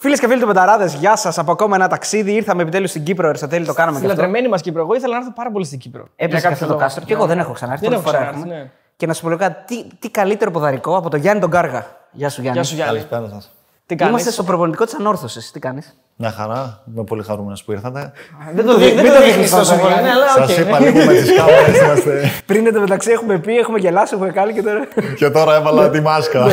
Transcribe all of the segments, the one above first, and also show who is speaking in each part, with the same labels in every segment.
Speaker 1: Φίλες και φίλοι του Betarades, γεια σας από ακόμα ένα ταξίδι. Ήρθαμε επιτέλους στην Κύπρο, Αριστοτέλη, το κάναμε και αυτό.
Speaker 2: Λατρεμένη μας Κύπρο. Εγώ ήθελα να έρθω πάρα πολύ στην Κύπρο.
Speaker 1: Έπεσε
Speaker 2: Για
Speaker 1: και αυτό
Speaker 2: κάποιο
Speaker 1: το
Speaker 2: λόγο.
Speaker 1: κάστρο. Και εγώ δεν έχω ξανάρθει.
Speaker 2: Δεν
Speaker 1: πρώτη
Speaker 2: έχω
Speaker 1: φορά
Speaker 2: ξανάρθει,
Speaker 1: έρχομαι.
Speaker 2: ναι.
Speaker 1: Και να σου πω λίγο κάτι, τι, τι καλύτερο ποδαρικό από το Γιάννη τον Κάργα. Γεια σου Γιάννη.
Speaker 2: Γεια σου Γιάννη.
Speaker 3: Καλησπέρα σας.
Speaker 2: Τι κάνεις;
Speaker 1: Είμαστε στο προπονητικό της Ανόρθωσης. Τι κάνεις;
Speaker 3: Μια χαρά. Είμαι πολύ χαρούμενος που ήρθατε.
Speaker 2: Δεν το δείχνεις
Speaker 1: Μην το δείχνεις
Speaker 2: τόσο
Speaker 1: τόσο
Speaker 2: πολύ.
Speaker 1: πολύ.
Speaker 2: Ναι, αλλά οκ.
Speaker 3: Σας είπα λίγο με τις κάμερες είμαστε.
Speaker 1: Πριν εντωμεταξύ έχουμε πει, έχουμε γελάσει, έχουμε κάνει και τώρα.
Speaker 3: και τώρα έβαλα τη μάσκα.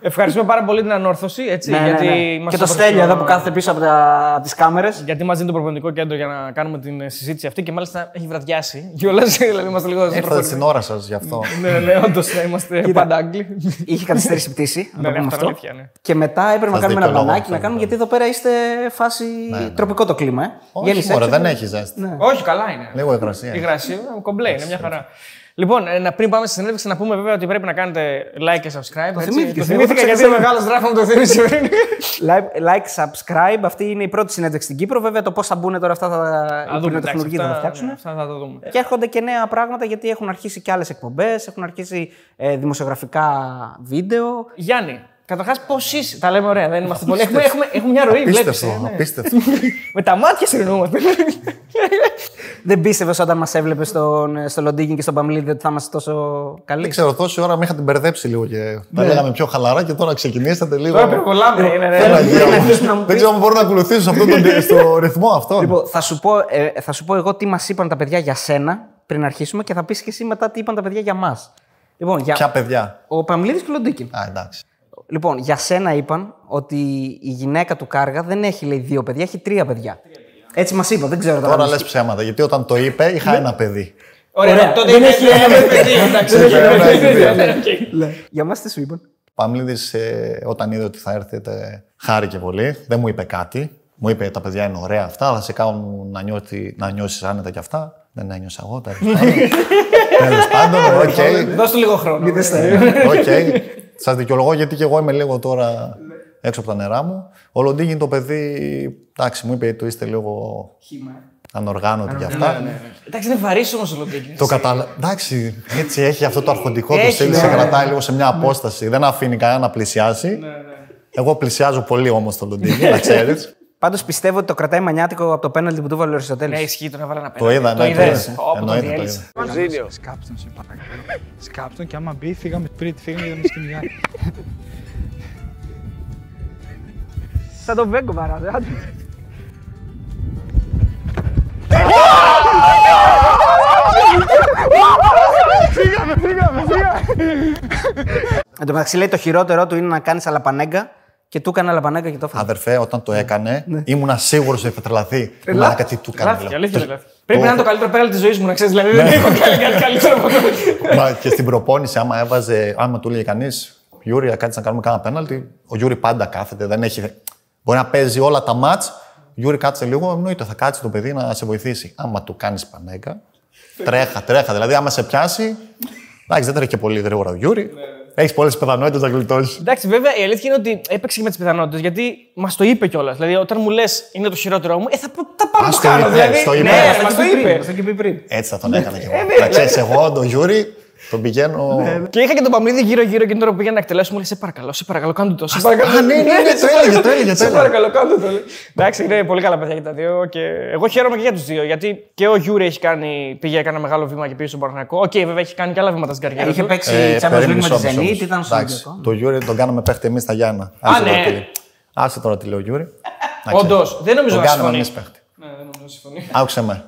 Speaker 2: Ευχαριστούμε πάρα πολύ την ανόρθωση. Έτσι,
Speaker 1: Ναι, ναι,
Speaker 2: γιατί
Speaker 1: ναι.
Speaker 2: μας
Speaker 1: Και το
Speaker 2: έδωσε
Speaker 1: Στέλιο εδώ που κάθεται πίσω από, τα... από τις κάμερες.
Speaker 2: Γιατί μας δίνει το προπονητικό κέντρο για να κάνουμε την ε, συζήτηση αυτή και μάλιστα έχει βραδιάσει. Κιόλας, δηλαδή είμαστε λίγο.
Speaker 3: Ήρθατε στην ώρα σας γι' αυτό.
Speaker 2: Ναι, ναι, όντως είμαστε πάντα Άγγλοι.
Speaker 1: Είχε καθυστερήσει η πτήση. να
Speaker 2: Ναι,
Speaker 1: το
Speaker 2: ναι,
Speaker 1: πούμε
Speaker 2: αυτό
Speaker 1: αυτό.
Speaker 2: είναι αλήθεια, ναι.
Speaker 1: Και μετά έπρεπε να
Speaker 3: Σας
Speaker 1: κάνουμε ένα
Speaker 3: δικαιολογώ
Speaker 1: μπανάκι
Speaker 3: αυτό,
Speaker 1: να κάνουμε,
Speaker 3: ναι.
Speaker 1: γιατί εδώ πέρα είστε φάση τροπικό το κλίμα. Ε.
Speaker 3: Όχι,
Speaker 1: Βγαίνεις
Speaker 3: μωρέ,
Speaker 1: έξω
Speaker 3: δεν
Speaker 1: και-
Speaker 3: έχει ζέστη.
Speaker 2: Όχι, καλά είναι.
Speaker 3: Λίγο υγρασία.
Speaker 2: Η γρασία, ε, κομπλέ, είναι μια χαρά. Λοιπόν, ε, να- πριν πάμε στη συνέντευξη, να πούμε βέβαια ότι πρέπει να κάνετε like και subscribe. Το
Speaker 1: θυμήθηκες,
Speaker 2: το
Speaker 1: εγώ το
Speaker 2: θυμήθηκα γιατί ο μεγάλος δράφο μου το θύμισε πριν.
Speaker 1: Like, like, subscribe. Αυτή είναι η πρώτη συνέντευξη στην Κύπρο. Βέβαια, το πώς θα μπουν τώρα αυτά θα,
Speaker 2: Θα
Speaker 1: οι
Speaker 2: δούμε, εντάξει,
Speaker 1: τεχνολογοί θα τα
Speaker 2: αυτά-
Speaker 1: φτιάξουν.
Speaker 2: ναι, Αυτά θα το δούμε.
Speaker 1: Και έρχονται και νέα πράγματα γιατί έχουν αρχίσει και άλλες εκπομπές, έχουν αρχίσει ε, δημοσιογραφικά βίντεο.
Speaker 2: Γιάννη, καταρχάς πώς είσαι; Τα λέμε ωραία, δεν είμαστε πολύ. Έχουμε, έχουμε, έχουμε μια ροή, βλέπεις,
Speaker 3: Απίστευτο.
Speaker 2: ε, ναι.
Speaker 3: Απίστευτο.
Speaker 2: Με τα μάτια συνεννοούμαστε.
Speaker 1: Δεν πίστευε όταν μας έβλεπες στον, στο Λοντίγκιν και στον Παμλίδη ότι θα είμαστε τόσο
Speaker 3: Δεν
Speaker 1: καλοί.
Speaker 3: ξέρω, τόση ώρα με είχατε μπερδέψει λίγο και τα λέγαμε πιο χαλαρά και τώρα ξεκινήσατε λίγο.
Speaker 2: Τώρα πυροβολάμε. είναι, ναι.
Speaker 3: Παναγία μου.
Speaker 1: να αρχίσουμε να μου
Speaker 3: Δεν ξέρω αν μπορώ να ακολουθήσω σε αυτό το, στο ρυθμό αυτό.
Speaker 1: Λοιπόν, θα σου, πω, ε, θα σου πω εγώ τι μας είπαν τα παιδιά για σένα πριν αρχίσουμε και θα πεις και εσύ μετά τι είπαν τα παιδιά για μας. Λοιπόν, για...
Speaker 3: Ποια παιδιά;
Speaker 1: ο Παμλίδης και ο Λοντίγκιν.
Speaker 3: Α, εντάξει.
Speaker 1: Λοιπόν, για σένα είπαν ότι η γυναίκα του Κάργα δεν έχει λέει δύο παιδιά, έχει τρία παιδιά. Έτσι μας είπα, δεν ξέρω
Speaker 3: Τώρα
Speaker 1: αν
Speaker 3: λες ψέματα. Γιατί όταν το είπε, είχα ένα παιδί.
Speaker 2: Ωραία,
Speaker 1: Ωραία,
Speaker 2: τότε
Speaker 1: δεν
Speaker 2: είναι
Speaker 1: έχει
Speaker 2: ένα
Speaker 1: ένα
Speaker 2: παιδί. Εντάξει,
Speaker 3: Δεν έχει
Speaker 2: όχι,
Speaker 3: ένα
Speaker 2: ναι,
Speaker 3: παιδί.
Speaker 2: ναι, οκ.
Speaker 1: Για μας τι σου είπαν;
Speaker 3: Παμλίδης, όταν είδε ότι θα έρθετε, χάρηκε πολύ. Δεν μου είπε κάτι. Μου είπε τα παιδιά είναι ωραία αυτά, θα σε κάνουν να, νιώθει, να νιώσεις άνετα κι αυτά. Δεν ένιωσα εγώ, τέλος πάντων. Τέλος πάντων, οκ.
Speaker 2: Δώσ' του λίγο χρόνο.
Speaker 3: Οκ. Σας δικαιολογώ γιατί και εγώ είμαι λίγο τώρα έξω από τα νερά μου. Ο Λοντίνγκιν το παιδί, εντάξει, μου είπε το είστε λίγο ανοργάνωτοι κι αυτά.
Speaker 2: Εντάξει, είναι βαρύς όμως ο Λοντίνγκιν.
Speaker 3: Το κατάλαβα. Εντάξει, έτσι έχει αυτό το αρχοντικό του
Speaker 2: Έχει,
Speaker 3: στυλ,
Speaker 2: ναι,
Speaker 3: σε
Speaker 2: ναι.
Speaker 3: κρατάει λίγο σε μια απόσταση. Δεν αφήνει κανένα να πλησιάσει. Εγώ πλησιάζω πολύ όμως τον Λοντίνγκιν, να ξέρεις.
Speaker 1: Πάντως πιστεύω ότι το κρατάει μανιάτικο από το πέναλτι που του βάλε ο Αριστοτέλης.
Speaker 2: Ναι, ισχύει, τον έβαλε ένα
Speaker 3: Το είδα, ναι, το
Speaker 2: είδες.
Speaker 3: είδα.
Speaker 2: Ω, που το
Speaker 3: Εννοείται το
Speaker 2: διέλυσε.
Speaker 3: είδα.
Speaker 4: Σκάψτε τον, σε παρακαλώ. Σκάψτε τον και άμα μπει, φύγαμε πριν, φύγαμε γιατί μας κυνηγάει.
Speaker 1: Σαν τον Βέγκο παράδε. Εν τω μεταξύ λέει το χειρότερο του είναι να κάνεις αλαπανέγκα και του έκανε αλαπανέγκα και το έφαγε.
Speaker 3: Αδερφέ, όταν το έκανε,
Speaker 2: Ναι.
Speaker 3: ήμουνα σίγουρος ότι θα τρελαθεί. Μαλάκα, τι του έκανε.
Speaker 2: Λάθη,
Speaker 3: λέω.
Speaker 2: αλήθεια είναι λάθη. Πρέπει να είναι το καλύτερο πέραλ της ζωής μου, να ξέρεις. Δηλαδή
Speaker 3: Ναι.
Speaker 2: δεν έχω κάνει κάτι καλύτερο από αυτό.
Speaker 3: Μα και στην προπόνηση, άμα έβαζε, άμα του έλεγε κανείς, Γιούρι, κάτσε να κάνουμε κάνα πέναλτι, ο Γιούρι πάντα κάθεται. Δεν έχει... Μπορεί να παίζει όλα τα ματς. Γιούρι, κάτσε λίγο, εννοείται, θα κάτσει το παιδί να σε βοηθήσει. Άμα του κάνεις Πανένκα, τρέχα, τρέχα. Δηλαδή, άμα σε πιάσει, εντάξει, δεν τρέχει και πολύ γρήγορα ο Γιούρι. Έχεις πολλές πιθανότητες να γλιτώσεις.
Speaker 2: Εντάξει, βέβαια η αλήθεια είναι ότι έπαιξε και με τις πιθανότητες γιατί μας το είπε κιόλας. Δηλαδή, όταν μου λες είναι το χειρότερό μου, ε, θα, θα πάω να
Speaker 3: Α,
Speaker 2: το
Speaker 3: στο
Speaker 2: κάνω.
Speaker 3: είπε,
Speaker 2: Δηλαδή,
Speaker 3: στο είπε.
Speaker 2: ναι,
Speaker 3: Αυτό
Speaker 2: μας το είπε.
Speaker 1: Το είχε πει πριν.
Speaker 3: Έτσι θα τον έκανα κι εγώ.
Speaker 2: ναι,
Speaker 3: Να ξέρεις, εγώ τον Γιούρι τον πηγαίνω.
Speaker 2: Και είχα και τον Παμλίδη γύρω-γύρω και τώρα που πήγα να εκτελέσω, μου λέει: Σε παρακαλώ, σε παρακαλώ, κάντε το. Σε παρακαλώ.
Speaker 3: Α, ναι, ναι, ναι, το έλεγε, το έλεγε. το
Speaker 2: Σε
Speaker 3: έλεγε.
Speaker 2: παρακαλώ, κάντε το. λέει. Εντάξει, είναι πολύ καλά παιδιά και τα δύο. Και εγώ χαίρομαι και για τους δύο. Γιατί και ο Γιούρι έχει κάνει, πήγε ένα μεγάλο βήμα και πήγε στον Παναχαϊκό. Οκ, βέβαια έχει κάνει και άλλα βήματα στην καριέρα
Speaker 1: Είχε
Speaker 2: του.
Speaker 1: παίξει
Speaker 3: Ε,
Speaker 1: Champions League
Speaker 3: περίμενε
Speaker 1: με τη
Speaker 3: μισό, μισό,
Speaker 1: Zenit,
Speaker 3: μισό.
Speaker 1: ήταν στο
Speaker 3: Εντάξει,
Speaker 1: Ολυμπιακό.
Speaker 3: Το Γιούρι τον κάναμε παίχτη εμείς στα Γιάννα.
Speaker 2: Α,
Speaker 3: Άσε
Speaker 2: ναι.
Speaker 3: τώρα τι λέει. Άσε τώρα τι λέει ο Γιούρι. Να ξέρεις.
Speaker 2: Όντως, δεν νομίζω
Speaker 3: Τον
Speaker 2: να
Speaker 3: κάναμε
Speaker 2: συμφωνεί.
Speaker 3: εμείς παίχτη.
Speaker 2: Ναι, δεν νομίζω να συμφωνεί.
Speaker 3: Άκουσε με.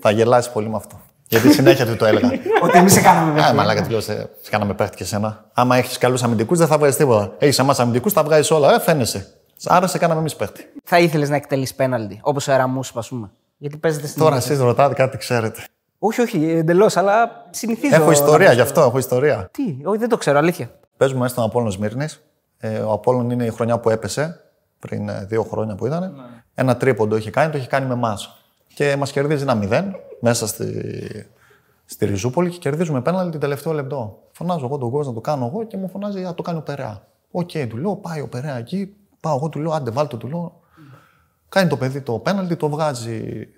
Speaker 3: Θα γελάσεις πολύ με αυτό. Γιατί συνέχεια του το έλεγα.
Speaker 1: Ότι εμείς σε κάναμε
Speaker 3: Α,
Speaker 1: βέβαια.
Speaker 3: μαλάκα του λέω, σε σε κάναμε παίχτη και σένα. Άμα έχεις καλούς αμυντικούς, δεν θα βγάζει τίποτα. Έχεις εμάς αμυντικούς, θα βγάζει όλα. Ε, φαίνεσαι. Άρα σε κάναμε εμείς παίχτη.
Speaker 1: Θα ήθελες να εκτελείς πέναλτι, όπως ο Εραμού, ας πούμε. Γιατί παίζετε στην.
Speaker 3: Τώρα εσείς ρωτάτε κάτι, ξέρετε.
Speaker 1: Όχι, όχι, εντελώς, αλλά συνηθίζω.
Speaker 3: Έχω
Speaker 1: να πω ιστορία
Speaker 3: γι' αυτό, έχω ιστορία.
Speaker 1: Τι, όχι, δεν το ξέρω, αλήθεια.
Speaker 3: Παίζουμε μέσα στον Απόλλων Σμύρνης. Ε, ο Απόλλων είναι η χρονιά που έπεσε, πριν ε, δύο χρόνια που ήταν. Ένα τρίποντο είχε κάνει, το είχε κάνει με εμάς. Και μας κερδίζει ένα μηδέν μέσα στη, στη Ριζούπολη και κερδίζουμε πέναλτι την τελευταίο λεπτό. Φωνάζω εγώ τον κόσμο να το κάνω εγώ και μου φωνάζει να το κάνει ο Περέα. Οκ, του λέω, πάει ο Περέα εκεί. Πάω εγώ, του λέω, άντε βάλτε, του λέω. Κάνει το παιδί το πέναλτι, το βγάζει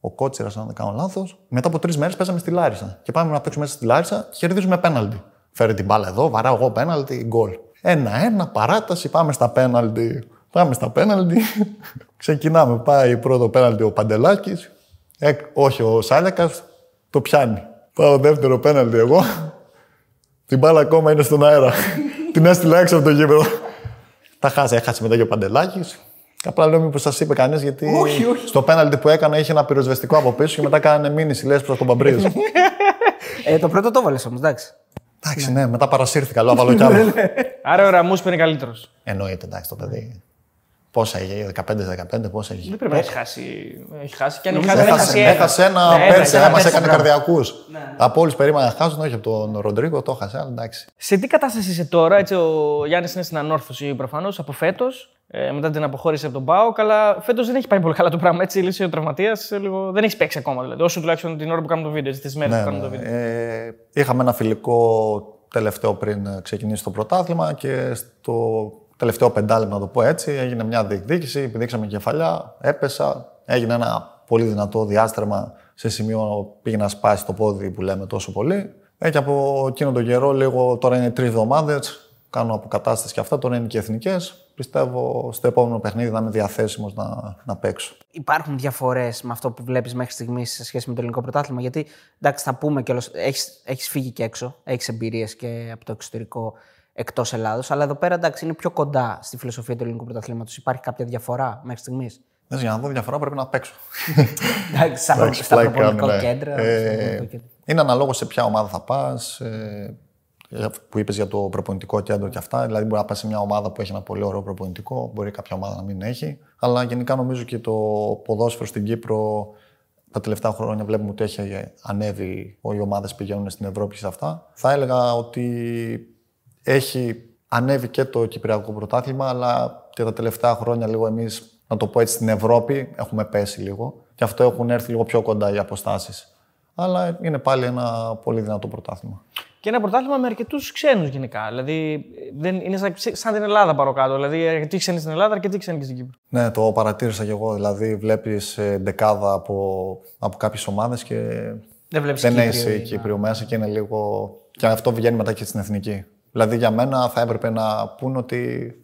Speaker 3: ο Κότσιρας, αν δεν κάνω λάθος. Μετά από τρεις μέρες παίζαμε στη Λάρισα. Και πάμε να παίξουμε μέσα στη Λάρισα και κερδίζουμε πέναλτι. Φέρε την μπάλα εδώ, βαράω εγώ πέναλτι, γκολ. Ένα-ένα, παράταση, πάμε στα πέναλτι. Πάμε στα πέναλτι. Ξεκινάμε. Πάει πρώτο πέναλτι ο Παντελάκης. Όχι, ο Σάλιακα το πιάνει. Πάω δεύτερο πέναλτι εγώ. Την μπάλα ακόμα είναι στον αέρα. Την έστειλα έξω από το γήπεδο. Τα χάσε, έχασε μετά και ο Παντελάκης. Απλά λέω μήπως σας είπε κανείς γιατί
Speaker 1: Όχι, όχι.
Speaker 3: στο πέναλτι που έκανε είχε ένα πυροσβεστικό από πίσω και μετά κάνανε μήνυση λες προς τον Παμπρίζ.
Speaker 1: Ε, το πρώτο το βάλε όμως, εντάξει.
Speaker 3: εντάξει, ναι, μετά παρασύρθηκα. Λέω, βάλω κι άλλο.
Speaker 2: Άρα ο Ραμούς είναι καλύτερος.
Speaker 3: Εννοείται, εντάξει, το παιδί. Πόσα είχε, 15-15, πόσα είχε.
Speaker 2: Δεν πρέπει να έχει χάσει. Έχει χάσει και αν έχει χάσει, δεν έχει
Speaker 3: Έχασε,
Speaker 2: χάσει ένα.
Speaker 3: έχασε ένα
Speaker 2: Ναι,
Speaker 3: πέρσι,
Speaker 2: ένα,
Speaker 3: μα
Speaker 1: πέρσι,
Speaker 3: έκανε
Speaker 1: μπράβο.
Speaker 3: καρδιακούς. Από όλους περίμενα να χάσουν, όχι από τον Ροντρίγκο, το έχασε, αλλά εντάξει.
Speaker 2: Σε τι κατάσταση είσαι τώρα, έτσι ο Γιάννης είναι στην ανόρθωση προφανώς από φέτος, ε, μετά την αποχώρηση από τον Πάο, αλλά φέτος δεν έχει πάει πολύ καλά το πράγμα. Έτσι, λύσει ο τραυματίας, λίγο... δεν έχει παίξει ακόμα δηλαδή. Όσο τουλάχιστον την ώρα που κάνουμε το βίντεο, τι μέρες
Speaker 3: Ναι,
Speaker 2: που κάνουμε
Speaker 3: ναι.
Speaker 2: το βίντεο.
Speaker 3: Ε, είχαμε ένα φιλικό τελευταίο πριν ε, ξεκινήσει το πρωτάθλημα και στο τελευταίο πεντάλεπτο, να το πω έτσι, έγινε μια διεκδίκηση, πηδήξαμε κεφαλιά, έπεσα, έγινε ένα πολύ δυνατό διάστρεμα σε σημείο πήγε να σπάσει το πόδι που λέμε τόσο πολύ. Ε, και από εκείνο τον καιρό, λίγο τώρα είναι τρεις εβδομάδες, κάνω αποκατάσταση και αυτά, τώρα είναι και εθνικές. Πιστεύω στο επόμενο παιχνίδι να είμαι διαθέσιμος να, να παίξω.
Speaker 1: Υπάρχουν διαφορές με αυτό που βλέπεις μέχρι στιγμής σε σχέση με το ελληνικό πρωτάθλημα; Γιατί εντάξει, θα πούμε κιόλας, έχεις φύγει και έξω, έχεις εμπειρίες και από το εξωτερικό εκτός Ελλάδος. Αλλά εδώ πέρα εντάξει, είναι πιο κοντά στη φιλοσοφία του ελληνικού πρωταθλήματος. Υπάρχει κάποια διαφορά μέχρι στιγμής;
Speaker 3: Δες, για να δω διαφορά πρέπει να παίξω.
Speaker 1: Εντάξει, στα,
Speaker 3: Εντάξει,
Speaker 1: στα
Speaker 3: πλάκα
Speaker 1: προπονητικά
Speaker 3: κάνουμε, ναι.
Speaker 1: κέντρα.
Speaker 3: Ε,
Speaker 1: στα προπονητικά κέντρα.
Speaker 3: είναι αναλόγως σε ποια ομάδα θα πας. Ε, που είπες για το προπονητικό κέντρο και αυτά. Δηλαδή, μπορεί να πας σε μια ομάδα που έχει ένα πολύ ωραίο προπονητικό, μπορεί κάποια ομάδα να μην έχει. Αλλά γενικά νομίζω και το ποδόσφαιρο στην Κύπρο τα τελευταία χρόνια βλέπουμε ότι έχει ανέβει. Οι ομάδες πηγαίνουν στην Ευρώπη και σε αυτά. Θα έλεγα ότι έχει ανέβει και το Κυπριακό πρωτάθλημα, αλλά και τα τελευταία χρόνια λίγο εμείς, να το πω έτσι, στην Ευρώπη έχουμε πέσει λίγο. Και αυτό έχουν έρθει λίγο πιο κοντά οι αποστάσεις. Αλλά είναι πάλι ένα πολύ δυνατό πρωτάθλημα.
Speaker 2: Και ένα πρωτάθλημα με αρκετούς ξένους γενικά. Δηλαδή δεν, είναι σαν, σαν την Ελλάδα πάνω κάτω. Δηλαδή αρκετοί ξένοι στην Ελλάδα, αρκετοί ξένοι και στην Κύπρο.
Speaker 3: Ναι, το παρατήρησα κι εγώ. Δηλαδή, βλέπεις δεκάδα από, από κάποιες ομάδες και
Speaker 1: Δεν βλέπεις
Speaker 3: δεν έχεις Κύπριο μέσα και είναι λίγο. Και αυτό βγαίνει μετά και στην εθνική. Δηλαδή, για μένα θα έπρεπε να πούν ότι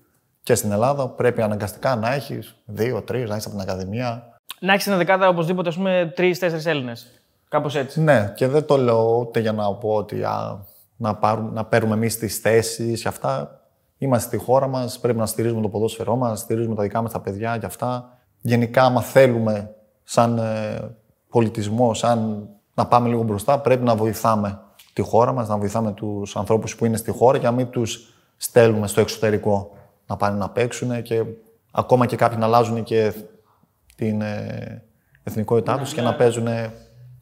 Speaker 3: και στην Ελλάδα πρέπει αναγκαστικά να έχεις δύο-τρει, να έχεις από την Ακαδημία.
Speaker 2: Να έχεις ένα δεκάδα οπωσδήποτε, ας πούμε, τρει-τέσσερι Έλληνες. Κάπως έτσι.
Speaker 3: Ναι, και δεν το λέω ούτε για να πω ότι α, να, πάρουν, να παίρνουμε εμείς τις θέσεις και αυτά. Είμαστε στη χώρα μας, πρέπει να στηρίζουμε το ποδόσφαιρό μας, στηρίζουμε τα δικά μας τα παιδιά και αυτά. Γενικά, άμα θέλουμε σαν ε, πολιτισμό, σαν να πάμε λίγο μπροστά, πρέπει να βοηθάμε τη χώρα μας, να βοηθάμε τους ανθρώπους που είναι στη χώρα και να μην τους στέλνουμε στο εξωτερικό να πάνε να παίξουν και ακόμα και κάποιοι να αλλάζουν και την ε, εθνικότητά τους και να παίζουν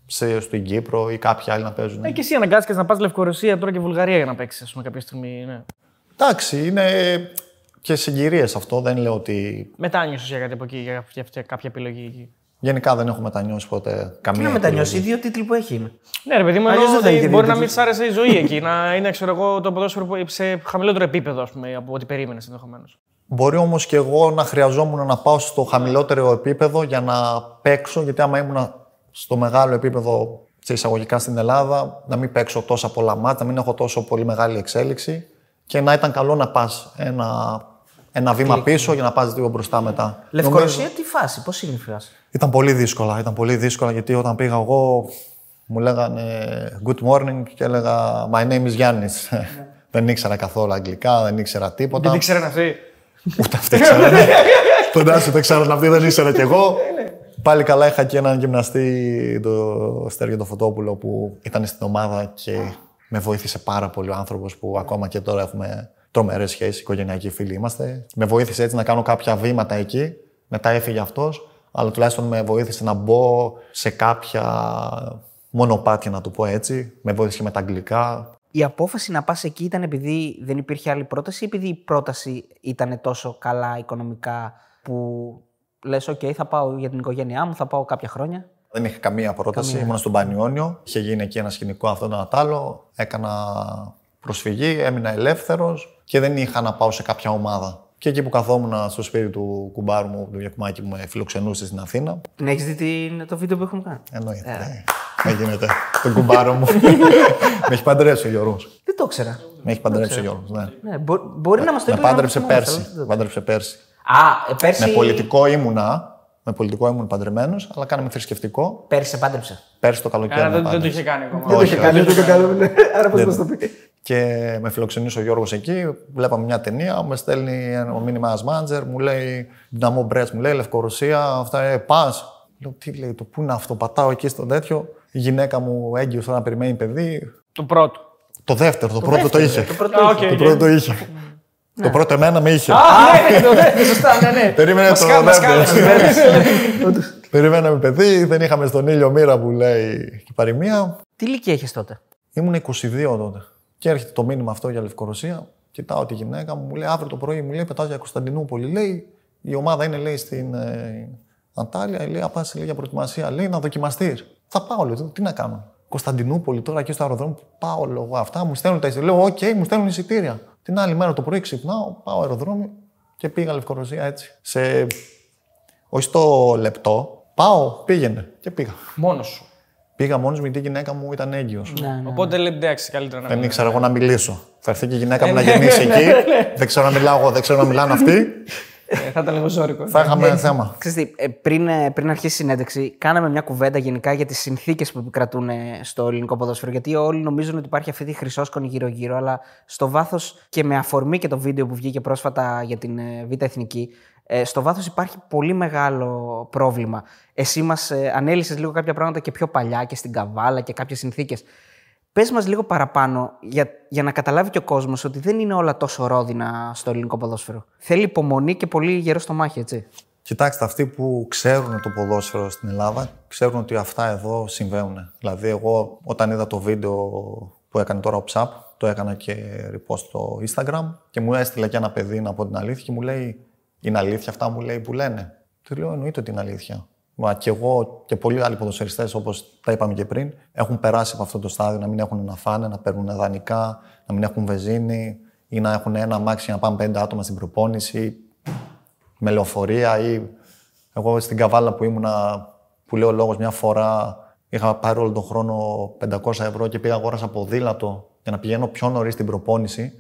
Speaker 3: σε, στην Κύπρο ή κάποιοι άλλοι να παίζουν.
Speaker 2: Ε, και εσύ αναγκάστηκες να πας Λευκορωσία τώρα και Βουλγαρία για να παίξεις, ας πούμε, κάποια στιγμή. Ναι.
Speaker 3: Εντάξει, είναι και συγκυρίες αυτό. Δεν λέω ότι.
Speaker 2: Μετάνιωσες για κάτι από εκεί, για, για, για κάποια επιλογή εκεί.
Speaker 3: Γενικά δεν έχω μετανιώσει ποτέ καμία.
Speaker 1: Τι να μετανιώσεις, οι
Speaker 3: επιλογή.
Speaker 1: δύο τίτλοι που έχει είναι.
Speaker 2: Ναι, ρε παιδί μου,
Speaker 1: Αλλιώς
Speaker 2: εννοώ
Speaker 1: δεν θα
Speaker 2: ότι
Speaker 1: είχε
Speaker 2: μπορεί
Speaker 1: δει
Speaker 2: να μην
Speaker 1: τίτλους.
Speaker 2: τη άρεσε η ζωή εκεί. να είναι, ξέρω εγώ, το ποδόσφαιρο που- σε χαμηλότερο επίπεδο, ας πούμε, από ό,τι περίμενες ενδεχομένως.
Speaker 3: Μπορεί όμως και εγώ να χρειαζόμουν να πάω στο χαμηλότερο επίπεδο για να παίξω, γιατί άμα ήμουν στο μεγάλο επίπεδο σε εισαγωγικά στην Ελλάδα, να μην παίξω τόσα πολλά μάτια, να μην έχω τόσο πολύ μεγάλη εξέλιξη και να ήταν καλό να πας ένα, ένα βήμα πίσω για να πας λίγο μπροστά μετά.
Speaker 1: Λευκορωσία, τι φάση, πώς είναι η φάση;
Speaker 3: Ήταν πολύ δύσκολα. Ήταν πολύ δύσκολα γιατί όταν πήγα εγώ μου λέγανε good morning και έλεγα my name is Γιάννης. δεν ήξερα καθόλου αγγλικά, δεν ήξερα τίποτα.
Speaker 2: Δεν ήξεραν αυτοί.
Speaker 3: Ούτε αυτοί ξέρανε. Φαντάζομαι δεν ξέρανε αυτοί, δεν ήξερα κι εγώ. Πάλι καλά είχα και έναν γυμναστή, το Στέργιο το Φωτόπουλο, που ήταν στην ομάδα και με βοήθησε πάρα πολύ ο άνθρωπος που ακόμα και τώρα έχουμε τρομερές σχέσεις, οικογενειακοί φίλοι είμαστε. Με βοήθησε έτσι να κάνω κάποια βήματα εκεί. Μετά έφυγε αυτός, αλλά τουλάχιστον με βοήθησε να μπω σε κάποια μονοπάτια, να το πω έτσι. Με βοήθησε με τα αγγλικά.
Speaker 1: Η απόφαση να πας εκεί ήταν επειδή δεν υπήρχε άλλη πρόταση ή επειδή η πρόταση ήταν τόσο καλά οικονομικά που λες: OK, θα πάω για την οικογένειά μου, θα πάω κάποια χρόνια.
Speaker 3: Δεν είχα καμία πρόταση. Ήμουν στον Πανιόνιο. Είχε γίνει εκεί ένα σκηνικό αυτό το Νατάλο. Έκανα προσφυγή, έμεινα ελεύθερος και δεν είχα να πάω σε κάποια ομάδα. Και εκεί που καθόμουν στο σπίτι του κουμπάρου μου, του Γιακουμάκη που με φιλοξενούσε στην Αθήνα.
Speaker 1: Την έχεις δει την- το βίντεο που έχουμε κάνει.
Speaker 3: Εννοείται. Ε. Δεν γίνεται. Τον κουμπάρο μου. με έχει παντρέψει ο Γιώργος.
Speaker 1: Δεν το ήξερα.
Speaker 3: Με έχει παντρέψει ο Γιώργος. Ναι.
Speaker 1: Ναι, μπο- μπορεί να μας το
Speaker 3: Με
Speaker 1: είπε. να
Speaker 3: πάντρεψε
Speaker 1: μας το θυμόμαστε,
Speaker 3: πέρσι.
Speaker 1: αλλά δεν το-
Speaker 3: Με πάντρεψε πέρσι.
Speaker 1: Α, ε, πέρσι.
Speaker 3: Με πολιτικό ήμουνα. Με πολιτικό ήμουν παντρεμένος, αλλά κάναμε θρησκευτικό.
Speaker 1: Πέρσι σε πάντρεψε.
Speaker 3: Πέρσι το καλοκαίρι.
Speaker 2: Άρα
Speaker 3: με
Speaker 2: δεν, δεν το
Speaker 3: πάντρεψε.
Speaker 2: είχε κάνει ακόμα.
Speaker 3: Δεν το είχε κάνει,
Speaker 1: δεν το είχε κάνει. Άρα πώς
Speaker 3: Δεν-
Speaker 1: μα το πει.
Speaker 3: Και με φιλοξενούσε ο Γιώργος εκεί, βλέπαμε μια ταινία, με στέλνει ένα μήνυμα ένας μάντζερ, μου λέει Δυναμό Μπρέτς, μου λέει Λευκορωσία, αυτά, ε, πας. Λέω, τι λέει, το πού είναι αυτό, πατάω εκεί στο τέτοιο. Η γυναίκα μου έγκυος τώρα να περιμένει παιδί.
Speaker 2: Το πρώτο.
Speaker 3: Το δεύτερο, το, πρώτο το είχε.
Speaker 1: Το πρώτο
Speaker 2: Α,
Speaker 1: είχε.
Speaker 2: οκ.
Speaker 3: Το πρώτο το είχε. Το πρώτο εμένα με είχε.
Speaker 2: Α, ναι, το δεύτερο, σωστά, ναι, ναι.
Speaker 3: Περίμενε
Speaker 2: Μας
Speaker 3: το
Speaker 2: κα- μας
Speaker 3: δεύτερο.
Speaker 2: κάλεσε.
Speaker 3: Περιμέναμε παιδί, δεν είχαμε στον ήλιο μοίρα που λέει και παροιμία.
Speaker 1: Τι ηλικία είχε τότε;
Speaker 3: Ήμουν 22 τότε. Και έρχεται το μήνυμα αυτό για Λευκορωσία. Κοιτάω τη γυναίκα μου, μου λέει αύριο το πρωί, μου λέει πετάω για Κωνσταντινούπολη. Λέει η ομάδα είναι λέει στην ε, Αντάλια, λέει απά λέει, για προετοιμασία, λέει να δοκιμαστείς. Θα πάω, λέω, τι να κάνω. Κωνσταντινούπολη τώρα εκεί στο αεροδρόμιο, πάω λέω εγώ αυτά, μου στέλνουν τα εισιτήρια. Λέω, οκ, μου στέλνουν εισιτήρια. Την άλλη μέρα το πρωί ξυπνάω, πάω αεροδρόμιο και πήγα Λευκορωσία έτσι. Σε, όχι στο λεπτό, πάω, πήγαινε και πήγα.
Speaker 2: Μόνος σου.
Speaker 3: Πήγα μόνος μου γιατί η γυναίκα μου ήταν έγκυος.
Speaker 1: Ναι, ναι.
Speaker 2: Οπότε λέει εντάξει, καλύτερα να
Speaker 3: Δεν
Speaker 2: μην.
Speaker 3: ήξερα εγώ να μιλήσω. Θα έρθει και η γυναίκα μου να γεννήσει εκεί. δεν ξέρω να μιλάω εγώ, δεν ξέρω να μιλάνε αυτοί.
Speaker 2: Ε, Θα ήταν λίγο ζώρικο.
Speaker 3: Θα είχαμε θέμα.
Speaker 1: Ξέρεις τι, ε, πριν, ε, πριν αρχίσει η συνέντευξη, κάναμε μια κουβέντα γενικά για τις συνθήκες που επικρατούν ε, στο ελληνικό ποδόσφαιρο. Γιατί όλοι νομίζουν ότι υπάρχει αυτή τη χρυσόσκονη γύρω-γύρω, αλλά στο βάθος και με αφορμή και το βίντεο που βγήκε πρόσφατα για την ε, Β' Εθνική, ε, στο βάθος υπάρχει πολύ μεγάλο πρόβλημα. Εσύ μας ε, ανέλησες λίγο κάποια πράγματα και πιο παλιά και στην Καβάλα και κάποιες συνθήκες. Πες μας λίγο παραπάνω για, για να καταλάβει και ο κόσμος ότι δεν είναι όλα τόσο ρόδινα στο ελληνικό ποδόσφαιρο. Θέλει υπομονή και πολύ γερό στο μάχη, έτσι.
Speaker 3: Κοιτάξτε, αυτοί που ξέρουν το ποδόσφαιρο στην Ελλάδα, ξέρουν ότι αυτά εδώ συμβαίνουν. Δηλαδή, εγώ όταν είδα το βίντεο που έκανε τώρα ο Ψαπ, το έκανα και repost στο Instagram και μου έστειλε και ένα παιδί να πω την αλήθεια και μου λέει: Είναι αλήθεια αυτά μου λέει που λένε. Του λέω: Εννοείται ότι είναι αλήθεια. Μα και εγώ και πολλοί άλλοι ποδοσφαιριστές, όπως τα είπαμε και πριν, έχουν περάσει από αυτό το στάδιο να μην έχουν να φάνε, να παίρνουν δανεικά, να μην έχουν βεζίνη ή να έχουν ένα μάξι να πάνε πέντε άτομα στην προπόνηση με λεωφορεία ή εγώ στην Καβάλα που ήμουνα, που λέω λόγος μια φορά είχα πάρει όλο τον χρόνο 500 ευρώ και πήγα αγόρασα ποδήλατο για να πηγαίνω πιο νωρίς στην προπόνηση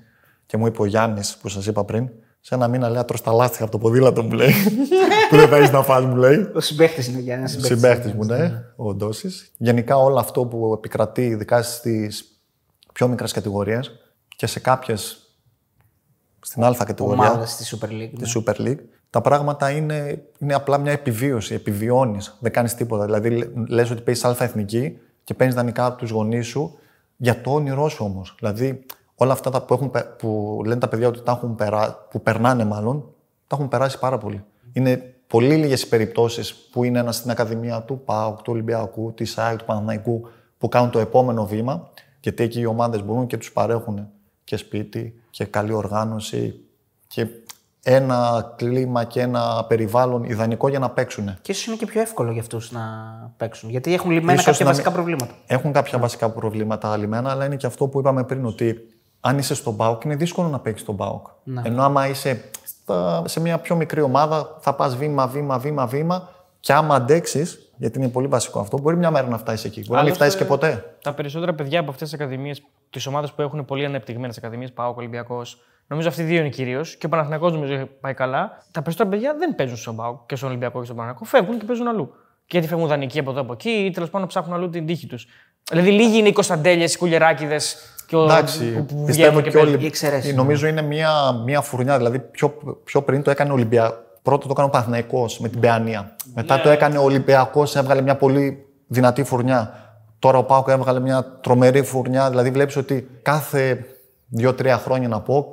Speaker 3: και μου είπε ο Γιάννης που σας είπα πριν σε ένα μήνα λέει «Ατρως τα λάστιχα από το ποδήλατο μου λέει που δεν θα έχεις να φας μου λέει
Speaker 1: Ο συμπαίχτης είναι ο Γιάννη.
Speaker 3: συμπαίχτης μου, ναι, ο Ντόσης. Γενικά όλο αυτό που επικρατεί, ειδικά στις πιο μικρές κατηγορίες και σε κάποιες στην Α κατηγορία
Speaker 1: Ομάδα στη Super League. ναι.
Speaker 3: τη Super League, τα πράγματα είναι, είναι απλά μια επιβίωση. Επιβιώνεις, δεν κάνεις τίποτα. Δηλαδή, λε ότι παίζεις Α εθνική και παίρνεις δανεικά από τους γονείς σου για το όνειρό σου όμως. Δηλαδή, όλα αυτά τα που, έχουν, πε- που λένε τα παιδιά ότι τα έχουν περά, που περνάνε μάλλον, τα έχουν περάσει πάρα πολύ. Είναι πολύ λίγες οι περιπτώσεις που είναι ένας στην Ακαδημία του ΠΑΟΚ, του Ολυμπιακού, της ΑΕΚ, του Παναναϊκού που κάνουν το επόμενο βήμα. Γιατί εκεί οι ομάδες μπορούν και τους παρέχουν και σπίτι και καλή οργάνωση και ένα κλίμα και ένα περιβάλλον ιδανικό για να παίξουν.
Speaker 1: Και ίσως είναι και πιο εύκολο για αυτούς να παίξουν. Γιατί έχουν λυμμένα
Speaker 3: Ίσως
Speaker 1: κάποια
Speaker 3: να
Speaker 1: βασικά
Speaker 3: μην-
Speaker 1: προβλήματα.
Speaker 3: Έχουν κάποια βασικά προβλήματα λυμμένα, αλλά είναι και αυτό που είπαμε πριν, ότι αν είσαι στον ΠΑΟΚ είναι δύσκολο να παίξεις στον ΠΑΟΚ. Ενώ άμα είσαι στα- σε μια πιο μικρή ομάδα, θα πας βήμα, βήμα, βήμα, βήμα και άμα αντέξεις, γιατί είναι πολύ βασικό αυτό, μπορεί μια μέρα να φτάσεις εκεί. Μπορεί να μην
Speaker 2: Άλλωστε,
Speaker 3: φτάσεις και ποτέ.
Speaker 2: Τα περισσότερα παιδιά από αυτές τις ακαδημίες, τις ομάδες που έχουν πολύ ανεπτυγμένες ακαδημίες, Πάο, Ολυμπιακός, νομίζω αυτοί οι δύο είναι κυρίως. Και ο Παναθηναϊκός νομίζω έχει πάει καλά. Τα περισσότερα παιδιά δεν παίζουν στον Πάο και στον Ολυμπιακό και στον Παναθηναϊκό. Φεύγουν και παίζουν αλλού. Και γιατί φεύγουν δανεικοί από εδώ από εκεί ή τέλος πάντων ψάχνουν αλλού την τύχη τους. Δηλαδή λίγοι είναι οι Κωνσταντέλιες, οι Κουλεράκιδε και ο
Speaker 3: Εντάξει,
Speaker 2: που- που
Speaker 3: πιστεύω
Speaker 2: βγαίνουν
Speaker 3: και,
Speaker 2: παίζουν.
Speaker 3: όλοι.
Speaker 1: Οι εξαιρέσεις.
Speaker 3: Νομίζω είναι μια, μια φουρνιά. Δηλαδή, πιο, πιο πριν το έκανε ο Ολυμπιακό. Πρώτο το έκανε ο Παναθηναϊκός με την Παιανία. Μετά το έκανε ο Ολυμπιακός, έβγαλε μια πολύ δυνατή φουρνιά. Τώρα ο Πάουκ έβγαλε μια τρομερή φουρνιά. Δηλαδή, βλέπεις ότι κάθε δύο-τρία χρόνια να πω,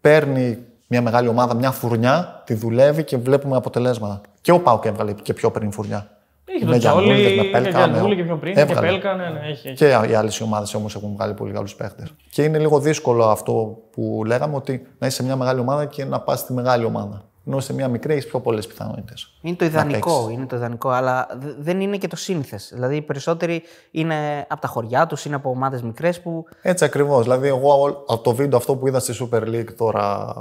Speaker 3: παίρνει μια μεγάλη ομάδα μια φουρνιά, τη δουλεύει και βλέπουμε αποτελέσματα. Και ο Πάουκ έβγαλε και πιο πριν φουρνιά.
Speaker 2: Έχει
Speaker 3: Με
Speaker 2: τον Τζόλι,
Speaker 3: Γιαννούλης, με
Speaker 2: και
Speaker 3: Πέλκα,
Speaker 2: Γιαννούλη
Speaker 3: με-
Speaker 2: και πιο πριν. Και
Speaker 3: Έβγαλε.
Speaker 2: Πέλκα, ναι, ναι, έχει. έχει.
Speaker 3: Και οι άλλες ομάδες όμως έχουν βγάλει πολύ καλούς παίχτες. Και είναι λίγο δύσκολο αυτό που λέγαμε ότι να είσαι σε μια μεγάλη ομάδα και να πας στη μεγάλη ομάδα. Ενώ σε μια μικρή έχεις πιο πολλές πιθανότητες.
Speaker 1: Είναι το ιδανικό, είναι το ιδανικό, αλλά δε- δεν είναι και το σύνηθες. Δηλαδή, οι περισσότεροι είναι από τα χωριά τους, είναι από ομάδες μικρές που.
Speaker 3: Έτσι ακριβώς. Δηλαδή, εγώ όλ- από το βίντεο αυτό που είδα στη Super League τώρα,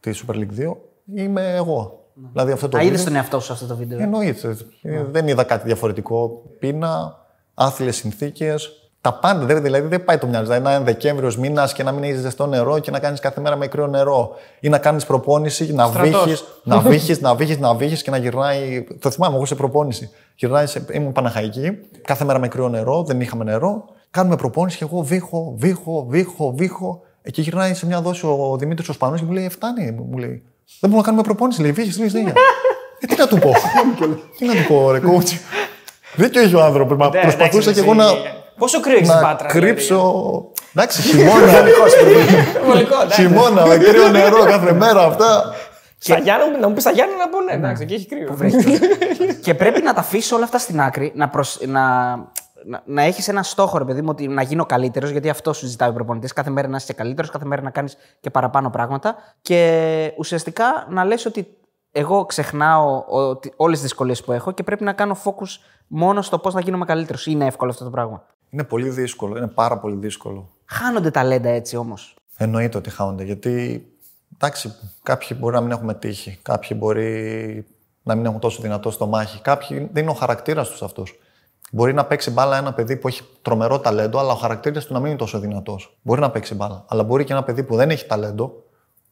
Speaker 3: τη Super League 2, είμαι εγώ. Δηλαδή αυτό το
Speaker 1: Α,
Speaker 3: βίντεο.
Speaker 1: είδε τον εαυτό σου σε αυτό το βίντεο; ε;
Speaker 3: Εννοείται. Ε, Δεν είδα κάτι διαφορετικό. Πείνα, άθλιες συνθήκες Τα πάντα. δεν- Δηλαδή δεν πάει το μυαλό. Δηλαδή να είναι Δεκέμβριος μήνας και να μην έχεις ζεστό νερό και να κάνεις κάθε μέρα με κρύο νερό. Ή να κάνεις προπόνηση, να
Speaker 2: Στρατός.
Speaker 3: βύχει, να βύχει, να βύχει, να βύχει και να γυρνάει. Το θυμάμαι εγώ σε προπόνηση. Γυρνάει σε... Ήμουν Παναχαϊκή, κάθε μέρα με κρύο νερό, δεν είχαμε νερό. Κάνουμε προπόνηση και εγώ βύχω, βύχω, βύχω, βύχω. Εκεί γυρνάει σε μια δόση ο Δημήτρης ο Σπανός και μου λέει: «Ε, Φτάνει, μου λέει. Δεν μπορούμε να κάνουμε προπόνηση. Λέει: Βύχει, λέει συνέχεια. ε, τι να του πω; τι να του πω, ρε κότσι. Δίκιο έχει ο άνθρωπος. Μα προσπαθούσα και εγώ να,
Speaker 2: Πόσο κρύος έχει στην
Speaker 3: να
Speaker 2: Πάτρα. δηλαδή;
Speaker 3: κρύψω. Εντάξει, χειμώνα.
Speaker 2: Βολικό, εντάξει.
Speaker 3: χειμώνα με κρύο νερό κάθε μέρα αυτά.
Speaker 2: Στα Γιάννα, να μου πεις στα Γιάννα να πω ναι, εντάξει, εκεί έχει κρύο.
Speaker 1: και πρέπει να τα αφήσει όλα αυτά στην άκρη, να, προσ... να... να, να έχεις ένα στόχο, ρε παιδί μου, ότι να γίνω καλύτερος, γιατί αυτό σου ζητάει ο προπονητής. Κάθε μέρα να είσαι καλύτερος, κάθε μέρα να κάνεις και παραπάνω πράγματα. Και ουσιαστικά να λες ότι εγώ ξεχνάω όλες τις δυσκολίες που έχω και πρέπει να κάνω focus μόνο στο πώς να γίνομαι καλύτερος. Είναι εύκολο αυτό το πράγμα.
Speaker 3: Είναι πολύ δύσκολο, είναι πάρα πολύ δύσκολο.
Speaker 1: Χάνονται ταλέντα έτσι όμως.
Speaker 3: Εννοείται ότι χάνονται, γιατί εντάξει, κάποιοι μπορεί να μην έχουμε τύχη, κάποιοι μπορεί να μην έχουν τόσο δυνατό στο μάχη, κάποιοι δεν είναι ο χαρακτήρας τους αυτός. Μπορεί να παίξει μπάλα ένα παιδί που έχει τρομερό ταλέντο, αλλά ο χαρακτήρας του να μην είναι τόσο δυνατός. Μπορεί να παίξει μπάλα. Αλλά μπορεί και ένα παιδί που δεν έχει ταλέντο,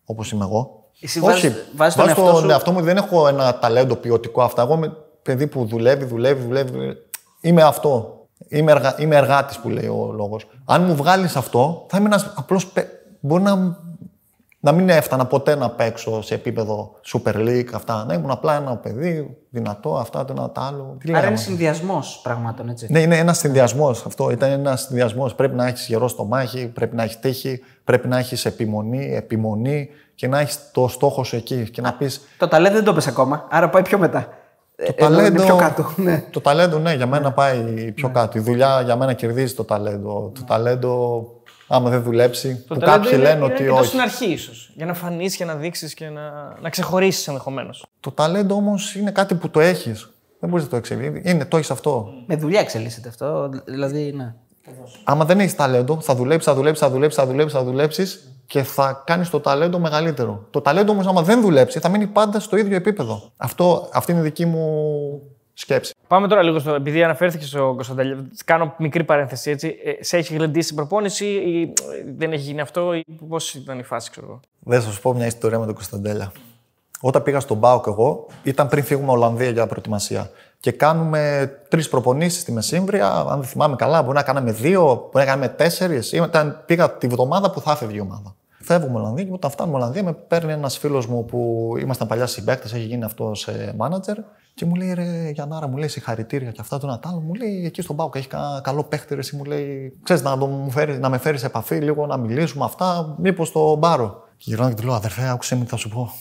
Speaker 3: όπως είμαι εγώ.
Speaker 1: Εσύ
Speaker 3: Όχι,
Speaker 1: βάζεις- βάζεις τον
Speaker 3: βάζω
Speaker 1: εαυτό
Speaker 3: τον
Speaker 1: σου-
Speaker 3: εαυτό μου, δεν έχω ένα ταλέντο ποιοτικό αυτά. Εγώ είμαι παιδί που δουλεύει, δουλεύει, δουλεύει. Είμαι αυτό. Είμαι, εργα... είμαι εργάτης που λέει ο λόγος. Αν μου βγάλεις αυτό, θα είμαι ένας απλός... παι- Μπορεί να, να μην έφτανα ποτέ να παίξω σε επίπεδο Super League, αυτά. Να ήμουν απλά ένα παιδί, δυνατό, αυτά, το ένα, το άλλο. Τι
Speaker 1: Άρα
Speaker 3: λέγαμε;
Speaker 1: είναι συνδυασμός πραγμάτων, έτσι.
Speaker 3: Ναι, είναι ένας συνδυασμός αυτό. Ήταν ένας συνδυασμός. Πρέπει να έχεις γερό στο μάχη, πρέπει να έχεις τύχη, πρέπει να έχεις επιμονή, επιμονή και να έχεις το στόχο σου εκεί. Και να πει.
Speaker 1: Το ταλέντο δεν το πες ακόμα, άρα πάει πιο μετά.
Speaker 3: Το
Speaker 1: Ε, ενώ είναι
Speaker 3: ταλέντο,
Speaker 1: πιο κάτω. Ναι.
Speaker 3: το ταλέντο, ναι, για μένα πάει πιο κάτω. Η δουλειά για μένα κερδίζει το ταλέντο. Το ταλέντο, άμα δεν δουλέψει,
Speaker 2: Το
Speaker 3: που
Speaker 2: ταλέντο
Speaker 3: κάποιοι
Speaker 2: είναι-
Speaker 3: λένε
Speaker 2: είναι
Speaker 3: ότι
Speaker 2: αρκετό
Speaker 3: όχι.
Speaker 2: στην αρχή ίσως. Για να φανείς και να δείξεις και να, να ξεχωρίσεις ενδεχομένως.
Speaker 3: Το ταλέντο όμως είναι κάτι που το έχεις. Δεν μπορείς να το εξελίξεις. Είναι, το έχεις αυτό.
Speaker 1: Με δουλειά εξελίσσεται αυτό. Δηλαδή, ναι.
Speaker 3: Άμα δεν έχεις ταλέντο, θα δουλέψεις, θα δουλέψεις, θα δουλέψεις, θα δουλέψεις, θα δουλέψεις και θα κάνεις το ταλέντο μεγαλύτερο. Το ταλέντο όμως, άμα δεν δουλέψει, θα μείνει πάντα στο ίδιο επίπεδο. Αυτό, αυτή είναι η δική μου σκέψη.
Speaker 2: Πάμε τώρα λίγο στο. Επειδή αναφέρθηκε στο Κωνσταντέλια, κάνω μικρή παρένθεση έτσι. Ε, σε έχει γλεντήσει στην προπόνηση ή ε, δεν έχει γίνει αυτό, ή πώς ήταν η φάση, ξέρω εγώ;
Speaker 3: Δεν θα σου πω μια ιστορία με τον Κωνσταντέλια. Όταν πήγα στον Μπάουκ εγώ, ήταν πριν φύγουμε Ολλανδία για προετοιμασία. Και κάνουμε τρεις προπονήσεις στη Μεσύμβρια. Αν δεν θυμάμαι καλά, μπορεί να κάναμε δύο, μπορεί να κάναμε τέσσερις. Ήταν, πήγα τη βδομάδα που θα έφευγε η ομάδα. Φεύγουμε Ολλανδία και όταν φτάνουμε Ολλανδία, με παίρνει ένας φίλος μου που ήμασταν παλιά συμπαίκτες, έχει γίνει αυτό μάνατζερ. Και μου λέει ρε Γιαννάρα, μου λέει συγχαρητήρια και αυτά το Νατάλ. Μου λέει εκεί στον Μπάουκ έχει κα- καλό παίχτη. Ρε, εσύ μου λέει, ξέρεις να, το μου φέρεις, να με φέρεις σε επαφή λίγο, να μιλήσουμε αυτά, μήπως το μπάρω. Και γυρνάω και του λέω, αδερφέ, άκουσε με τι θα σου πω.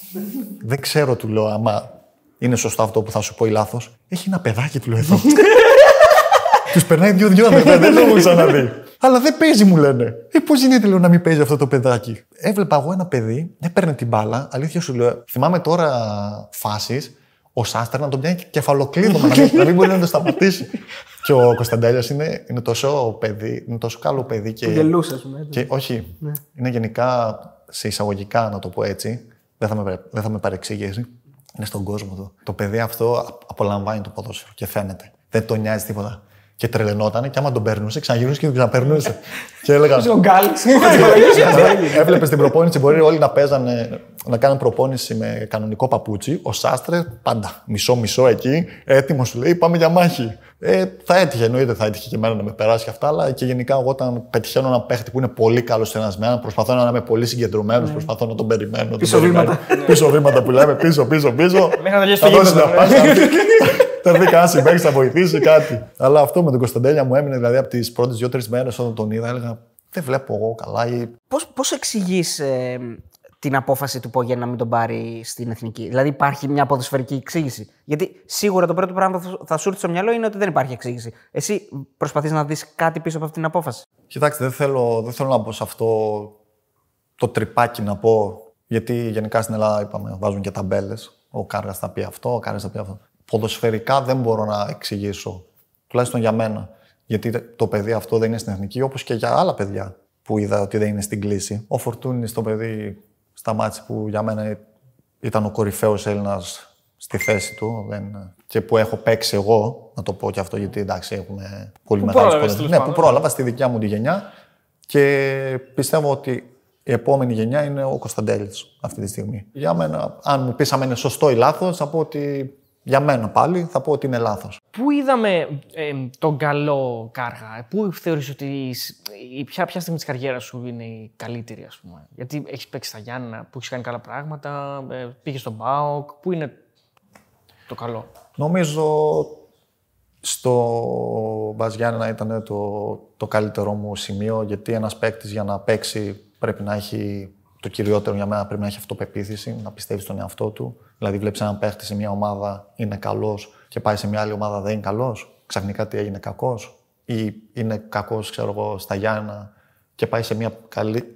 Speaker 3: Δεν ξέρω, του λέω, άμα είναι σωστό αυτό που θα σου πω ή λάθος. Έχει ένα παιδάκι, του λέω εδώ. Τους περνάει δύο-δύο αδερφέ, δεν το έχω ξαναδεί. Αλλά δεν παίζει, μου λένε. Ε, πώς γίνεται, λέω, να μην παίζει αυτό το παιδάκι. Έβλεπα εγώ ένα παιδί, δεν παίρνει την μπάλα. Αλήθεια σου λέω, θυμάμαι τώρα φάσεις, ο Σάστερ να τον πιάνει κεφαλοκλείδωμα, να, μην, να μην μπορεί να το σταματήσει. και ο Κωνσταντέλια είναι, είναι τόσο παιδί, είναι τόσο καλό παιδί. Και,
Speaker 1: Γελούσε, ας πούμε.
Speaker 3: και όχι, είναι γενικά σε εισαγωγικά, να το πω έτσι. Δεν θα με, παρε- δεν θα με παρεξηγήσει. Είναι στον κόσμο του. Το παιδί αυτό α- απολαμβάνει το ποδόσφαιρο και φαίνεται. Δεν τον νοιάζει τίποτα. Και τρελαινόταν και άμα τον περνούσε, ξαναγυρνούσε και τον ξαναπερνούσε. και έλεγα.
Speaker 2: Ο Γκάλ.
Speaker 3: Έβλεπες την προπόνηση, μπορεί όλοι να παίζανε, να κάνουν προπόνηση με κανονικό παπούτσι. Ο Σάστρε πάντα μισό-μισό εκεί, έτοιμος σου λέει: Πάμε για μάχη. Ε, θα έτυχε, εννοείται θα έτυχε και εμένα να με περάσει και αυτά, αλλά και γενικά εγώ όταν πετυχαίνω έναν παίχτη που είναι πολύ καλός σε ένα μένα, προσπαθώ να είμαι πολύ συγκεντρωμένος, προσπαθώ να τον περιμένω. να τον
Speaker 1: Πίσω
Speaker 3: περιμένω. πίσω βήματα που λέμε, πίσω, πίσω, πίσω.
Speaker 2: Μέχρι να τελειώσει
Speaker 3: Θα
Speaker 2: το
Speaker 3: δώσει
Speaker 2: γήπεδο,
Speaker 3: μια
Speaker 2: ναι.
Speaker 3: πάσα. Θα δει κανένα συμπαίχτη, θα βοηθήσει κάτι. Αλλά αυτό με τον Κωνσταντέλια μου έμεινε δηλαδή από τις πρώτες δύο-τρει μέρες όταν τον είδα, έλεγα Δεν βλέπω εγώ καλά. Ή...
Speaker 1: Πώς, πώς εξηγείς ε, την απόφαση του Πόγεν να μην τον πάρει στην εθνική; Δηλαδή υπάρχει μια ποδοσφαιρική εξήγηση; Γιατί σίγουρα το πρώτο πράγμα που θα- θα σου έρθει στο μυαλό είναι ότι δεν υπάρχει εξήγηση. Εσύ προσπαθείς να δεις κάτι πίσω από αυτή την απόφαση;
Speaker 3: Κοιτάξτε, δεν θέλω, δεν θέλω να μπω σε αυτό το τρυπάκι να πω. Γιατί γενικά στην Ελλάδα είπαμε, βάζουν και ταμπέλες. Ο Κάργας θα πει αυτό, ο Κάργας θα πει αυτό. Ποδοσφαιρικά δεν μπορώ να εξηγήσω. Τουλάχιστον για μένα. Γιατί το παιδί αυτό δεν είναι στην εθνική, όπως και για άλλα παιδιά που είδα ότι δεν είναι στην κλίση. Ο Φορτούνης το παιδί στα μάτια που για μένα ήταν ο κορυφαίος Έλληνας στη θέση του δεν... και που έχω παίξει εγώ, να το πω και αυτό γιατί εντάξει έχουμε πολύ
Speaker 2: Που
Speaker 3: μεγάλο
Speaker 2: πρόλαβες,
Speaker 3: σπορ.
Speaker 2: τέλος
Speaker 3: Ναι, που
Speaker 2: πάντων.
Speaker 3: πρόλαβα στη δικιά μου τη γενιά και πιστεύω ότι η επόμενη γενιά είναι ο Κωνσταντέλης αυτή τη στιγμή. Για μένα, αν μου πεις αν είναι σωστό ή λάθος, θα πω ότι για μένα πάλι θα πω ότι είναι λάθος.
Speaker 2: Πού είδαμε ε, τον καλό Κάργα, πού θεωρείς ότι σ- η ποια, ποια στιγμή της καριέρας σου είναι η καλύτερη, ας πούμε; Γιατί έχεις παίξει στα Γιάννα, που έχεις κάνει καλά πράγματα, ε, πήγες στον ΠΑΟΚ, πού είναι το καλό;
Speaker 3: Νομίζω στο Μπαζιάννα ήταν το, το καλύτερό μου σημείο γιατί ένας παίκτης για να παίξει πρέπει να έχει το κυριότερο για μένα πρέπει να έχει αυτοπεποίθηση, να πιστεύει στον εαυτό του. Δηλαδή, βλέπεις έναν παίκτη σε μια ομάδα είναι καλός και πάει σε μια άλλη ομάδα δεν είναι καλός. Ξαφνικά τι έγινε κακός. Ή είναι κακός, ξέρω εγώ, στα Γιάννα και πάει σε μια καλή,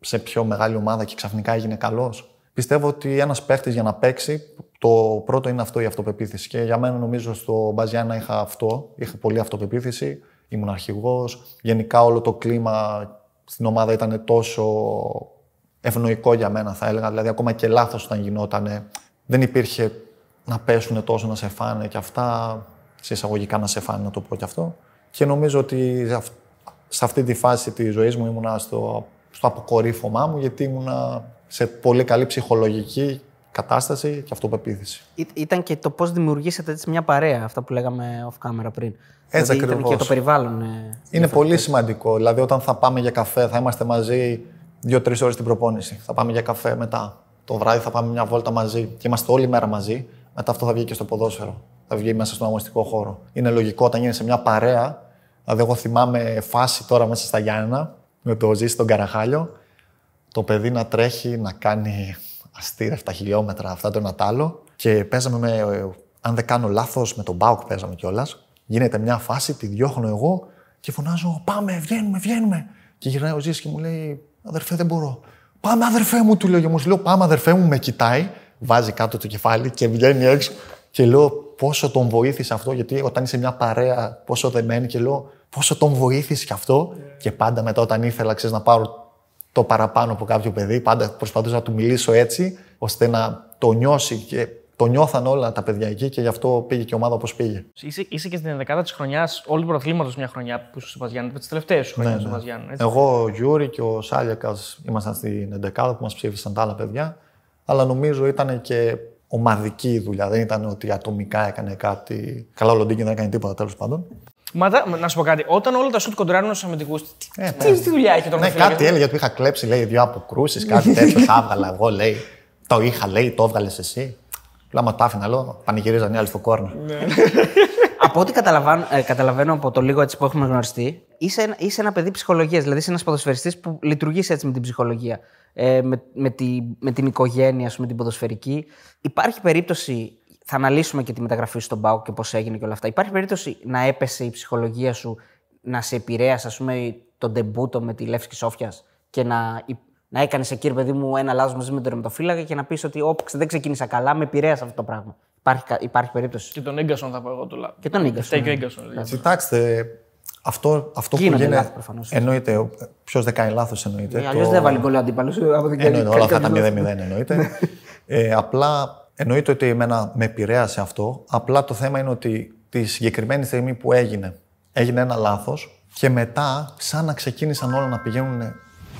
Speaker 3: σε πιο μεγάλη ομάδα και ξαφνικά έγινε καλός. Πιστεύω ότι ένας παίχτης για να παίξει, το πρώτο είναι αυτό η αυτοπεποίθηση. Και για μένα νομίζω στο Μπαζιάννα είχα αυτό. Είχα πολύ αυτοπεποίθηση. Ήμουν αρχηγός. Γενικά όλο το κλίμα στην ομάδα ήταν τόσο ευνοϊκό για μένα, θα έλεγα. Δηλαδή, ακόμα και λάθος όταν γινόταν, δεν υπήρχε να πέσουν τόσο να σε φάνε και αυτά. Σε εισαγωγικά να σε φάνε, να το πω και αυτό. Και νομίζω ότι σε αυ- σε αυτή τη φάση της ζωής μου ήμουνα στο, στο αποκορύφωμά μου, γιατί ήμουνα σε πολύ καλή ψυχολογική κατάσταση και αυτοπεποίθηση.
Speaker 1: Ή- Ήταν και το πώς δημιουργήσατε έτσι μια παρέα, αυτά που λέγαμε off camera πριν.
Speaker 3: Έτσι
Speaker 1: δηλαδή, ήταν
Speaker 3: ακριβώς.
Speaker 1: και το περιβάλλον. ε,
Speaker 3: Είναι
Speaker 1: διαφορετικό.
Speaker 3: πολύ σημαντικό. Δηλαδή, όταν θα πάμε για καφέ, θα είμαστε μαζί δύο-τρεις ώρες την προπόνηση. Θα πάμε για καφέ μετά. Το βράδυ θα πάμε μια βόλτα μαζί και είμαστε όλη μέρα μαζί. Μετά αυτό θα βγει και στο ποδόσφαιρο. Θα βγει μέσα στον αγωνιστικό χώρο. Είναι λογικό όταν γίνει σε μια παρέα. Δηλαδή, εγώ θυμάμαι φάση τώρα μέσα στα Γιάννενα με το ζήσει στον Καραχάλιο. Το παιδί να τρέχει, να κάνει αστήρευτα χιλιόμετρα, αυτά το ένα τ' άλλο. Και παίζαμε με, ε, αν δεν κάνω λάθος, με τον Μπάουκ παίζαμε κιόλας. Γίνεται μια φάση, τη διώχνω εγώ και φωνάζω: Πάμε, βγαίνουμε, βγαίνουμε. Και γυρνάει ο Ζής και μου λέει: Αδερφέ, δεν μπορώ. Πάμε, αδερφέ μου, του λέω. Και μου λέω: Πάμε, αδερφέ μου, με κοιτάει, βάζει κάτω το κεφάλι και βγαίνει έξω. Και λέω: Πόσο τον βοήθησε αυτό, γιατί όταν είσαι μια παρέα, πόσο δεμένη, και λέω: Πόσο τον βοήθησε και αυτό. Και πάντα μετά, όταν ήθελα, ξέρεις να πάρω το παραπάνω από κάποιο παιδί. Πάντα προσπαθούσα να του μιλήσω έτσι, ώστε να το νιώσει και το νιώθαν όλα τα παιδιά εκεί και γι' αυτό πήγε και η ομάδα όπως πήγε.
Speaker 2: Είσαι, είσαι και στην 11η της χρονιάς, όλου του πρωταθλήματος μια χρονιά που είσαι στο ΠΑΣ Γιάννινα, τις τελευταίες σου χρονιές στο ΠΑΣ Γιάννινα. Έτσι.
Speaker 3: Εγώ, ο Γιούρι και ο Σάλιακας ήμασταν στην 11η που μας ψήφισαν τα άλλα παιδιά. Αλλά νομίζω ήταν και ομαδική η δουλειά. Δεν ήταν ότι ατομικά έκανε κάτι. Καλά, ο Λοντίνγκι δεν έκανε τίποτα τέλος πάντων.
Speaker 2: Μα τα- να σου πω κάτι, όταν όλα τα σουτ κοντράρουν στου αμυντικούς, τι,
Speaker 3: Ε,
Speaker 2: τι, τι δουλειά έχει τον
Speaker 3: Ναι, κάτι έλεγε ότι είχα κλέψει, λέει, δύο αποκρούσεις, κάτι τέτοιο. τα έβγαλα εγώ, λέει. Το είχα, λέει, το έβγαλες εσύ. Λάμα τα άφηνα, λέω, πανηγυρίζαν οι άλλοι στο κόρνο.
Speaker 1: από ό,τι καταλαβαίνω, ε, καταλαβαίνω από το λίγο έτσι που έχουμε γνωριστεί, είσαι, ένα- είσαι ένα παιδί ψυχολογίας. Δηλαδή είσαι ένας ποδοσφαιριστής που λειτουργείς έτσι με την ψυχολογία. Ε, με, με, τη, με την οικογένεια σου, με την ποδοσφαιρική. Υπάρχει περίπτωση. Θα αναλύσουμε και τη μεταγραφή σου στον Πάο και πώς έγινε και όλα αυτά. Υπάρχει περίπτωση να έπεσε η ψυχολογία σου, να σε επηρέασε, ας πούμε, τον ντεμπούτο με τη Λεύσκη Σόφιας και να, να έκανες εκεί, ρε παιδί μου, ένα λάθος μαζί με τον τερματοφύλακα και να πεις ότι «Ω, δεν ξεκίνησα καλά, με επηρέασε αυτό το πράγμα. Υπάρχει, κα- υπάρχει περίπτωση.
Speaker 2: Και τον Ίγκασον θα πω εγώ του λάθο.
Speaker 1: Και τον Ίγκασον,
Speaker 2: Φταίει και ο
Speaker 1: ναι.
Speaker 2: Ίγκασον. δηλαδή.
Speaker 3: Κοιτάξτε, αυτό, αυτό που
Speaker 1: Γίνονται
Speaker 3: γίνεται.
Speaker 1: λάθη προφανώς.
Speaker 3: Εννοείται. Ποιος δεν κάνει λάθος, εννοείται.
Speaker 1: Αλλιώς δεν βάλει γκολ ο αντίπαλος.
Speaker 3: Εννοείται, όλα αυτά τα 0-0 εννοείται. ε, απλά εννοείται ότι εμένα με επηρέασε αυτό. Απλά το θέμα είναι ότι τη συγκεκριμένη στιγμή που έγινε, έγινε ένα λάθος και μετά, σαν να ξεκίνησαν όλα να πηγαίνουν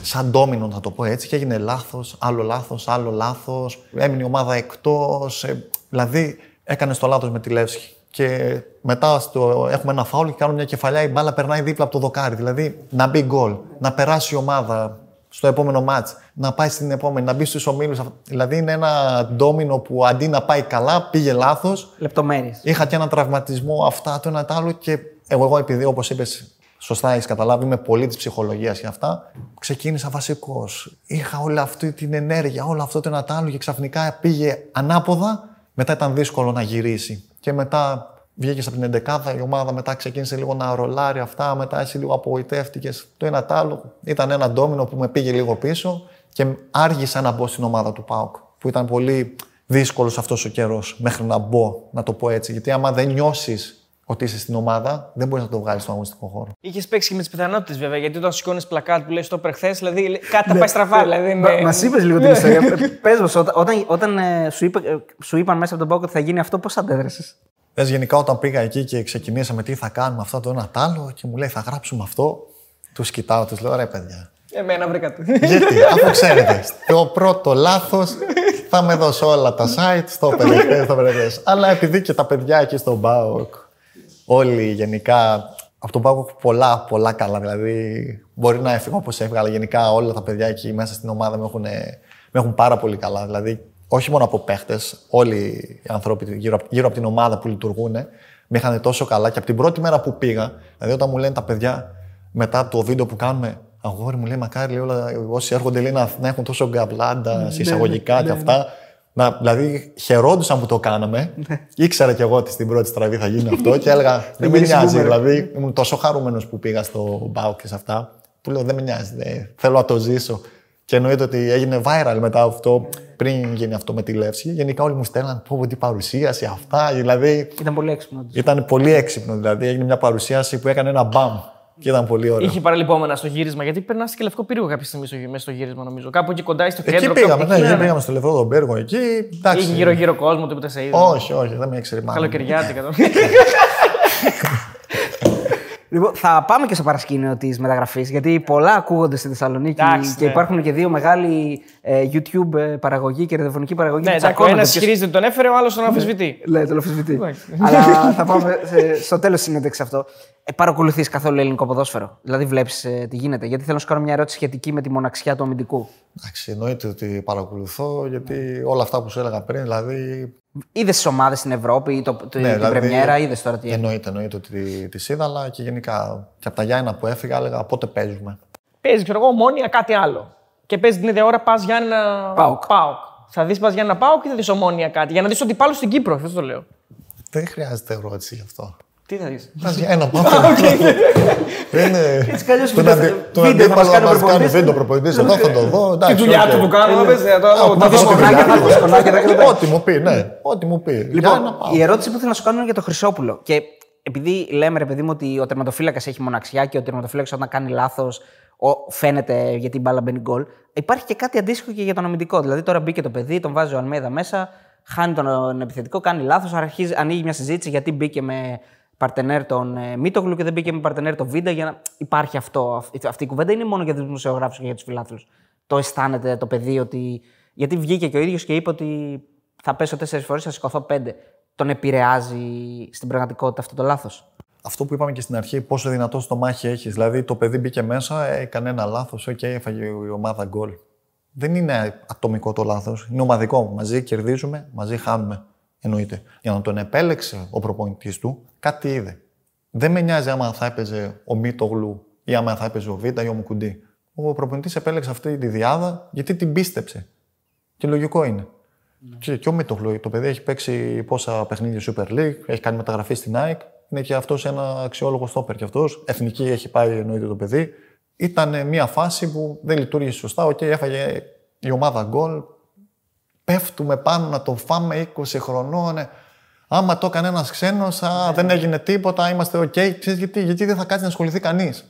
Speaker 3: σαν ντόμινο, να το πω έτσι, και έγινε λάθος, άλλο λάθος, άλλο λάθος. Έμεινε η ομάδα εκτός. δηλαδή, έκανε το λάθος με τη Λεύσχη. Και μετά στο, έχουμε ένα φάουλ και κάνουμε μια κεφαλιά, η μπάλα περνάει δίπλα από το δοκάρι. Δηλαδή, να μπει γκολ, να περάσει η ομάδα στο επόμενο μάτς, να πάει στην επόμενη, να μπει στους ομίλους. Δηλαδή είναι ένα ντόμινο που αντί να πάει καλά, πήγε λάθος.
Speaker 1: Λεπτομέρειες.
Speaker 3: Είχα και ένα τραυματισμό, αυτά, το ένα το άλλο και εγώ, εγώ επειδή όπως είπες, σωστά έχεις καταλάβει, είμαι πολύ της ψυχολογίας και αυτά, ξεκίνησα βασικός. Είχα όλη αυτή την ενέργεια, όλο αυτό το ένα το άλλο και ξαφνικά πήγε ανάποδα, μετά ήταν δύσκολο να γυρίσει. Και μετά βγήκες από την 11η, η ομάδα μετά ξεκίνησε λίγο να ρολάρει αυτά, μετά εσύ λίγο απογοητεύτηκες. Το ένα το άλλο. Ήταν ένα ντόμινο που με πήγε λίγο πίσω και άργησα να μπω στην ομάδα του ΠΑΟΚ, που ήταν πολύ δύσκολος αυτός ο καιρός μέχρι να μπω, να το πω έτσι. Γιατί άμα δεν νιώσεις ότι είσαι στην ομάδα, δεν μπορείς να το βγάλεις στον αγωνιστικό χώρο.
Speaker 2: Είχες παίξει και με τις πιθανότητες βέβαια, γιατί όταν σηκώνεις πλακάτ που λέει στο πρεχθές, δηλαδή κάτι θα πάει στραβά. Δηλαδή, είναι-
Speaker 1: Μας είπες λίγο την ιστορία. Πε μας, όταν, όταν, όταν ε, σου, είπε, ε, σου είπαν μέσα από τον πάγκο ότι θα γίνει αυτό, πώς αντέδρασες;
Speaker 3: Πες γενικά όταν πήγα εκεί και ξεκινήσαμε τι θα κάνουμε αυτό το ένα τ' άλλο και μου λέει θα γράψουμε αυτό, τους κοιτάω, τους λέω ρε παιδιά.
Speaker 2: Εμένα βρήκα το.
Speaker 3: Γιατί, αφού ξέρετε, το πρώτο λάθος θα με δώσω όλα τα site στο περιοχέ, στο περιοχές. Αλλά επειδή και τα παιδιά εκεί στον ΠΑΟΚ, όλοι γενικά από τον ΠΑΟΚ πολλά, πολλά καλά. Δηλαδή, μπορεί να έφυγα όπως έφυγα, αλλά γενικά όλα τα παιδιά εκεί μέσα στην ομάδα με έχουν, με έχουν πάρα πολύ καλά. Δηλαδή, όχι μόνο από παίχτες, όλοι οι άνθρωποι γύρω, απ- γύρω από την ομάδα που λειτουργούν, με είχαν τόσο καλά. Και από την πρώτη μέρα που πήγα, δηλαδή όταν μου λένε τα παιδιά μετά το βίντεο που κάνουμε, αγόρι μου λέει μακάρι λέει, όλα, όσοι έρχονται λέει, να, να έχουν τόσο γκαμπλάντα, εισαγωγικά και αυτά. Να, δηλαδή χαιρόντουσαν που το κάναμε. Ήξερα κι εγώ ότι στην πρώτη στραβή θα γίνει αυτό και έλεγα δεν με
Speaker 1: γυρίσει
Speaker 3: νοιάζει.
Speaker 1: boomerang.
Speaker 3: Δηλαδή ήμουν τόσο χαρούμενος που πήγα στο Μπάουκ και σε αυτά που λέω δεν με νοιάζει. δεν- θέλω να το ζήσω. Και εννοείται ότι έγινε viral μετά αυτό, πριν γίνει αυτό με τη Λεύση. Γενικά όλοι μου στέλναν πω πω, τι παρουσίαση αυτά. Δηλαδή
Speaker 1: Ήταν πολύ έξυπνο. όντως.
Speaker 3: ήταν πολύ έξυπνο. Δηλαδή έγινε μια παρουσίαση που έκανε ένα μπαμ και ήταν πολύ ωραίο.
Speaker 2: Είχε παραλυπόμενα στο γύρισμα, γιατί περνάς και λευκό πύργο κάποια στιγμή στο, μέσα στο γύρισμα, νομίζω. Κάπου εκεί κοντά στο κέντρο.
Speaker 3: Εκεί πήγαμε,
Speaker 2: κάπου
Speaker 3: ναι,
Speaker 2: εκεί,
Speaker 3: εκεί
Speaker 2: ναι.
Speaker 3: πήγαμε στο Λευρό τον Πέργο εκεί. Εντάξει.
Speaker 2: Είχε γύρω-γύρω κόσμο, τίποτα σε είδε.
Speaker 3: Όχι, όχι, δεν με ήξερε μάλλον.
Speaker 2: Καλοκαιριάτικα. το-
Speaker 1: Λοιπόν, θα πάμε και στο παρασκήνιο της μεταγραφής, γιατί πολλά ακούγονται στη Θεσσαλονίκη
Speaker 2: Εντάξει,
Speaker 1: και
Speaker 2: ναι.
Speaker 1: υπάρχουν και δύο μεγάλοι ε, YouTube ε, παραγωγή και ραδιοφωνική παραγωγή.
Speaker 2: Ναι,
Speaker 1: που
Speaker 2: εντάξει, ο
Speaker 1: τσακώνονται
Speaker 2: ένας
Speaker 1: ποιος-
Speaker 2: ισχυρίζεται ότι τον έφερε, ο άλλος τον αμφισβητεί.
Speaker 1: Ναι, το αμφισβητεί.
Speaker 2: Εντάξει.
Speaker 1: Αλλά θα πάμε σε- στο τέλος της συνέντευξης αυτό. Ε, Παρακολουθείς καθόλου ελληνικό ποδόσφαιρο; Δηλαδή, βλέπεις τι γίνεται; Γιατί θέλω να σου κάνω μια ερώτηση σχετική με τη μοναξιά του αμυντικού.
Speaker 3: Εντάξει, εννοείται ότι παρακολουθώ γιατί όλα αυτά που σου έλεγα πριν, δηλαδή.
Speaker 1: Είδες τις ομάδες στην Ευρώπη, ή το, το,
Speaker 3: Ναι,
Speaker 1: την
Speaker 3: δηλαδή,
Speaker 1: Πρεμιέρα, είδες τώρα τι έγινε.
Speaker 3: Εννοείται, εννοείται ότι τις είδα, αλλά και γενικά. Και από τα Γιάννα που έφυγα, έλεγα πότε παίζουμε.
Speaker 2: Παίζει, ξέρω εγώ, ομόνια κάτι άλλο. Και παίζει την ίδια ώρα πας για ένα.
Speaker 1: Πάοκ.
Speaker 2: Πάοκ. Θα δεις πας για ένα πάοκ ή θα δεις ομόνια κάτι. Για να δεις ότι πάλι στην Κύπρο, αυτό το λέω.
Speaker 3: Δεν χρειάζεται ερώτηση γι' αυτό.
Speaker 2: Τι θα δει.
Speaker 3: Πας για ένα πάω. Δεν είναι.
Speaker 1: Έτσι κι αλλιώς
Speaker 3: Τον
Speaker 1: βίντεο-
Speaker 3: αντι- Τον
Speaker 1: βίντεο θα μας
Speaker 3: αντίπαλο
Speaker 1: κάνει
Speaker 3: μας κάνει
Speaker 1: προπονητής.
Speaker 3: βίντεο προπονητής. Εδώ θα το δω.
Speaker 2: Τη
Speaker 3: εντάξει,
Speaker 2: δουλειά
Speaker 3: οκ.
Speaker 2: του που κάνω, να πες, να το-
Speaker 3: Α,
Speaker 2: να
Speaker 3: να
Speaker 2: δεις
Speaker 3: δω τη
Speaker 2: σκονάκια,
Speaker 3: δουλειά
Speaker 1: θα
Speaker 3: του.
Speaker 1: δεις σκονάκια, θα δεις.
Speaker 3: Ό,τι μου πει, ναι. Ό,τι μου πει.
Speaker 1: Λοιπόν,
Speaker 3: Για να πάω.
Speaker 1: η ερώτηση που θέλω να σου κάνω είναι για το Χρυσόπουλο. Και επειδή λέμε, ρε παιδί μου, ότι ο τερματοφύλακας έχει μοναξιά και ο τερματοφύλακας όταν κάνει λάθος φαίνεται γιατί η μπάλα μπαίνει γκολ. Υπάρχει και κάτι αντίστοιχο και για τον αμυντικό. Δηλαδή τώρα μπήκε το παιδί, τον βάζει ο Αλμέδα μέσα, χάνει τον επιθετικό, κάνει λάθος, ανοίγει μια συζήτηση γιατί μπήκε με παρτενέρ τον ε, Μίτογλου και δεν μπήκε με παρτενέρ τον Βίντα. Για να υπάρχει αυτό. Αυτή- Αυτή η κουβέντα είναι μόνο για τους δημοσιογράφους και για τους φιλάθλους. Το αισθάνεται το παιδί ότι. Γιατί βγήκε και ο ίδιος και είπε ότι θα πέσω τέσσερις φορές, θα σηκωθώ πέντε. Τον επηρεάζει στην πραγματικότητα αυτό το λάθος.
Speaker 3: Αυτό που είπαμε και στην αρχή, πόσο δυνατό στομάχι έχεις. Δηλαδή, το παιδί μπήκε μέσα, έκανε ένα λάθος, οκ, έφαγε η ομάδα γκολ. Δεν είναι ατομικό το λάθος, είναι ομαδικό. Μαζί κερδίζουμε, μαζί χάνουμε. Εννοείται. Για να τον επέλεξε ο προπονητής του, κάτι είδε. Δεν με νοιάζει άμα θα έπαιζε ο Μίτογλου ή άμα θα έπαιζε ο Βίντα ή ο Μουκουντί. Ο προπονητής επέλεξε αυτή τη δυάδα γιατί την πίστεψε. Και λογικό είναι. Και, και ο Μίτογλου, το παιδί έχει παίξει πόσα παιχνίδια Super League, έχει κάνει μεταγραφή στην ΑΕΚ. Είναι και αυτός ένα αξιόλογο στόπερ κι αυτός. Εθνική έχει πάει εννοείται το παιδί. Ήταν μια φάση που δεν λειτούργησε σωστά. Οκ, έφαγε η ομάδα γκολ. Πέφτουμε πάνω να το φάμε 20 χρονών. ε. Άμα το έκανε ένας ξένος, δεν έγινε τίποτα, είμαστε οκ. Ξέρεις γιατί, γιατί δεν θα κάτσει να ασχοληθεί κανείς.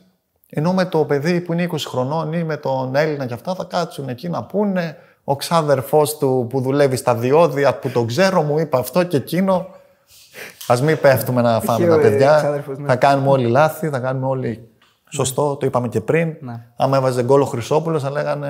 Speaker 3: Ενώ με το παιδί που είναι 20 χρονών ή με τον Έλληνα και αυτά θα κάτσουν εκεί να πούνε. Ο ξάδερφός του που δουλεύει στα διόδια που τον ξέρω μου είπε αυτό και εκείνο. Α μην πέφτουμε να φάμε τα
Speaker 1: ο, ε,
Speaker 3: παιδιά.
Speaker 1: ξάδερφος, ναι.
Speaker 3: Θα κάνουμε όλοι λάθη, θα κάνουμε όλοι. Σωστό, το είπαμε και πριν.
Speaker 1: Ναι.
Speaker 3: Άμα έβαζε γκολ ο Χρυσόπουλος, θα λέγανε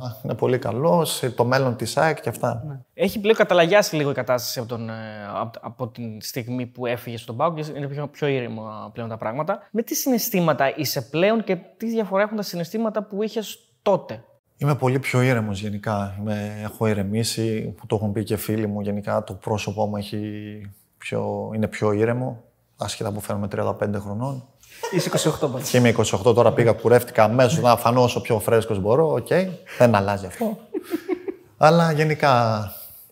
Speaker 3: «Α, είναι πολύ καλός, το μέλλον της ΑΕΚ και αυτά.
Speaker 1: Ναι.
Speaker 2: Έχει πλέον καταλαγιάσει λίγο η κατάσταση από, τον, ε, από, από την στιγμή που έφυγε στον Πάο και είναι πιο, πιο ήρεμο ε, πλέον τα πράγματα. Με τι συναισθήματα είσαι πλέον και τι διαφορά έχουν τα συναισθήματα που είχες τότε;
Speaker 3: Είμαι πολύ πιο ήρεμος γενικά. Είμαι, έχω ηρεμήσει, που το έχουν πει και φίλοι μου. Γενικά το πρόσωπό μου έχει πιο, είναι πιο ήρεμο. Άσχετα που φαίνομαι 35 χρονών.
Speaker 1: Είσαι 28 πάντως.
Speaker 3: Και είμαι 28 τώρα, πήγα, κουρεύτηκα αμέσως να φανώ όσο πιο φρέσκος μπορώ. Οκ, δεν αλλάζει αυτό. Αλλά γενικά.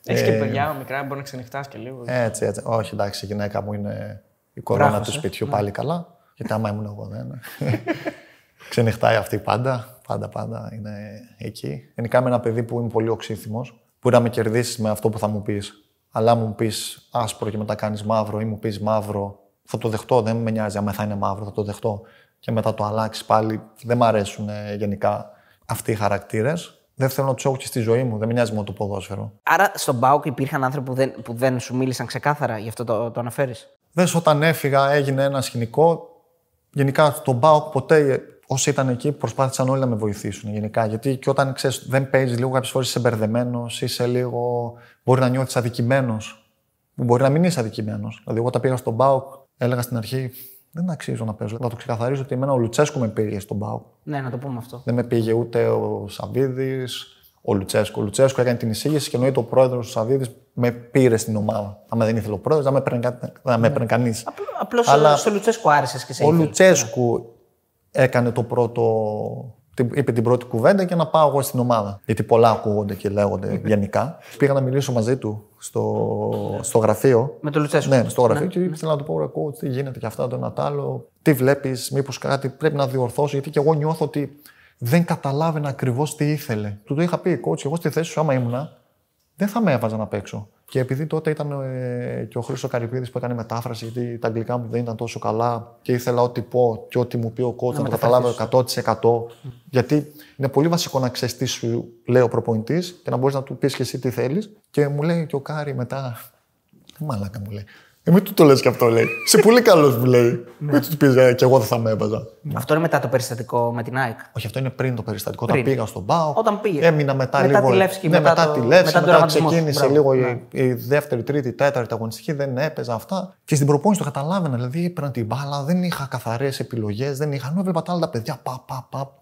Speaker 2: Έχεις
Speaker 3: ε,
Speaker 2: και παιδιά μικρά, μπορεί να ξενυχτάς και λίγο.
Speaker 3: Έτσι, έτσι. Όχι, εντάξει, η γυναίκα μου είναι η κορώνα
Speaker 1: Βράχος,
Speaker 3: του
Speaker 1: ε.
Speaker 3: σπιτιού πάλι καλά. Γιατί άμα ήμουν εγώ δεν. Ξενυχτάει αυτή πάντα. Πάντα, πάντα είναι εκεί. Γενικά είμαι ένα παιδί που είμαι πολύ οξύθυμος. Μπορεί να με κερδίσεις με αυτό που θα μου πεις. Αλλά αν μου πεις άσπρο και μετά κάνεις μαύρο ή μου πεις μαύρο, θα το δεχτώ. Δεν με νοιάζει άμα θα είναι μαύρο, θα το δεχτώ. Και μετά το αλλάξεις πάλι. Δεν μ' αρέσουν ε, γενικά αυτοί οι χαρακτήρες. Δεν θέλω να τους έχω και στη ζωή μου. Δεν με νοιάζει μόνο το ποδόσφαιρο.
Speaker 1: Άρα στον Μπάουκ υπήρχαν άνθρωποι που δεν, που δεν σου μίλησαν ξεκάθαρα, γι' αυτό το, το αναφέρεις;
Speaker 3: Δες όταν έφυγα, έγινε ένα σκηνικό. Γενικά στον Μπάουκ ποτέ όσοι ήταν εκεί προσπάθησαν όλοι να με βοηθήσουν γενικά. Γιατί και όταν ξέρεις, δεν παίζεις λίγο, κάποιες φορές είσαι μπερδεμένος, είσαι λίγο. μπορεί να νιώθεις αδικημένος. Μπορεί να μην είσαι αδικημένος. Δηλαδή, εγώ όταν πήγα στον Μπάουκ, έλεγα στην αρχή δεν αξίζω να παίζω. Να το ξεκαθαρίσω ότι εμένα ο Λουτσέσκου με πήγε στον Μπάουκ.
Speaker 1: Ναι, να το πούμε αυτό.
Speaker 3: Δεν με πήγε ούτε ο Σαββίδης, ο Λουτσέσκου. Ο Λουτσέσκου έκανε την εισήγηση και εννοείται ο πρόεδρος του Σαββίδης με πήρε στην ομάδα. Αν δεν ήθελε ο πρόεδρος, δεν με έπαιρνε, ναι. κανείς.
Speaker 1: Απλώς Αλλά... στο Λουτσέσκου άρεσες και σε
Speaker 3: Ο Λουτσέσκου έκανε το πρώτο, είπε την πρώτη κουβέντα και να πάω εγώ στην ομάδα. Γιατί πολλά ακούγονται και λέγονται γενικά. Πήγα να μιλήσω μαζί του στο, στο γραφείο.
Speaker 1: Με το Λουτσέσκο.
Speaker 3: Ναι, στο γραφείο ναι. και ήθελα να του πω: Εγώ τι γίνεται και αυτά, το ένα άλλο. Τι βλέπεις, μήπως κάτι πρέπει να διορθώσω. Γιατί και εγώ νιώθω ότι δεν καταλάβαινα ακριβώς τι ήθελε. Του το είχα πει: Coach, εγώ στη θέση σου, άμα ήμουνα, δεν θα με έβαζα να παίξω. Και επειδή τότε ήταν ε, και ο Χρήστος Καρυπίδης που έκανε μετάφραση, γιατί τα αγγλικά μου δεν ήταν τόσο καλά και ήθελα ό,τι πω και ό,τι μου πει ο coach να, το καταλάβω 100%. Γιατί είναι πολύ βασικό να ξέρεις τι σου λέει ο προπονητής και να μπορείς να του πεις και εσύ τι θέλεις. Και μου λέει και ο Κάρι μετά. Τι μαλάκα μου λέει. Ε, μην του το λες και αυτό λέει. Είσαι πολύ καλός μου λέει. μην τους πεις ε, και εγώ δεν θα με έβαζα.
Speaker 1: Αυτό είναι μετά το περιστατικό με την ΑΕΚ.
Speaker 3: Όχι, αυτό είναι πριν το περιστατικό. Πριν. Όταν πήγα στον Πάο.
Speaker 1: Όταν πήγε.
Speaker 3: Έμεινα μετά,
Speaker 1: μετά
Speaker 3: λίγο.
Speaker 1: Τη Λεύσκη,
Speaker 3: ναι,
Speaker 1: μετά,
Speaker 3: μετά, τη Λεύσκη. Μετά, μετά ξεκίνησε
Speaker 1: Μπράβο.
Speaker 3: λίγο
Speaker 1: ναι.
Speaker 3: η, η, δεύτερη, τρίτη, τέταρτη αγωνιστική. Δεν έπαιζα αυτά. Και στην προπόνηση το καταλάβαινα. Δηλαδή έπαιρνα την μπάλα, δεν είχα καθαρές επιλογές. Δεν είχα. Ενώ έβλεπα τα άλλα τα παιδιά. Πα, πα, πα.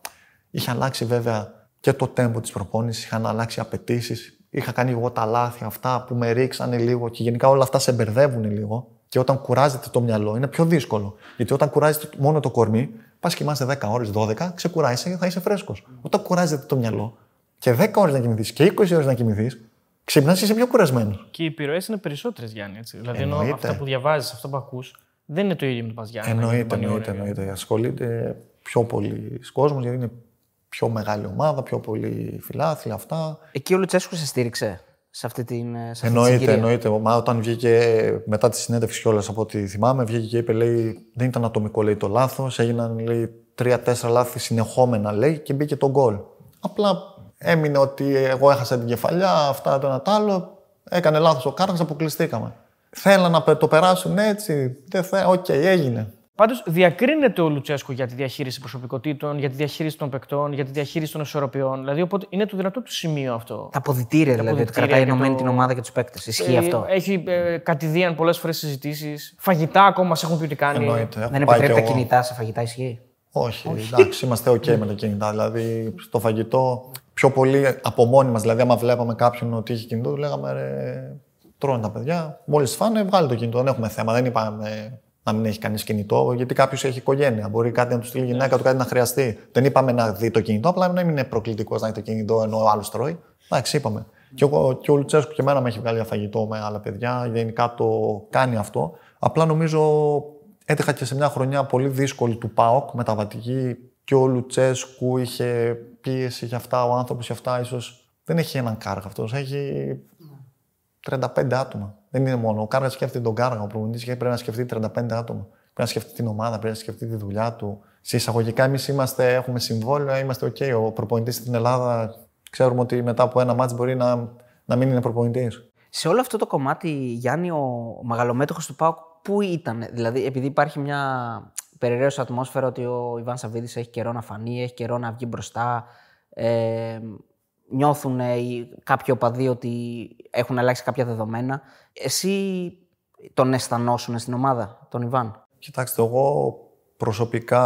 Speaker 3: Είχε αλλάξει βέβαια και το τέμπο της προπόνησης. Είχαν αλλάξει απαιτήσεις. Είχα κάνει εγώ τα λάθη αυτά που με ρίξανε λίγο και γενικά όλα αυτά σε μπερδεύουν λίγο. Και όταν κουράζεται το μυαλό είναι πιο δύσκολο. Γιατί όταν κουράζεται μόνο το κορμί, πας κοιμάσαι 10 ώρες, 12, ξεκουράζεσαι και θα είσαι φρέσκος. Όταν κουράζεται το μυαλό και 10 ώρες να κοιμηθείς και 20 ώρες να κοιμηθείς, ξυπνάς και είσαι πιο κουρασμένος.
Speaker 2: Και οι επιρροές είναι περισσότερες, Γιάννη. Έτσι. Δηλαδή, ενώ αυτά που διαβάζεις, αυτά που ακούς, δεν είναι το ίδιο με το πας Γιάννη.
Speaker 3: Εννοείται, εννοείται, εννοείται. Ασχολείται πιο πολύ κόσμος γιατί είναι πιο μεγάλη ομάδα, πιο πολύ φιλάθλοι αυτά.
Speaker 1: Εκεί ο Λουτσέσκου σε στήριξε σε αυτή την σε αυτή
Speaker 3: εννοείται,
Speaker 1: συγκυρία.
Speaker 3: εννοείται. Μα όταν βγήκε μετά τη συνέντευξη κιόλας από ό,τι θυμάμαι, βγήκε και είπε: λέει, Δεν ήταν ατομικό λέει, το λάθος. Έγιναν λέει, τρία-τέσσερα λάθη συνεχόμενα λέει και μπήκε το γκολ. Απλά έμεινε ότι εγώ έχασα την κεφαλιά, αυτά το ένα το άλλο. Έκανε λάθος ο Κάργας, αποκλειστήκαμε. Θέλαν να το περάσουν έτσι. Δεν θε... Ok, okay, έγινε.
Speaker 2: Πάντως διακρίνεται ο Λουτσέσκο για τη διαχείριση προσωπικότητων, για τη διαχείριση των παικτών, για τη διαχείριση των ισορροπιών. Δηλαδή, οπότε είναι το δυνατό του σημείο αυτό.
Speaker 1: Τα αποδυτήρια δηλαδή, ότι
Speaker 2: αποδυτήρια
Speaker 1: κρατάει
Speaker 2: και
Speaker 1: ενωμένη
Speaker 2: το-
Speaker 1: την ομάδα και τους παίκτες. Ισχύει
Speaker 2: Ε,
Speaker 1: αυτό;
Speaker 2: Έχει ε, κατ' ιδίαν πολλές φορές συζητήσεις. Φαγητά ακόμα σε έχουν πει ότι κάνει.
Speaker 3: Εννοείται. Έχω
Speaker 1: Δεν
Speaker 3: πάει
Speaker 1: επιτρέπει
Speaker 3: κι
Speaker 1: τα
Speaker 3: εγώ.
Speaker 1: κινητά σε φαγητά, ισχύει;
Speaker 3: Όχι, εντάξει, είμαστε OK με τα κινητά. Δηλαδή, στο φαγητό, πιο πολύ από μόνοι μας. Δηλαδή, άμα βλέπαμε κάποιον ότι είχε κινητό, του λέγαμε ρε, τρώνε τα παιδιά. Μόλις φάνε, βγάλει το κινητό. Δεν έχουμε θέμα. Δεν είπαμε να μην έχει κανείς κινητό, γιατί κάποιος έχει οικογένεια. Μπορεί κάτι να του στείλει η γυναίκα του, κάτι να χρειαστεί. Δεν είπαμε να δει το κινητό, απλά να μην είναι προκλητικός να έχει το κινητό ενώ ο άλλος τρώει. Εντάξει, είπαμε. Και, εγώ, και ο Λουτσέσκου και εμένα με έχει βγάλει για φαγητό με άλλα παιδιά. Γενικά το κάνει αυτό. Απλά νομίζω έτυχα και σε μια χρονιά πολύ δύσκολη του ΠΑΟΚ, μεταβατική, και ο Λουτσέσκου είχε πίεση για αυτά, ο άνθρωπος για αυτά, ίσως δεν έχει έναν κάργα αυτός. Έχει 35 άτομα. Δεν είναι μόνο. Ο Κάργας σκέφτεται τον Κάργα. Ο προπονητής πρέπει να σκεφτεί 35 άτομα. Πρέπει να σκεφτεί την ομάδα, πρέπει να σκεφτεί τη δουλειά του. Σε εισαγωγικά, εμείς είμαστε, έχουμε συμβόλαιο, είμαστε OK. Ο προπονητής στην Ελλάδα ξέρουμε ότι μετά από ένα μάτσο μπορεί να, να μην είναι προπονητής.
Speaker 1: Σε όλο αυτό το κομμάτι, Γιάννη, ο μεγαλομέτωχος του ΠΑΟΚ, πού ήταν; Δηλαδή, επειδή υπάρχει μια περιραίωση ατμόσφαιρα ότι ο Ιβάν Σαββίδης έχει καιρό να φανεί, έχει καιρό να βγει μπροστά. Ε, νιώθουν ε, οι- κάποιοι οπαδοί ότι έχουν αλλάξει κάποια δεδομένα. Εσύ τον αισθανόσουν στην ομάδα, τον Ιβάν;
Speaker 3: Κοιτάξτε, εγώ προσωπικά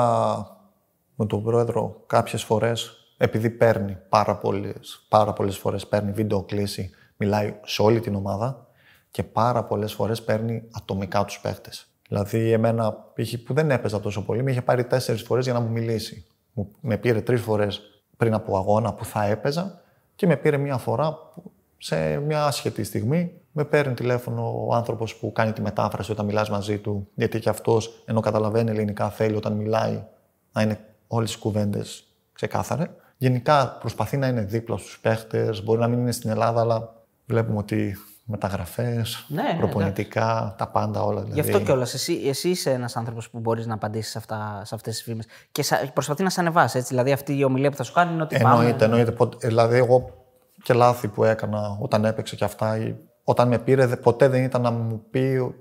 Speaker 3: με τον πρόεδρο κάποιες φορές, επειδή παίρνει πάρα πολλές, πάρα πολλές φορές παίρνει βίντεο κλήση, μιλάει σε όλη την ομάδα και πάρα πολλές φορές παίρνει ατομικά τους παίχτες. Δηλαδή, εμένα π.χ. που δεν έπαιζα τόσο πολύ, με είχε πάρει τέσσερις φορές για να μου μιλήσει. Μου, με πήρε τρεις φορές πριν από αγώνα που θα έπαιζα και με πήρε μία φορά που σε μια άσχετη στιγμή με παίρνει τηλέφωνο ο άνθρωπος που κάνει τη μετάφραση όταν μιλάς μαζί του, γιατί και αυτός ενώ καταλαβαίνει ελληνικά θέλει όταν μιλάει να είναι όλες οι κουβέντες ξεκάθαρες. Γενικά προσπαθεί να είναι δίπλα στους παίχτες, μπορεί να μην είναι στην Ελλάδα, αλλά βλέπουμε ότι μεταγραφές,
Speaker 1: Ναι, ναι,
Speaker 3: προπονητικά, τα πάντα όλα. Δηλαδή.
Speaker 1: Γι' αυτό κιόλας. Εσύ, εσύ είσαι ένας άνθρωπος που μπορείς να απαντήσεις σε, αυτά, σε αυτές τις φήμες. Και σα, προσπαθεί να σε ανεβάσει. Έτσι. Δηλαδή, αυτή η ομιλία που θα σου κάνει είναι ότι.
Speaker 3: Εννοείται,
Speaker 1: πάμε...
Speaker 3: εννοείται. Πότε- Δηλαδή, εγώ και λάθη που έκανα όταν έπαιξε και αυτά, ή όταν με πήρε, δε- ποτέ δεν ήταν να μου πει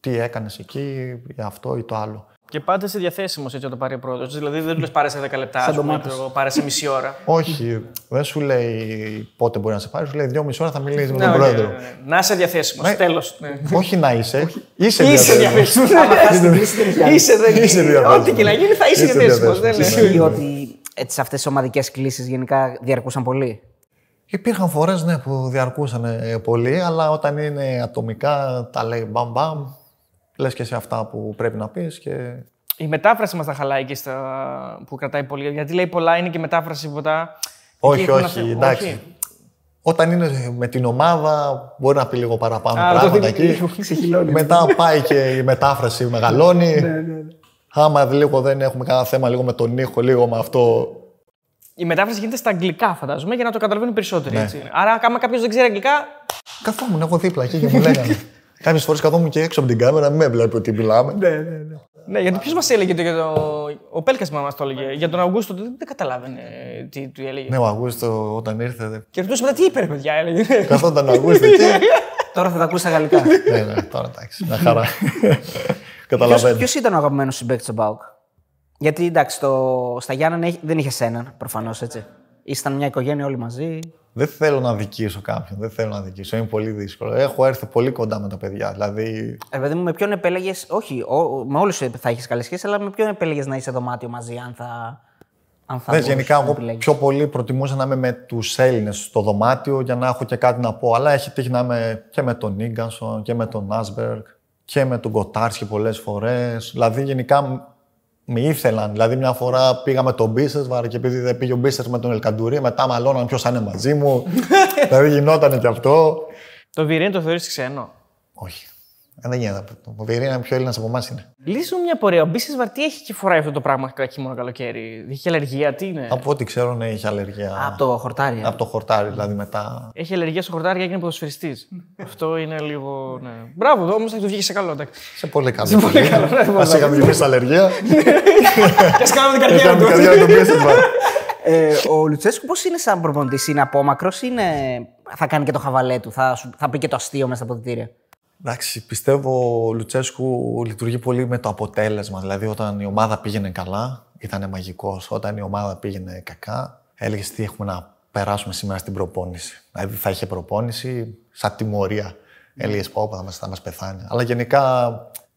Speaker 3: τι έκανες εκεί, ή αυτό ή το άλλο.
Speaker 2: Και πάντα είσαι διαθέσιμος έτσι όταν πάρει ο πρόεδρος. Δηλαδή δεν του λες πάρε σε 10 λεπτά,
Speaker 1: Σαν
Speaker 2: ας πούμε,
Speaker 1: ντομάτες.
Speaker 2: ξέρω εγώ, πάρε σε μισή ώρα.
Speaker 3: Όχι, δεν σου λέει πότε μπορεί να σε πάρει, σου λέει δύο μισή ώρα θα μιλήσεις με
Speaker 2: Ναι,
Speaker 3: τον
Speaker 2: οκ,
Speaker 3: πρόεδρο.
Speaker 2: ναι, ναι. Να είσαι διαθέσιμος.
Speaker 3: Ναι.
Speaker 2: Τέλος.
Speaker 3: Όχι να είσαι, είσαι
Speaker 2: Είσαι
Speaker 3: διαθέσιμος.
Speaker 2: διαθέσιμος. Είσαι δεν
Speaker 3: Είσαι διαθέσιμος.
Speaker 2: Ό,τι και να γίνει θα είσαι
Speaker 3: Είσαι
Speaker 2: διαθέσιμος.
Speaker 3: διαθέσιμος.
Speaker 2: Δεν είναι.
Speaker 1: Ισχύει ότι έτσι, αυτές τι ομαδικές κλήσεις γενικά διαρκούσαν πολύ;
Speaker 3: Υπήρχαν φορές ναι, που διαρκούσαν ε, πολύ, αλλά όταν είναι ατομικά τα λέει μπαμ μπαμ, λες και σε αυτά που πρέπει να πεις και
Speaker 2: Η μετάφραση μας τα χαλάει και στα... που κρατάει πολύ. Γιατί λέει πολλά, είναι και μετάφραση ποτά.
Speaker 3: Όχι,
Speaker 2: Εκεί έχουν
Speaker 3: όχι,
Speaker 2: αφέ-
Speaker 3: εντάξει. Όταν είναι με την ομάδα, μπορεί να πει λίγο παραπάνω
Speaker 2: Α, το
Speaker 3: πράγματα
Speaker 2: δίνει
Speaker 3: εκεί.
Speaker 2: λίγο, ξεχυλώνει.
Speaker 3: Μετά πάει και η μετάφραση μεγαλώνει. Άμα λίγο δεν έχουμε κανένα θέμα λίγο με τον ήχο, λίγο με αυτό.
Speaker 2: Η μετάφραση γίνεται στα αγγλικά, φαντάζομαι, για να το καταλαβαίνουν περισσότεροι.
Speaker 3: Ναι.
Speaker 2: Έτσι. Άρα, άμα κάποιος δεν ξέρει αγγλικά,
Speaker 3: Καθόμουν εγώ δίπλα εκεί και μου λέγανε. Κάποιες φορές καθόμουν και έξω από την κάμερα, μην με βλέπει ότι μιλάμε.
Speaker 2: Ναι, γιατί ποιος μας έλεγε το, για το. Ο Πέλκας μας το έλεγε. Για τον Αυγούστο δεν, δεν καταλάβαινε τι του έλεγε.
Speaker 3: Ναι, ο Αγούστο όταν ήρθε. δεν-
Speaker 2: Και ρωτούσε μετά τι είπε, ρε παιδιά, έλεγε.
Speaker 3: Καθόταν ο Αγούστο εκεί.
Speaker 1: Τώρα θα τα ακούσει στα γαλλικά.
Speaker 3: ναι, ναι, τώρα εντάξει. Μια χαρά. Καταλαβαίνω.
Speaker 1: Ποιος ήταν ο αγαπημένος συμπαίκτη του Μπάουκ; Γιατί εντάξει, στο, στα Γιάννενα έχει- δεν είχε έναν προφανώς έτσι. Ήσταν μια οικογένεια όλοι μαζί.
Speaker 3: Δεν θέλω να δικήσω κάποιον. Δεν θέλω να δικήσω. Είναι πολύ δύσκολο. Έχω έρθει πολύ κοντά με τα παιδιά. Δηλαδή,
Speaker 1: Ε, παιδί μου, με ποιον επέλεγες. Όχι, ο, με όλους θα έχεις καλή σχέση, αλλά με ποιον επέλεγες να είσαι δωμάτιο μαζί, αν θα. Αν θα
Speaker 3: ναι,
Speaker 1: μπορούσες
Speaker 3: γενικά,
Speaker 1: να
Speaker 3: εγώ
Speaker 1: επιλέγεις;
Speaker 3: πιο πολύ προτιμούσα να είμαι με τους Έλληνες στο δωμάτιο για να έχω και κάτι να πω. Αλλά έχει τύχει να είμαι και με τον Ίγκανσον και με τον Άσμπεργκ και με τον Κοτάρσκι πολλές φορές. Δηλαδή, γενικά μ- με ήθελαν. Δηλαδή, μια φορά πήγα με τον Μπίσεσβαρ και επειδή δεν πήγε ο Μπίσεσ με τον Ελκαντουρί, μετά μαλώναν ποιος θα είναι μαζί μου. δηλαδή, γινόταν και αυτό.
Speaker 2: το Βιρίνι το θεωρείς ξένο;
Speaker 3: Όχι. Ε, δεν γίνεται. Ο Βιερίνια είναι πιο Έλληνας από εμάς είναι.
Speaker 2: Λύσου μια πορεία. Ο Μπίσης Βαρτί έχει και φοράει αυτό το πράγμα χειμώνα καλοκαίρι. Έχει αλλεργία, τι είναι;
Speaker 3: Από ό,τι ξέρω, ναι, είχε αλλεργία.
Speaker 1: Α, από το χορτάρι. ε.
Speaker 3: από το χορτάρι, δηλαδή μετά.
Speaker 2: Έχει αλλεργία στο χορτάρι και έγινε ποδοσφαιριστής. αυτό είναι λίγο. Ναι. Μπράβο, όμως θα του βγει σε καλό. εντάξει.
Speaker 3: Σε πολύ καλό.
Speaker 2: Σε πολύ καλό, ναι,
Speaker 3: Μα
Speaker 2: voilà.
Speaker 3: είχαμε και εμείς αλλεργία.
Speaker 2: Και ας κάνουμε την καριέρα
Speaker 3: Είχαμε
Speaker 2: του.
Speaker 3: καρδιά τον Μπίσεσβαρ.
Speaker 1: Ε, ο Λουτσέσκου πώς είναι σαν προπονητής, είναι απόμακρος, είναι. Θα κάνει και το χαβαλέ του, θα, σου- θα πει και το αστείο μέσα στα ποδητήρια.
Speaker 3: Εντάξει, πιστεύω ο Λουτσέσκου λειτουργεί πολύ με το αποτέλεσμα. Δηλαδή, όταν η ομάδα πήγαινε καλά, ήταν μαγικός. Όταν η ομάδα πήγαινε κακά, έλεγες τι έχουμε να περάσουμε σήμερα στην προπόνηση. Δηλαδή, θα είχε προπόνηση σαν τιμωρία. Έλεγες πω, πω, θα μας θα μας πεθάνει. Αλλά γενικά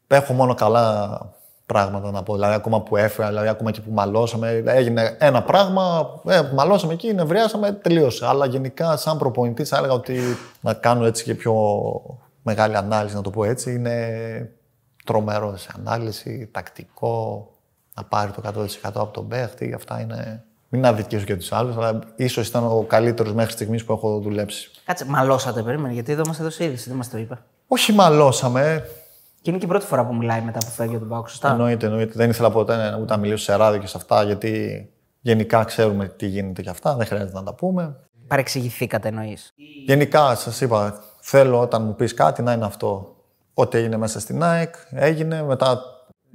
Speaker 3: έχω μόνο καλά πράγματα να πω. Δηλαδή, ακόμα που έφυγα, δηλαδή, ακόμα και που μαλώσαμε, έγινε ένα πράγμα, ε, μαλώσαμε εκεί, νευριάσαμε, τελείωσε. Αλλά γενικά, σαν προπονητής, θα έλεγα ότι να κάνω έτσι και πιο μεγάλη ανάλυση, να το πω έτσι, είναι τρομερό σε ανάλυση, τακτικό, να πάρει το 100% από τον παίχτη. Αυτά είναι. Μην αδικήσω και τους άλλους, αλλά ίσως ήταν ο καλύτερος μέχρι στιγμής που έχω δουλέψει.
Speaker 1: Κάτσε, μαλώσατε, περίμενε, γιατί εδώ μα έδωσε είδηση, δεν μας το είπε.
Speaker 3: Όχι μαλώσαμε.
Speaker 1: Και είναι και η πρώτη φορά που μιλάει μετά που φεύγει από τον Πάουκ, σωστά;
Speaker 3: Εννοείται, εννοείται. Δεν ήθελα ποτέ να- ούτε να μιλήσω σε ράδιο και σε αυτά, γιατί γενικά ξέρουμε τι γίνεται και αυτά. Δεν χρειάζεται να τα πούμε.
Speaker 1: Παρεξηγηθήκατε, εννοείς.
Speaker 3: Γενικά, σας είπα, θέλω όταν μου πεις κάτι να είναι αυτό. Ό,τι έγινε μέσα στην ΑΕΚ, έγινε. Μετά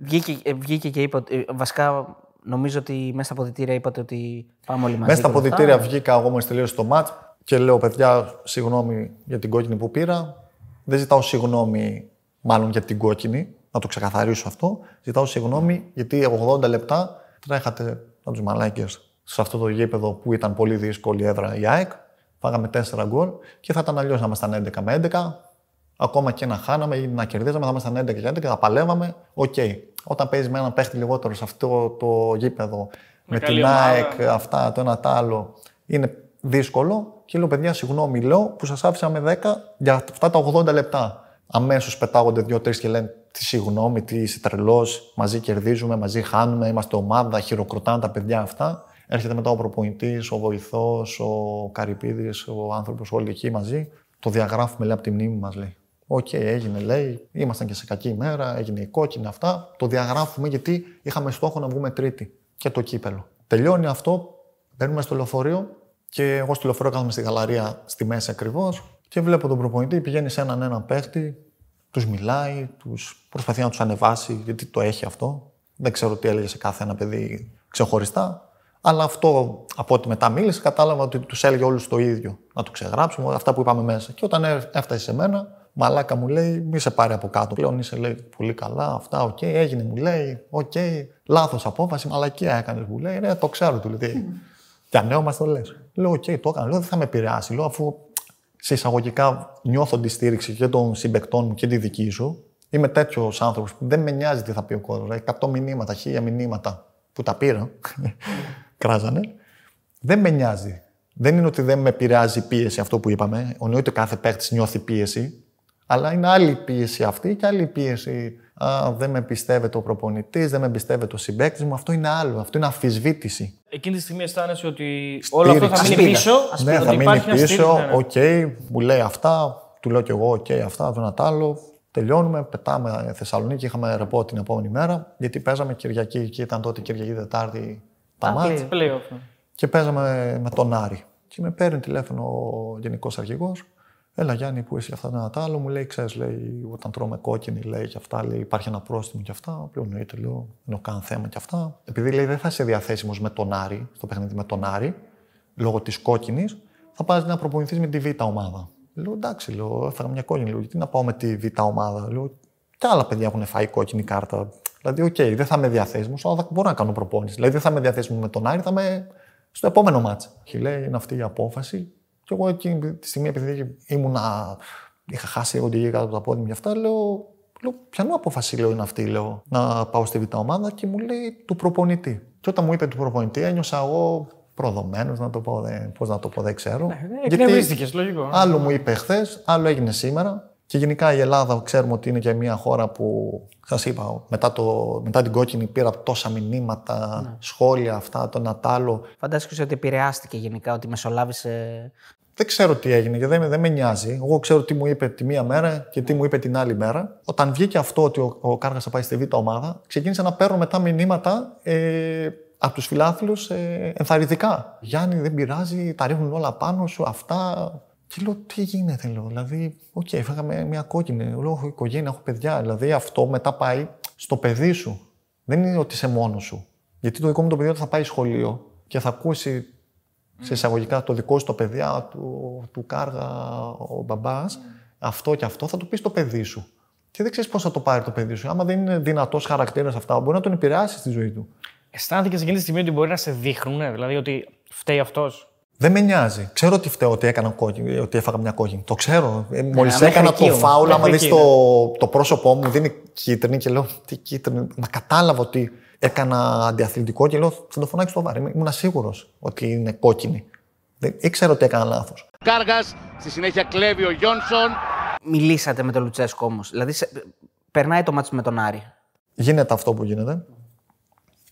Speaker 1: Βγήκε, ε, βγήκε και είπε ότι. ε, Βασικά, νομίζω ότι μέσα στα ποδητήρια είπατε ότι πάμε όλοι μαζί.
Speaker 3: Μέσα στα
Speaker 1: και όλα αυτά.
Speaker 3: ποδητήρια βγήκα εγώ μόλις τελείωσε το ματς και λέω: Παιδιά, συγγνώμη για την κόκκινη που πήρα. Δεν ζητάω συγγνώμη, μάλλον για την κόκκινη, να το ξεκαθαρίσω αυτό. Ζητάω συγγνώμη γιατί 80 λεπτά τρέχατε από του μαλάκες σε αυτό το γήπεδο που ήταν πολύ δύσκολη έδρα η ΑΕΚ. Φάγαμε 4 γκολ και θα ήταν αλλιώς να ήμασταν 11 με 11. Ακόμα και να χάναμε ή να κερδίζαμε, θα ήμασταν 11 και 11, θα παλεύαμε. Οκ. Όταν παίζεις με έναν παίχτη λιγότερο σε αυτό το γήπεδο, με,
Speaker 2: καλή
Speaker 3: την
Speaker 2: ομάδα.
Speaker 3: ΑΕΚ, αυτά, το ένα το άλλο, είναι δύσκολο. Και λέω, παιδιά, συγγνώμη, λέω που σας άφησα με 10 για αυτά τα 80 λεπτά. Αμέσως πετάγονται δύο-τρεις και λένε τι συγγνώμη, τι είσαι τρελός, μαζί κερδίζουμε, μαζί χάνουμε, είμαστε ομάδα, χειροκροτάνε τα παιδιά αυτά. Έρχεται μετά ο προπονητής, ο βοηθός, ο Καρυπίδης, ο άνθρωπος, όλοι εκεί μαζί. Το διαγράφουμε, λέει, από τη μνήμη μας, λέει. Οκ, έγινε, λέει. Ήμασταν και σε κακή ημέρα, έγινε η κόκκινη αυτά. Το διαγράφουμε γιατί είχαμε στόχο να βγούμε τρίτη και το κύπελλο. Τελειώνει αυτό, μπαίνουμε στο λεωφορείο και εγώ στο λεωφορείο κάθομαι στη γαλαρία στη μέση ακριβώς. Και βλέπω τον προπονητή, πηγαίνει σε έναν έναν παίχτη, τους μιλάει, τους προσπαθεί να τους ανεβάσει, γιατί το έχει αυτό. Δεν ξέρω τι έλεγε σε κάθε ένα παιδί ξεχωριστά. Αλλά αυτό από ό,τι μετά μίλησε, κατάλαβα ότι τους έλεγε όλους το ίδιο. Να το ξεγράψουμε, αυτά που είπαμε μέσα. Και όταν ε, έφτασε σε μένα, μαλάκα μου λέει, μη σε πάρει από κάτω. Πλέον είσαι λέει πολύ καλά, αυτά, ok, okay, έγινε μου λέει, ok, okay, λάθος απόφαση, μαλακία έκανες μου λέει, ναι, το ξέρω του λέει. Για νέο μας το λες. Λέω, ok, okay, το έκανα. Λέω, δεν θα με επηρεάσει. Λέω, αφού σε εισαγωγικά νιώθω τη στήριξη και των συμπαικτών μου και τη δική σου. Είμαι τέτοιος άνθρωπος που δεν με νοιάζει τι θα πει ο κόσμος. 100 μηνύματα, 1000 μηνύματα που τα πήρα, κράζανε. Δεν με νοιάζει. Δεν είναι ότι δεν με επηρεάζει η πίεση αυτό που είπαμε. Εννοείται κάθε παίχτης νιώθει πίεση. Αλλά είναι άλλη πίεση αυτή και άλλη πίεση. Α, δεν με πιστεύει ο προπονητής, δεν με πιστεύει ο συμπαίκτης μου. Αυτό είναι άλλο. Αυτό είναι αμφισβήτηση.
Speaker 2: Εκείνη τη στιγμή αισθάνεσαι ότι όλο αυτό θα μείνει πίσω.
Speaker 3: Ναι, θα μείνει πίσω. Ναι, ναι. OK, okay, μου λέει αυτά. Του λέω κι εγώ, OK, okay, αυτά, το ένα άλλο. Τελειώνουμε, πετάμε Θεσσαλονίκη. Είχαμε ρεπό την επόμενη μέρα. Γιατί παίζαμε Κυριακή και ήταν τότε Κυριακή Τετάρτη τα ματς. Και παίζαμε με τον Άρη. Και με παίρνει τηλέφωνο ο Γενικός Αρχηγός Έλα Γιάννη, που είσαι αυτά ένα άλλο, μου λέει, ξέρεις, λέει, όταν τρώμε κόκκινη, λέει και αυτά, λέει, υπάρχει ένα πρόστιμο και αυτά. Λέω, εννοείται, λέω, δεν έχω κανένα θέμα και αυτά. Επειδή λέει, δεν θα είσαι διαθέσιμος με τον Άρη, στο παιχνίδι με τον Άρη, λόγω της κόκκινης, θα πας να προπονηθείς με τη Β' ομάδα. Λέω, εντάξει, λέω, έφαγα μια κόκκινη, λέω, γιατί να πάω με τη Β' ομάδα. Λέω, και άλλα παιδιά έχουν φάει κόκκινη κάρτα. Δηλαδή, OK, okay, δεν θα είμαι διαθέσιμος, αλλά θα μπορώ να κάνω προπόνηση. Δηλαδή, δεν θα είμαι διαθέσιμος με τον Άρη, θα είμαι στο επόμενο ματς. Και λέει, είναι αυτή η απόφαση. Και εγώ εκείνη τη στιγμή, επειδή ήμουνα, είχα χάσει εγώ τη γη κάτω από τα πόδια μου και αυτά, λέω, λέω ποιανού απόφαση λέω, είναι αυτή, λέω, να πάω στη β' ομάδα και μου λέει του προπονητή. Και όταν μου είπε του προπονητή, ένιωσα εγώ προδομένος, να το πω, πώς να το πω, δεν ξέρω. Ναι,
Speaker 2: Γιατί λογικό.
Speaker 3: Άλλο μου είπε χθες, άλλο έγινε σήμερα. Και γενικά η Ελλάδα ξέρουμε ότι είναι και μια χώρα που, σας είπα, μετά, το, μετά την κόκκινη πήρα τόσα μηνύματα, ναι. σχόλια αυτά, το ένα άλλο.
Speaker 1: Φαντάζομαι ότι επηρεάστηκε γενικά, ότι μεσολάβησε;
Speaker 3: Δεν ξέρω τι έγινε και δεν, δεν με νοιάζει. Εγώ ξέρω τι μου είπε τη μία μέρα και τι μου είπε την άλλη μέρα. Όταν βγήκε αυτό ότι ο, ο Κάργας θα πάει στη Β' ομάδα, ξεκίνησα να παίρνω μετά μηνύματα ε, από τους φιλάθλους ε, ενθαρρυντικά. Γιάννη, δεν πειράζει, τα ρίχνουν όλα πάνω σου, αυτά. Και λέω, τι γίνεται, λέω. Δηλαδή, OK, okay, φάγαμε μια κόκκινη. Λέω, έχω οικογένεια, έχω παιδιά. Δηλαδή, αυτό μετά πάει στο παιδί σου. Δεν είναι ότι είσαι μόνος σου. Γιατί το δικό μου το παιδί θα πάει σχολείο και θα ακούσει σε εισαγωγικά το δικό σου το παιδιά του, του Κάργα ο μπαμπάς, αυτό και αυτό, θα το πεις στο παιδί σου. Και δεν ξέρεις πώς θα το πάρει το παιδί σου. Άμα δεν είναι δυνατός χαρακτήρας αυτά, μπορεί να τον επηρεάσεις στη ζωή του.
Speaker 2: Αισθάνθηκες εκείνη τη στιγμή ότι μπορεί να σε δείχνουν, δηλαδή ότι φταίει αυτός;
Speaker 3: Δεν με νοιάζει. Ξέρω ότι φταίω ότι, έκανα κόκκινη, ότι έφαγα μια κόκκινη. Το ξέρω. Ε, Μόλις έκανα το φάουλ, άμα δεις το, το πρόσωπό μου, δίνει κίτρινη και λέω τι κίτρινη. Μα κατάλαβα ότι έκανα αντιαθλητικό και λέω θα το φωνάξει στο βάρη. Ήμουν σίγουρος ότι είναι κόκκινη. Δεν ήξερα ότι έκανα λάθος.
Speaker 5: Κάργας, στη συνέχεια κλέβει ο Γιόνσον.
Speaker 1: Μιλήσατε με τον Λουτσέσκο όμως. Δηλαδή, σε... περνάει το μάτι με τον Άρη.
Speaker 3: Γίνεται αυτό που γίνεται.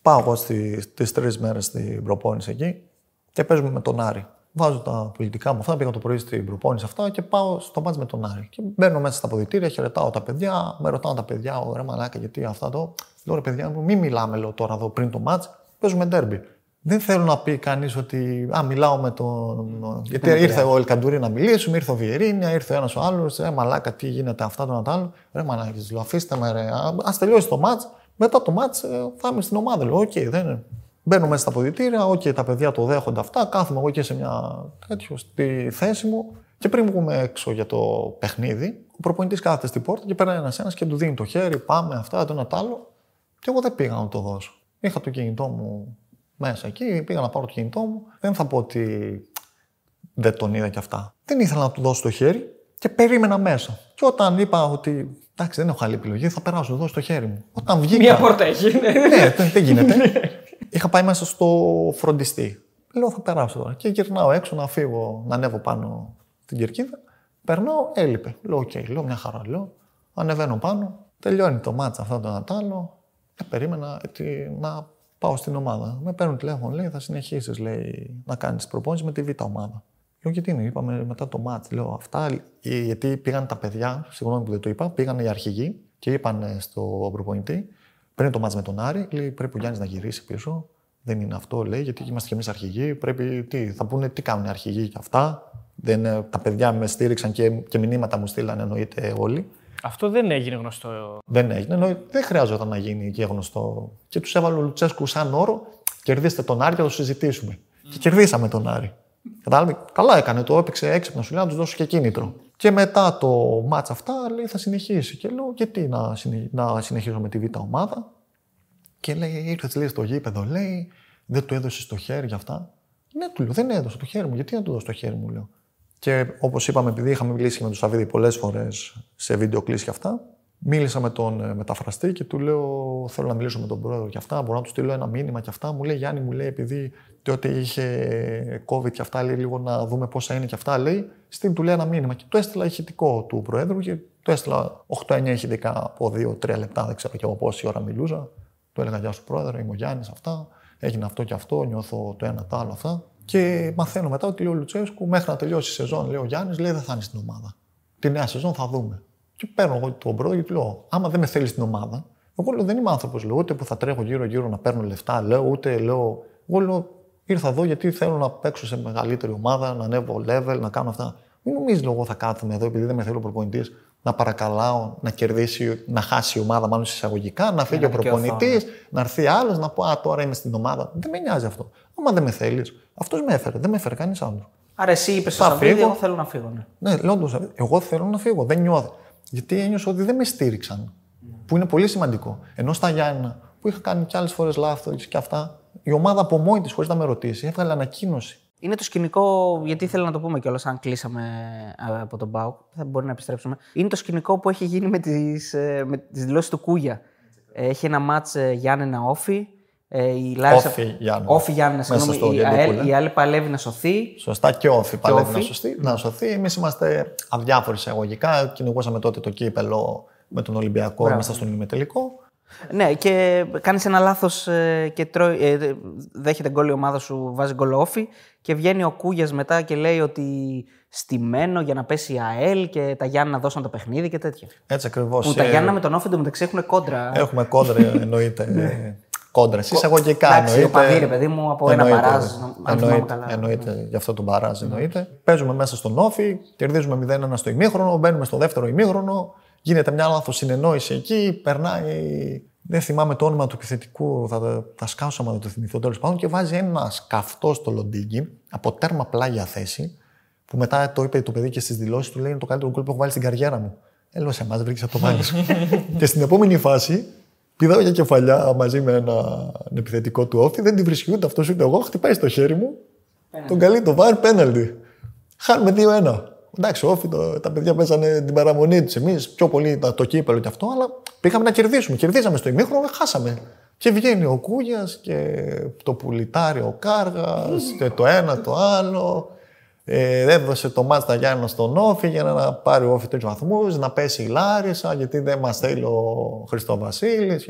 Speaker 3: Πάω εγώ στι τρεις μέρες στην προπόνηση εκεί και παίζουμε με τον Άρη. Βάζω τα πολιτικά μου αυτά, πήγα το πρωί στην προπόνηση αυτά και πάω στο μάτς με τον Άρη. Και μπαίνω μέσα στα ποδητήρια, χαιρετάω τα παιδιά, με ρωτάω τα παιδιά, ωραία μαλάκα, γιατί αυτά το. Λέω ρε παιδιά μου, μην μιλάμε λέω, τώρα εδώ πριν το μάτς, παίζουμε ντέρμπι. Δεν θέλω να πει κανείς ότι α, μιλάω με τον. Γιατί ήρθε ο Ελκαντούρη να μιλήσουμε, ήρθε ο Βιερίνια, ήρθε ένας ο άλλος. Ρε μαλάκα, τι γίνεται αυτά, το ένα άλλο. Ρε μαλάκα, λέω αφήστε με, ρε. Α τελειώσει το μάτς. Μετά το ματς ε, θα είμαι στην ομάδα. Λέω, OK, okay, δεν είναι. Μπαίνω μέσα στα αποδυτήρια, OK, okay, τα παιδιά το δέχονται αυτά. Κάθομαι εγώ και σε μια τέτοιο στη θέση μου. Και πριν βγούμε έξω για το παιχνίδι, ο προπονητής κάθεται στην πόρτα και παίρνει ένα-ένα και του δίνει το χέρι, πάμε αυτά, το ένα άλλο. Και εγώ δεν πήγα να το δώσω. Είχα το κινητό μου μέσα εκεί, πήγα να πάρω το κινητό μου. Δεν θα πω ότι δεν τον είδα κι αυτά. Δεν ήθελα να του δώσω το χέρι και περίμενα μέσα. Και όταν είπα ότι εντάξει, δεν έχω άλλη επιλογή, θα περάσω εδώ στο χέρι μου. Όταν βγήκα.
Speaker 2: Μία πόρτα έχει.
Speaker 3: ναι, δεν γίνεται. Είχα πάει μέσα στο φροντιστή. Λέω θα περάσω τώρα. Και γυρνάω έξω να φύγω, να ανέβω πάνω στην κερκίδα. Περνάω, έλειπε. Λέω, οκ, λέω μια χαρά. Λέω, ανεβαίνω πάνω. Τελειώνει το ματς αυτό, το ένα άλλο. Ε, περίμενα να πάω στην ομάδα. Με παίρνουν τηλέφωνο, λέει, θα συνεχίσεις να κάνεις προπόνηση με τη β' ομάδα. Λέω, γιατί είναι, είπαμε μετά το ματς. Λέω αυτά, γιατί πήγαν τα παιδιά, συγγνώμη που δεν το είπα, πήγαν οι αρχηγοί και είπαν στο προπονητή, πριν το μάτ με τον Άρη, λέει, πρέπει ο Γιάννης να γυρίσει πίσω. Δεν είναι αυτό, λέει, γιατί είμαστε κι εμείς αρχηγοί. Πρέπει, τι, θα πούνε τι κάνουν οι αρχηγοί και αυτά. Δεν, ε, τα παιδιά με στήριξαν και, και μηνύματα μου στείλαν εννοείται όλοι.
Speaker 2: Αυτό δεν έγινε γνωστό.
Speaker 3: Δεν έγινε. Εννοείται, δεν χρειάζονταν να γίνει και γνωστό. Και τους έβαλε ο Λουτσέσκου σαν όρο: Κερδίστε τον Άρη και θα το συζητήσουμε. Και κερδίσαμε τον Άρη. Κατάλαβε. Καλά έκανε, το έπαιξε έξυπνα σου λέει να τους δώσω και κίνητρο. Και μετά το μάτσα αυτά λέει θα συνεχίσει. Και λέω γιατί να, συνε... να συνεχίσω με τη β' ομάδα. Και λέει ήρθε λέει στο γήπεδο, λέει δεν του έδωσε το χέρι για αυτά. Ναι, του λέω δεν έδωσε το χέρι μου. Γιατί να του δώσω το χέρι μου, λέω. Και όπως είπαμε, επειδή είχαμε μιλήσει με τον Σαββίδη πολλές φορές σε βίντεο κλείσει και αυτά, μίλησα με τον ε, μεταφραστή και του λέω: Θέλω να μιλήσω με τον πρόεδρο και αυτά. Μπορώ να του στείλω ένα μήνυμα και αυτά. Μου λέει: Γιάννη, μου λέει, επειδή τότε είχε COVID και αυτά, λέει λίγο να δούμε πόσα είναι και αυτά. Λέει: Στείλ του λέει ένα μήνυμα. Και το έστειλα ηχητικό του πρόεδρου και το έστειλα 8-9 ηχητικά από 2-3 λεπτά. Δεν ξέρω και εγώ πόση ώρα μιλούσα. Του έλεγα: Γεια σου, πρόεδρε, είμαι ο Γιάννης, αυτά. Έγινε αυτό και αυτό, νιώθω το ένα το άλλο αυτά. Και μαθαίνω μετά ότι λέει ο Λουτσέσκου μέχρι να τελειώσει η σεζόν, λέει ο Γιάννης, λέει δεν θα είναι στην ομάδα. Τη νέα σεζόν θα δούμε. Και παίρνω εγώ τον πρόεδρο και του λέω: Άμα δεν με θέλει στην ομάδα, εγώ λέω, δεν είμαι άνθρωπος, λέω, ούτε που θα τρέχω γύρω-γύρω να παίρνω λεφτά, λέω, ούτε λέω. Εγώ λέω, ήρθα εδώ γιατί θέλω να παίξω σε μεγαλύτερη ομάδα, να ανέβω level, να κάνω αυτά. Μην νομίζεις εγώ θα κάθομαι εδώ επειδή δεν με θέλει ο προπονητής να παρακαλάω να κερδίσει, να χάσει η ομάδα, μάλλον εισαγωγικά, να φύγει ο προπονητής, να έρθει άλλος, να πω Α, τώρα είμαι στην ομάδα. Δεν με νοιάζει αυτό. Άμα δεν με θέλεις, αυτός με έφερε, δεν με έφερε κανείς άλλο.
Speaker 1: Άρα εσύ είπες στο Σαββίδι, εγώ θέλω να φύγω. Ναι,
Speaker 3: ναι λέω εγώ θέλω να φύγω. Δεν νιώθω. Γιατί ένιωσα ότι δεν με στήριξαν. Που είναι πολύ σημαντικό. Ενώ στα Γιάννα, που είχα κάνει κι άλλες φορές λάθος και αυτά, η ομάδα από μόνη της, χωρίς να με ρωτήσει, έβγαλε ανακοίνωση.
Speaker 1: Είναι το σκηνικό, γιατί ήθελα να το πούμε κιόλας, αν κλείσαμε ε, από τον Μπάουκ, θα μπορεί να επιστρέψουμε. Είναι το σκηνικό που έχει γίνει με τις ε, με τις δηλώσεις του Κούγια. Έχει ένα μάτς ε, Γιάννενα Όφη. Η Λάρισα...
Speaker 3: Όφη Γιάννενα.
Speaker 1: Όφη Γιάννενα, συγγνώμη. Η, ΑΕΛ, η άλλη παλεύει να σωθεί.
Speaker 3: Σωστά, και Όφη παλεύει να, σωστεί, να σωθεί. Εμείς είμαστε αδιάφοροι εισαγωγικά. Κυνηγούσαμε τότε το κύπελο με τον Ολυμπιακό μέσα στον ημιτελικό.
Speaker 1: Ναι, και κάνεις ένα λάθος και τρώει, ε, δέχεται γκολ η ομάδα σου, βάζει γκολ όφη και βγαίνει ο Κούγιας μετά και λέει ότι στημένο για να πέσει η ΑΕΛ και τα Γιάννα να δώσουν το παιχνίδι και τέτοια.
Speaker 3: Έτσι ακριβώς.
Speaker 1: Που τα ε, Γιάννα με τον Όφη μεταξύ έχουν κόντρα.
Speaker 3: Έχουμε κόντρα, εννοείται. Ναι. κόντρα. Εισαγωγικά
Speaker 1: εννοείται. Εντάξει, παδί, ρε παιδί μου, από ένα μπαράζ.
Speaker 3: Εννοείται, εννοείται γι' αυτό το μπαράζ. Εννοείται. Παίζουμε μέσα στον Όφη, κερδίζουμε 0-1 στο ημίχρονο, μπαίνουμε στο δεύτερο ημίχρονο. Γίνεται μια λάθος συνεννόηση εκεί, περνάει δεν θυμάμαι το όνομα του επιθετικού, θα, θα σκάσω άμα το θυμηθώ τέλος πάντων, και βάζει ένα σκαφτό στο Λοντίγκι από τέρμα πλάγια θέση, που μετά το είπε το παιδί και στις δηλώσεις του λέει είναι το καλύτερο γκολ που έχω βάλει στην καριέρα μου. Έλο σε εμάς, βρήκες να το βάλεις. και στην επόμενη φάση πηδάω για κεφαλιά μαζί με ένα επιθετικό του όφη, δεν τη βρίσκει ούτε αυτός ούτε εγώ, χτυπάει στο χέρι μου, τον καλεί το βάρ πέναλτι. Χάνουμε 2-1. Εντάξει, όφη, το, τα παιδιά παίζανε την παραμονή τους. Εμείς πιο πολύ το, το κύπελο και αυτό, αλλά πήγαμε να κερδίσουμε. Κερδίσαμε στο ημίχρονο, χάσαμε. Και βγαίνει ο Κούγιας και το πουλιτάρι ο Κάργας και το ένα το άλλο. Ε, έδωσε το μάτς τα Γιάννα στον Όφη για να πάρει ο Όφη τρεις βαθμούς, να πέσει η Λάρισα γιατί δεν μας θέλει ο Χριστό Βασίλη.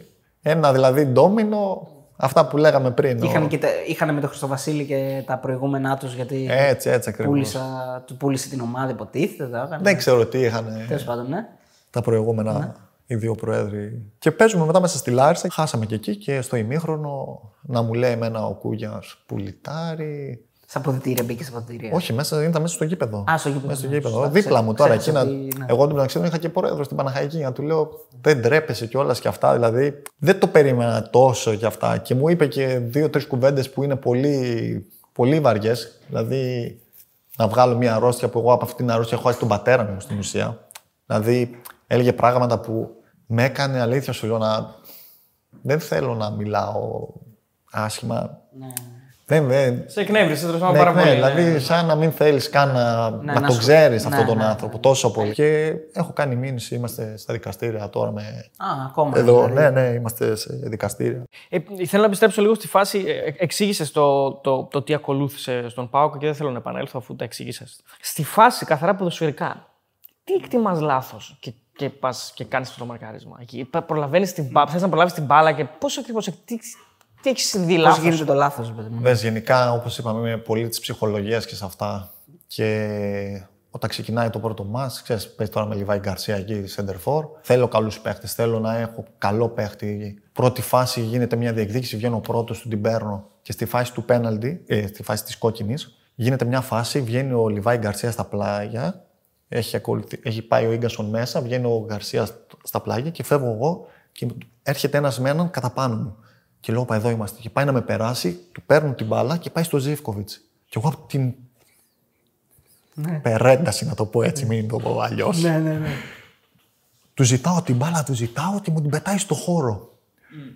Speaker 3: Ένα δηλαδή ντόμινο Αυτά που λέγαμε πριν.
Speaker 1: Είχαν, και τα, είχαν με τον Χριστοβασίλη και τα προηγούμενά τους γιατί.
Speaker 3: Έτσι, έτσι ακριβώς.
Speaker 1: Του πούλησε την ομάδα, υποτίθεται.
Speaker 3: Δεν ξέρω τι είχαν.
Speaker 1: Τέλος πάντων, ναι.
Speaker 3: Τα προηγούμενα ναι. οι δύο πρόεδροι. Και παίζουμε μετά μέσα στη Λάρισα. Χάσαμε και εκεί και στο ημίχρονο να μου λέει εμένα ο Κούγιας πουλιτάρι.
Speaker 1: Στα αποδητήρια, μπήκε στα αποδητήρια.
Speaker 3: Όχι, μέσα, ήταν μέσα στο γήπεδο.
Speaker 1: Α, στο γήπεδο.
Speaker 3: Μέσα στο γήπεδο. Δίπλα μου τώρα. Εκεί, ναι. Εγώ την μεταξύ είχα και πρόεδρο στην Παναχαϊκή. Να του λέω δεν τρέπεσαι κιόλας κι αυτά. Δηλαδή δεν το περίμενα τόσο κι αυτά. Και μου είπε και δύο-τρεις κουβέντες που είναι πολύ, πολύ βαριές. Δηλαδή να βγάλω μια αρρώστια που εγώ από αυτήν την αρρώστια έχω χάσει τον πατέρα μου στην ουσία. Δηλαδή έλεγε πράγματα που με έκανε αλήθεια σου λέω να. Δεν θέλω να μιλάω άσχημα. Ναι.
Speaker 2: Δεν, δεν. Σε εκνεύρισε τέλο πάντων πάρα πολύ.
Speaker 3: Δηλαδή, ναι. σαν να μην θέλεις καν να, ναι, να, να το ξέρεις ναι, αυτόν τον ναι, άνθρωπο ναι. τόσο πολύ. Και έχω κάνει μήνυση, είμαστε στα δικαστήρια τώρα με.
Speaker 1: Α, ακόμα.
Speaker 3: Εδώ, δηλαδή. ναι, ναι, είμαστε σε δικαστήρια.
Speaker 2: Ε, θέλω να επιστρέψω λίγο στη φάση. Ε, εξήγησες το, το, το, τι ακολούθησε στον Πάοκ και δεν θέλω να επανέλθω αφού τα εξήγησες. Στη φάση καθαρά ποδοσφαιρικά, τι εκτιμάς λάθος και, και πας και κάνεις αυτό το μαρκάρισμα. Προλαβαίνεις την μπάλα, θες να προλάβεις την μπάλα και πώς ακριβώς τι έχεις δει λάθος;
Speaker 1: Πώς γίνεται το λάθος,
Speaker 3: παιδί γενικά, όπως είπαμε, είμαι πολύ της ψυχολογίας και σε αυτά. Και όταν ξεκινάει το πρώτο μα, ξέρεις, παίζει τώρα με Λιβάη Γκαρσία εκεί, center for. Θέλω καλούς παίχτες. Θέλω να έχω καλό παίχτη. Πρώτη φάση γίνεται μια διεκδίκηση, βγαίνω πρώτος του, την παίρνω. Και στη φάση του πέναλτι, ε, στη φάση της κόκκινης, Γίνεται μια φάση, βγαίνει ο Λιβάη Γκαρσία στα πλάγια. Έχει, ακολουθη- έχει πάει ο γκασον μέσα, βγαίνει ο Γκαρσία στα πλάγια και φεύγω εγώ και έρχεται ένας με έναν κατά πάνω μου. Και λέω, «Πα, εδώ είμαστε. Και πάει να με περάσει, του παίρνουν την μπάλα και πάει στο Ζήφκοβιτς. Και εγώ από την περένταση, να το πω έτσι, μην το πω αλλιώς.
Speaker 1: Ναι, ναι, ναι.
Speaker 3: Του ζητάω την μπάλα, του ζητάω και μου την πετάει στο χώρο.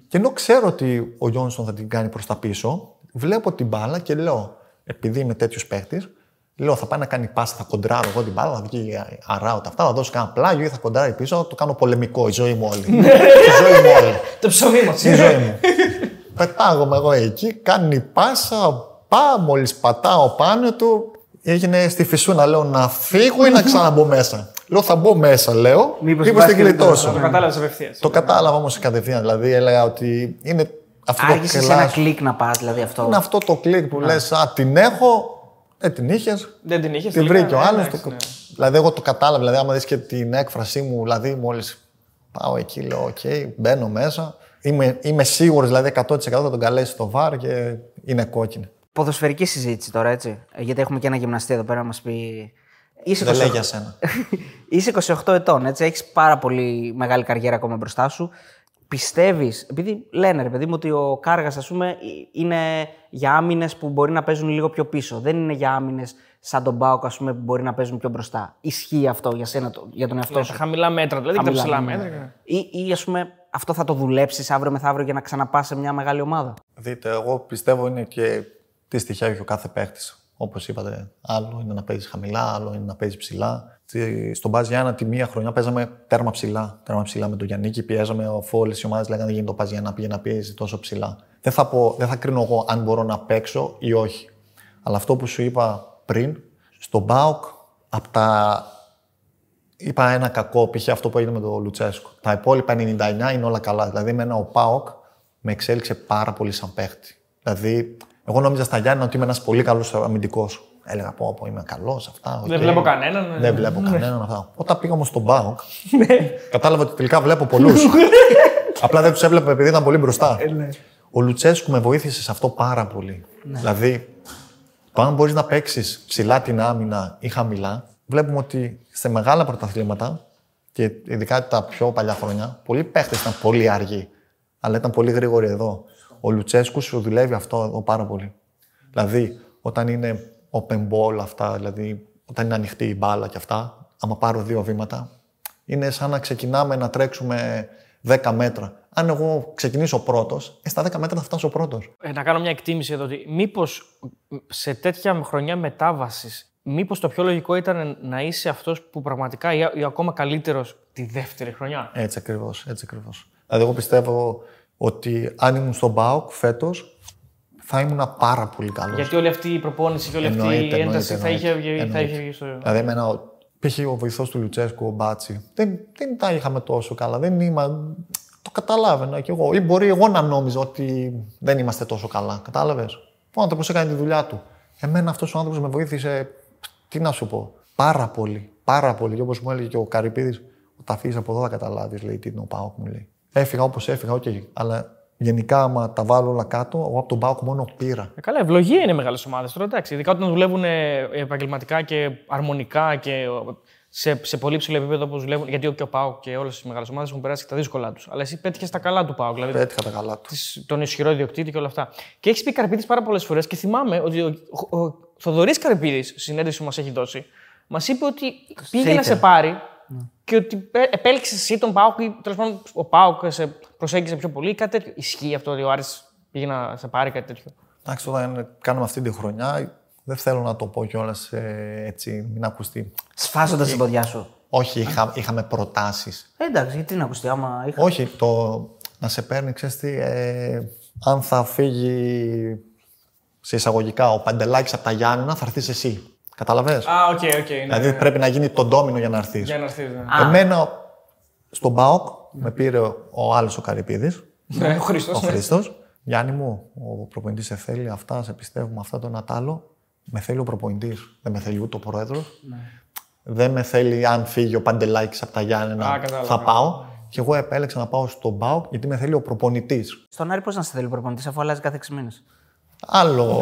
Speaker 3: Και ενώ ξέρω ότι ο Γιόνσον θα την κάνει προς τα πίσω, βλέπω την μπάλα και λέω, επειδή είμαι τέτοιος παίχτη, λέω θα πάει να κάνει πάσα, θα κοντράρω εγώ την μπάλα, θα βγει αράουτα αυτά, θα δώσω κανένα πλάγιο ή θα κοντράρει πίσω, θα το κάνω πολεμικό, η ζωή μου όλη. η ζωή μου όλη.
Speaker 2: Το ψωμί μας.
Speaker 3: Η ζωή μου. Πετάγομαι εγώ εκεί, κάνει πάσα, πάω, μόλις πατάω πάνω του, έγινε στη φυσούνα, λέω να φύγω ή να ξαναμπω μέσα. Λέω θα μπω μέσα, λέω,
Speaker 1: Μήπως
Speaker 3: μήπως την
Speaker 1: υπάρχει
Speaker 3: γλιτώσω.
Speaker 2: Το κατάλαβες απευθείας.
Speaker 3: Το κατάλαβα όμως κατευθείαν. Δηλαδή έλεγα ότι είναι αυτό το
Speaker 1: Άρχισε σε ένα
Speaker 3: κλάσ.
Speaker 1: κλικ να πας, δηλαδή αυτό.
Speaker 3: Είναι αυτό το κλικ που λες, Α, την έχω, δεν την είχες.
Speaker 2: Δεν την είχες.
Speaker 3: Την βρήκε ο άλλος.
Speaker 2: ναι.
Speaker 3: Δηλαδή, εγώ το κατάλαβα. Δηλαδή, άμα δεις και την έκφρασή μου, δηλαδή, μόλις πάω εκεί, λέω: Οκ, μπαίνω μέσα. Είμαι, είμαι σίγουρος, δηλαδή, 100% θα τον καλέσει το VAR και είναι κόκκινη.
Speaker 1: Ποδοσφαιρική συζήτηση τώρα, έτσι. Ε, Γιατί έχουμε και ένα γυμναστή εδώ πέρα να μας πει. Είσαι
Speaker 3: Δεν
Speaker 1: 28
Speaker 3: λέει για σένα.
Speaker 1: Είσαι 28 ετών, έτσι. Έχεις πάρα πολύ μεγάλη καριέρα ακόμα μπροστά σου. Πιστεύεις, επειδή λένε ρε παιδί μου ότι ο Κάργας, ας πούμε, ε, είναι για άμυνες που μπορεί να παίζουν λίγο πιο πίσω. Δεν είναι για άμυνες σαν τον Μπάουκ, ας πούμε, που μπορεί να παίζουν πιο μπροστά. Ισχύει αυτό για σένα, το- για τον εαυτό
Speaker 2: Ναι,
Speaker 1: σου.
Speaker 2: στα χαμηλά μέτρα, δηλαδή και τα
Speaker 1: Χαμηλά,
Speaker 2: ψηλά
Speaker 1: ναι.
Speaker 2: μέτρα.
Speaker 1: Ή, ή ας πούμε, αυτό θα το δουλέψεις αύριο μεθαύριο για να ξαναπάς σε μια μεγάλη ομάδα;
Speaker 3: Δείτε, εγώ πιστεύω είναι και τι στοιχεία έχει ο κάθε παίχτη. Όπως είπατε, άλλο είναι να παίζεις χαμηλά, άλλο είναι να παίζεις ψηλά. Τι- Στον Παζ Γιάννα τη μία χρονιά παίζαμε τέρμα ψηλά. Τέρμα ψηλά με τον Γιάννη, πιέζαμε, αφού όλε οι ομάδες λέγανε δεν γίνεται ο Παζ Γιάννα πήγε να πιέζει τόσο ψηλά. Δεν θα, πω, δεν θα κρίνω εγώ αν μπορώ να παίξω ή όχι. Αλλά αυτό που σου είπα πριν, στον ΠΑΟΚ, από τα είπα ένα κακό, π.χ. αυτό που έγινε με τον Λουτσέσκο. Τα υπόλοιπα 99 είναι όλα καλά. Δηλαδή, εμένα ο ΠΑΟΚ με εξέλιξε πάρα πολύ σαν παίχτη. Δηλαδή, εγώ νόμιζα στα Γιάννενα ότι είμαι ένας πολύ καλός αμυντικός. Έλεγα, πω, πω είμαι καλός, αυτά. οκ.
Speaker 2: Δεν βλέπω κανέναν. ναι.
Speaker 3: Δεν βλέπω κανέναν αυτά. Όταν πήγα όμως στον ΠΑΟΚ, κατάλαβα ότι τελικά βλέπω πολλούς. Απλά δεν τους έβλεπα επειδή ήταν πολύ μπροστά. Ο Λουτσέσκου με βοήθησε σε αυτό πάρα πολύ. Δηλαδή, το αν μπορείς να παίξεις ψηλά την άμυνα ή χαμηλά, βλέπουμε ότι σε μεγάλα πρωταθλήματα και ειδικά τα πιο παλιά χρόνια, πολλοί παίχτες ήταν πολύ αργοί. Αλλά ήταν πολύ γρήγοροι εδώ. Ο Λουτσέσκου σου δουλεύει αυτό εδώ πάρα πολύ. Δηλαδή, όταν είναι open ball αυτά, δηλαδή όταν είναι ανοιχτή η μπάλα και αυτά, άμα πάρω δύο βήματα, είναι σαν να ξεκινάμε να τρέξουμε 10 μέτρα. Αν εγώ ξεκινήσω πρώτος, ε, στα 10 μέτρα θα φτάσω πρώτος.
Speaker 2: Ε, να κάνω μια εκτίμηση εδώ ότι μήπως σε τέτοια χρονιά μετάβασης, μήπως το πιο λογικό ήταν να είσαι αυτός που πραγματικά ή, ή ακόμα καλύτερος τη δεύτερη χρονιά;
Speaker 3: Έτσι ακριβώς. Έτσι ακριβώς. Δηλαδή, εγώ πιστεύω ότι αν ήμουν στον Μπάουκ φέτος, θα ήμουν πάρα πολύ καλός.
Speaker 2: Γιατί όλη αυτή η προπόνηση και όλη αυτή η ένταση θα είχε βγει θα είχε βγει στο.
Speaker 3: Δηλαδή, εμένα, ο- π.χ. ο βοηθός του Λουτσέσκου, ο Μπάτσι, δεν, δεν τα είχαμε τόσο καλά. Δεν είμα... Το καταλάβαινα κι εγώ. Ή μπορεί εγώ να νόμιζα ότι δεν είμαστε τόσο καλά. Κατάλαβες; Ο άνθρωπος έκανε τη δουλειά του. Εμένα αυτός ο άνθρωπος με βοήθησε. Τι να σου πω. Πάρα πολύ. Πάρα πολύ. Και όπως μου έλεγε και ο Καρυπίδης, όταν φύγεις από εδώ θα καταλάβεις, λέει, τι είναι ο ΠΑΟΚ, μου λέει. Έφυγα όπως έφυγα, οκ. Αλλά γενικά, άμα τα βάλω όλα κάτω, εγώ από τον ΠΑΟΚ μόνο πήρα.
Speaker 2: Ε, καλά, ευλογία είναι μεγάλες ομάδες τώρα. Εντάξει, ειδικά όταν δουλεύουν ε, επαγγελματικά και αρμονικά και ε, σε, σε πολύ ψηλό επίπεδο όπως δουλεύουν. Γιατί και ο Πάοκ και όλες οι μεγάλες ομάδες έχουν περάσει και τα δύσκολά τους. Αλλά εσύ πέτυχες τα καλά του Πάοκ. Δηλαδή
Speaker 3: Πέτυχα τα καλά του.
Speaker 2: της- τον ισχυρό ιδιοκτήτη και όλα αυτά. Και έχεις πει Καρπίδης πάρα πολλές φορές και θυμάμαι ότι ο, ο, ο Θοδωρής Καρπίδης, στη συνέντευξη που μας έχει δώσει, μας είπε ότι πήγε να
Speaker 1: ήθελε.
Speaker 2: σε πάρει και ότι ε, επέλεξες εσύ τον Πάοκ ή τέλος πάντων ο Πάοκ σε προσέγγισε πιο πολύ ή κάτι τέτοιο; Ισχύει αυτό ότι ο Άρης πήγε να σε πάρει κάτι τέτοιο;
Speaker 3: Εντάξει, όταν κάνουμε αυτή τη χρονιά, δεν θέλω να το πω κιόλας έτσι, μην ακουστεί.
Speaker 1: Σφάζονται στην ποδιά σου.
Speaker 3: Όχι, είχα, είχαμε προτάσεις.
Speaker 1: Ε, εντάξει, γιατί να ακουστεί, άμα είχα.
Speaker 3: Όχι, το να σε παίρνει, ξέρεις τι, ε, αν θα φύγει σε εισαγωγικά ο Παντελάκης από τα Γιάννενα, θα έρθεις εσύ. Καταλαβες.
Speaker 2: Α, OK, OK. ναι,
Speaker 3: δηλαδή πρέπει να γίνει το ντόμινο για να έρθεις.
Speaker 2: Για να έρθεις. Ναι.
Speaker 3: Εμένα, στον ΠΑΟΚ, με πήρε ο άλλος ο Καρυπίδης,
Speaker 2: Ναι, ο Χρήστος.
Speaker 3: ο Χρήστος. Γιάννη μου, ο προπονητής σε θέλει αυτά, σε πιστεύουμε αυτά, το ένα τ' άλλο. Με θέλει ο προπονητής, δεν με θέλει ούτε ο πρόεδρος. Δεν με θέλει αν φύγει ο Παντελάκης από τα Γιάννενα,
Speaker 2: Α, κατάλαβα.
Speaker 3: θα πάω. Και εγώ επέλεξα να πάω στον ΠΑΟΚ γιατί με θέλει ο προπονητής.
Speaker 1: Στον Άρη πώς να σε θέλει προπονητής, αφού αλλάζει κάθε 6 μήνες;
Speaker 3: Άλλο,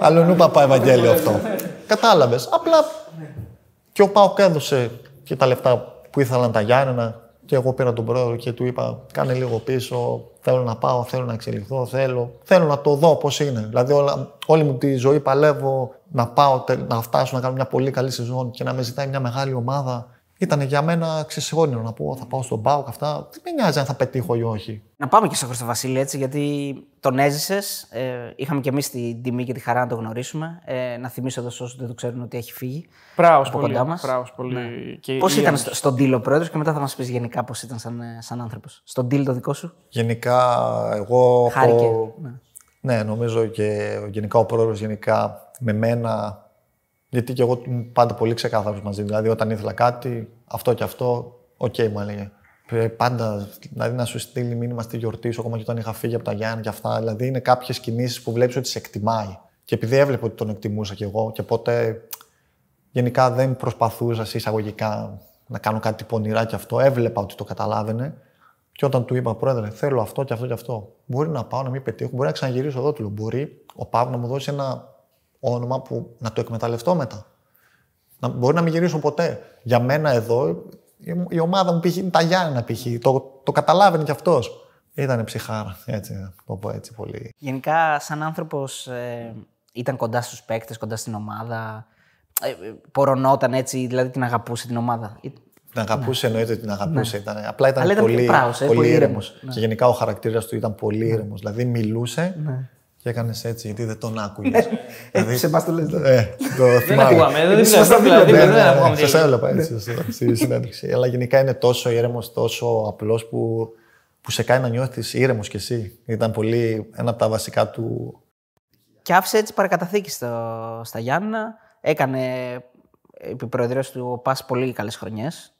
Speaker 3: άλλο νου παπά Ευαγγέλιο αυτό. Κατάλαβες. Απλά και ο Πάοκ έδωσε και τα λεφτά που ήθελαν τα Γιάννενα. Και εγώ πήρα τον πρόεδρο και του είπα: Κάνε λίγο πίσω. Θέλω να πάω, θέλω να εξελιχθώ. Θέλω, θέλω να το δω πώς είναι. Δηλαδή, όλα, όλη μου τη ζωή παλεύω να πάω, τε- να φτάσω να κάνω μια πολύ καλή σεζόν και να με ζητάει μια μεγάλη ομάδα. Ήταν για μένα ξέρεις, όνειρο να πω: Θα πάω στον Πάοκ αυτά. Δεν με νοιάζει αν θα πετύχω ή όχι.
Speaker 1: Να πάμε και στο Χρήστο Βασίλη έτσι, γιατί τον έζησες. Ε, είχαμε και εμείς την τιμή και τη χαρά να το γνωρίσουμε. Ε, να θυμίσω εδώ σε όσους δεν το ξέρουν ότι έχει φύγει.
Speaker 2: Μπράβο
Speaker 1: από
Speaker 2: πολύ.
Speaker 1: κοντά μας.
Speaker 2: Μπράβος πολύ. Και
Speaker 1: Πώς
Speaker 2: η-
Speaker 1: ήταν στο, στον deal ο πρόεδρος και μετά θα μας πεις γενικά πώς ήταν σαν, ε, σαν άνθρωπος. Στον deal το δικό σου;
Speaker 3: Γενικά, εγώ.
Speaker 1: Χάρηκε.
Speaker 3: έχω-
Speaker 1: Ναι.
Speaker 3: Ναι, νομίζω και γενικά ο πρόεδρος γενικά με μένα. Γιατί και εγώ ήμουν πάντα πολύ ξεκάθαρος μαζί. του. Δηλαδή, όταν ήθελα κάτι, αυτό και αυτό, οκ, μου έλεγε. Ε, Πάντα, δηλαδή να σου στείλει μήνυμα στη γιορτή σου, ακόμα και όταν είχα φύγει από τα Γιάννενα και αυτά. Δηλαδή, είναι κάποιες κινήσεις που βλέπεις ότι σε εκτιμάει. Και επειδή έβλεπε ότι τον εκτιμούσα κι εγώ, και ποτέ γενικά δεν προσπαθούσα σε εισαγωγικά να κάνω κάτι πονηρά και αυτό. Έβλεπα ότι το καταλάβαινε. Και όταν του είπα, Πρόεδρε, θέλω αυτό και αυτό και αυτό. Μπορεί να πάω να μην πετύχω, μπορεί να ξαναγυρίσω εδώ. Του λέω, Μπορεί ο Παύλος να μου δώσει ένα όνομα που να το εκμεταλλευτώ μετά. Να, μπορεί να μην γυρίσω ποτέ. Για μένα εδώ, η, η ομάδα μου π.χ. είναι τα Γιάννενα π.χ. Το, το καταλάβαινε κι αυτός. Ήταν ψυχάρα, έτσι, να το πω έτσι πολύ.
Speaker 1: Γενικά, σαν άνθρωπος, ε, ήταν κοντά στους παίκτες, κοντά στην ομάδα. Ε, ε, πορωνόταν έτσι, δηλαδή την αγαπούσε την ομάδα. Ε,
Speaker 3: Την αγαπούσε, εννοείται ότι την αγαπούσε. Ήταν, απλά ήταν,
Speaker 1: Αλλά ήταν
Speaker 3: πολύ,
Speaker 1: πιο πράος, ε,
Speaker 3: πολύ
Speaker 1: πολύ
Speaker 3: ήρεμος.
Speaker 1: ήρεμος. Ναι.
Speaker 3: Και γενικά ο χαρακτήρας του ήταν πολύ ήρεμος. Δηλαδή μιλούσε και έκανες έτσι, γιατί δεν τον άκουγες. δηλαδή,
Speaker 1: σε εμάς το λες,
Speaker 3: ε, το
Speaker 2: Δεν
Speaker 3: θυμάμαι.
Speaker 2: ακούγαμε. Δεν
Speaker 1: Ήσασταν
Speaker 2: ξέρω.
Speaker 1: δίπλα,
Speaker 2: Δηλαδή,
Speaker 3: Ναι,
Speaker 2: δεν
Speaker 3: ναι,
Speaker 2: ακούγαμε.
Speaker 3: ναι,
Speaker 2: τι
Speaker 3: Σας
Speaker 2: έγινε.
Speaker 3: έβλεπα έτσι στη- στη συνέντευξη. Αλλά γενικά είναι τόσο ήρεμος, τόσο απλός που, που σε κάνει να νιώθεις ήρεμος κι εσύ. Ήταν πολύ ένα από τα βασικά του.
Speaker 1: Και άφησε έτσι παρακαταθήκη στο, στα Γιάννα. Έκανε επί προεδρίας του ο Πας πολύ καλές χρονιές.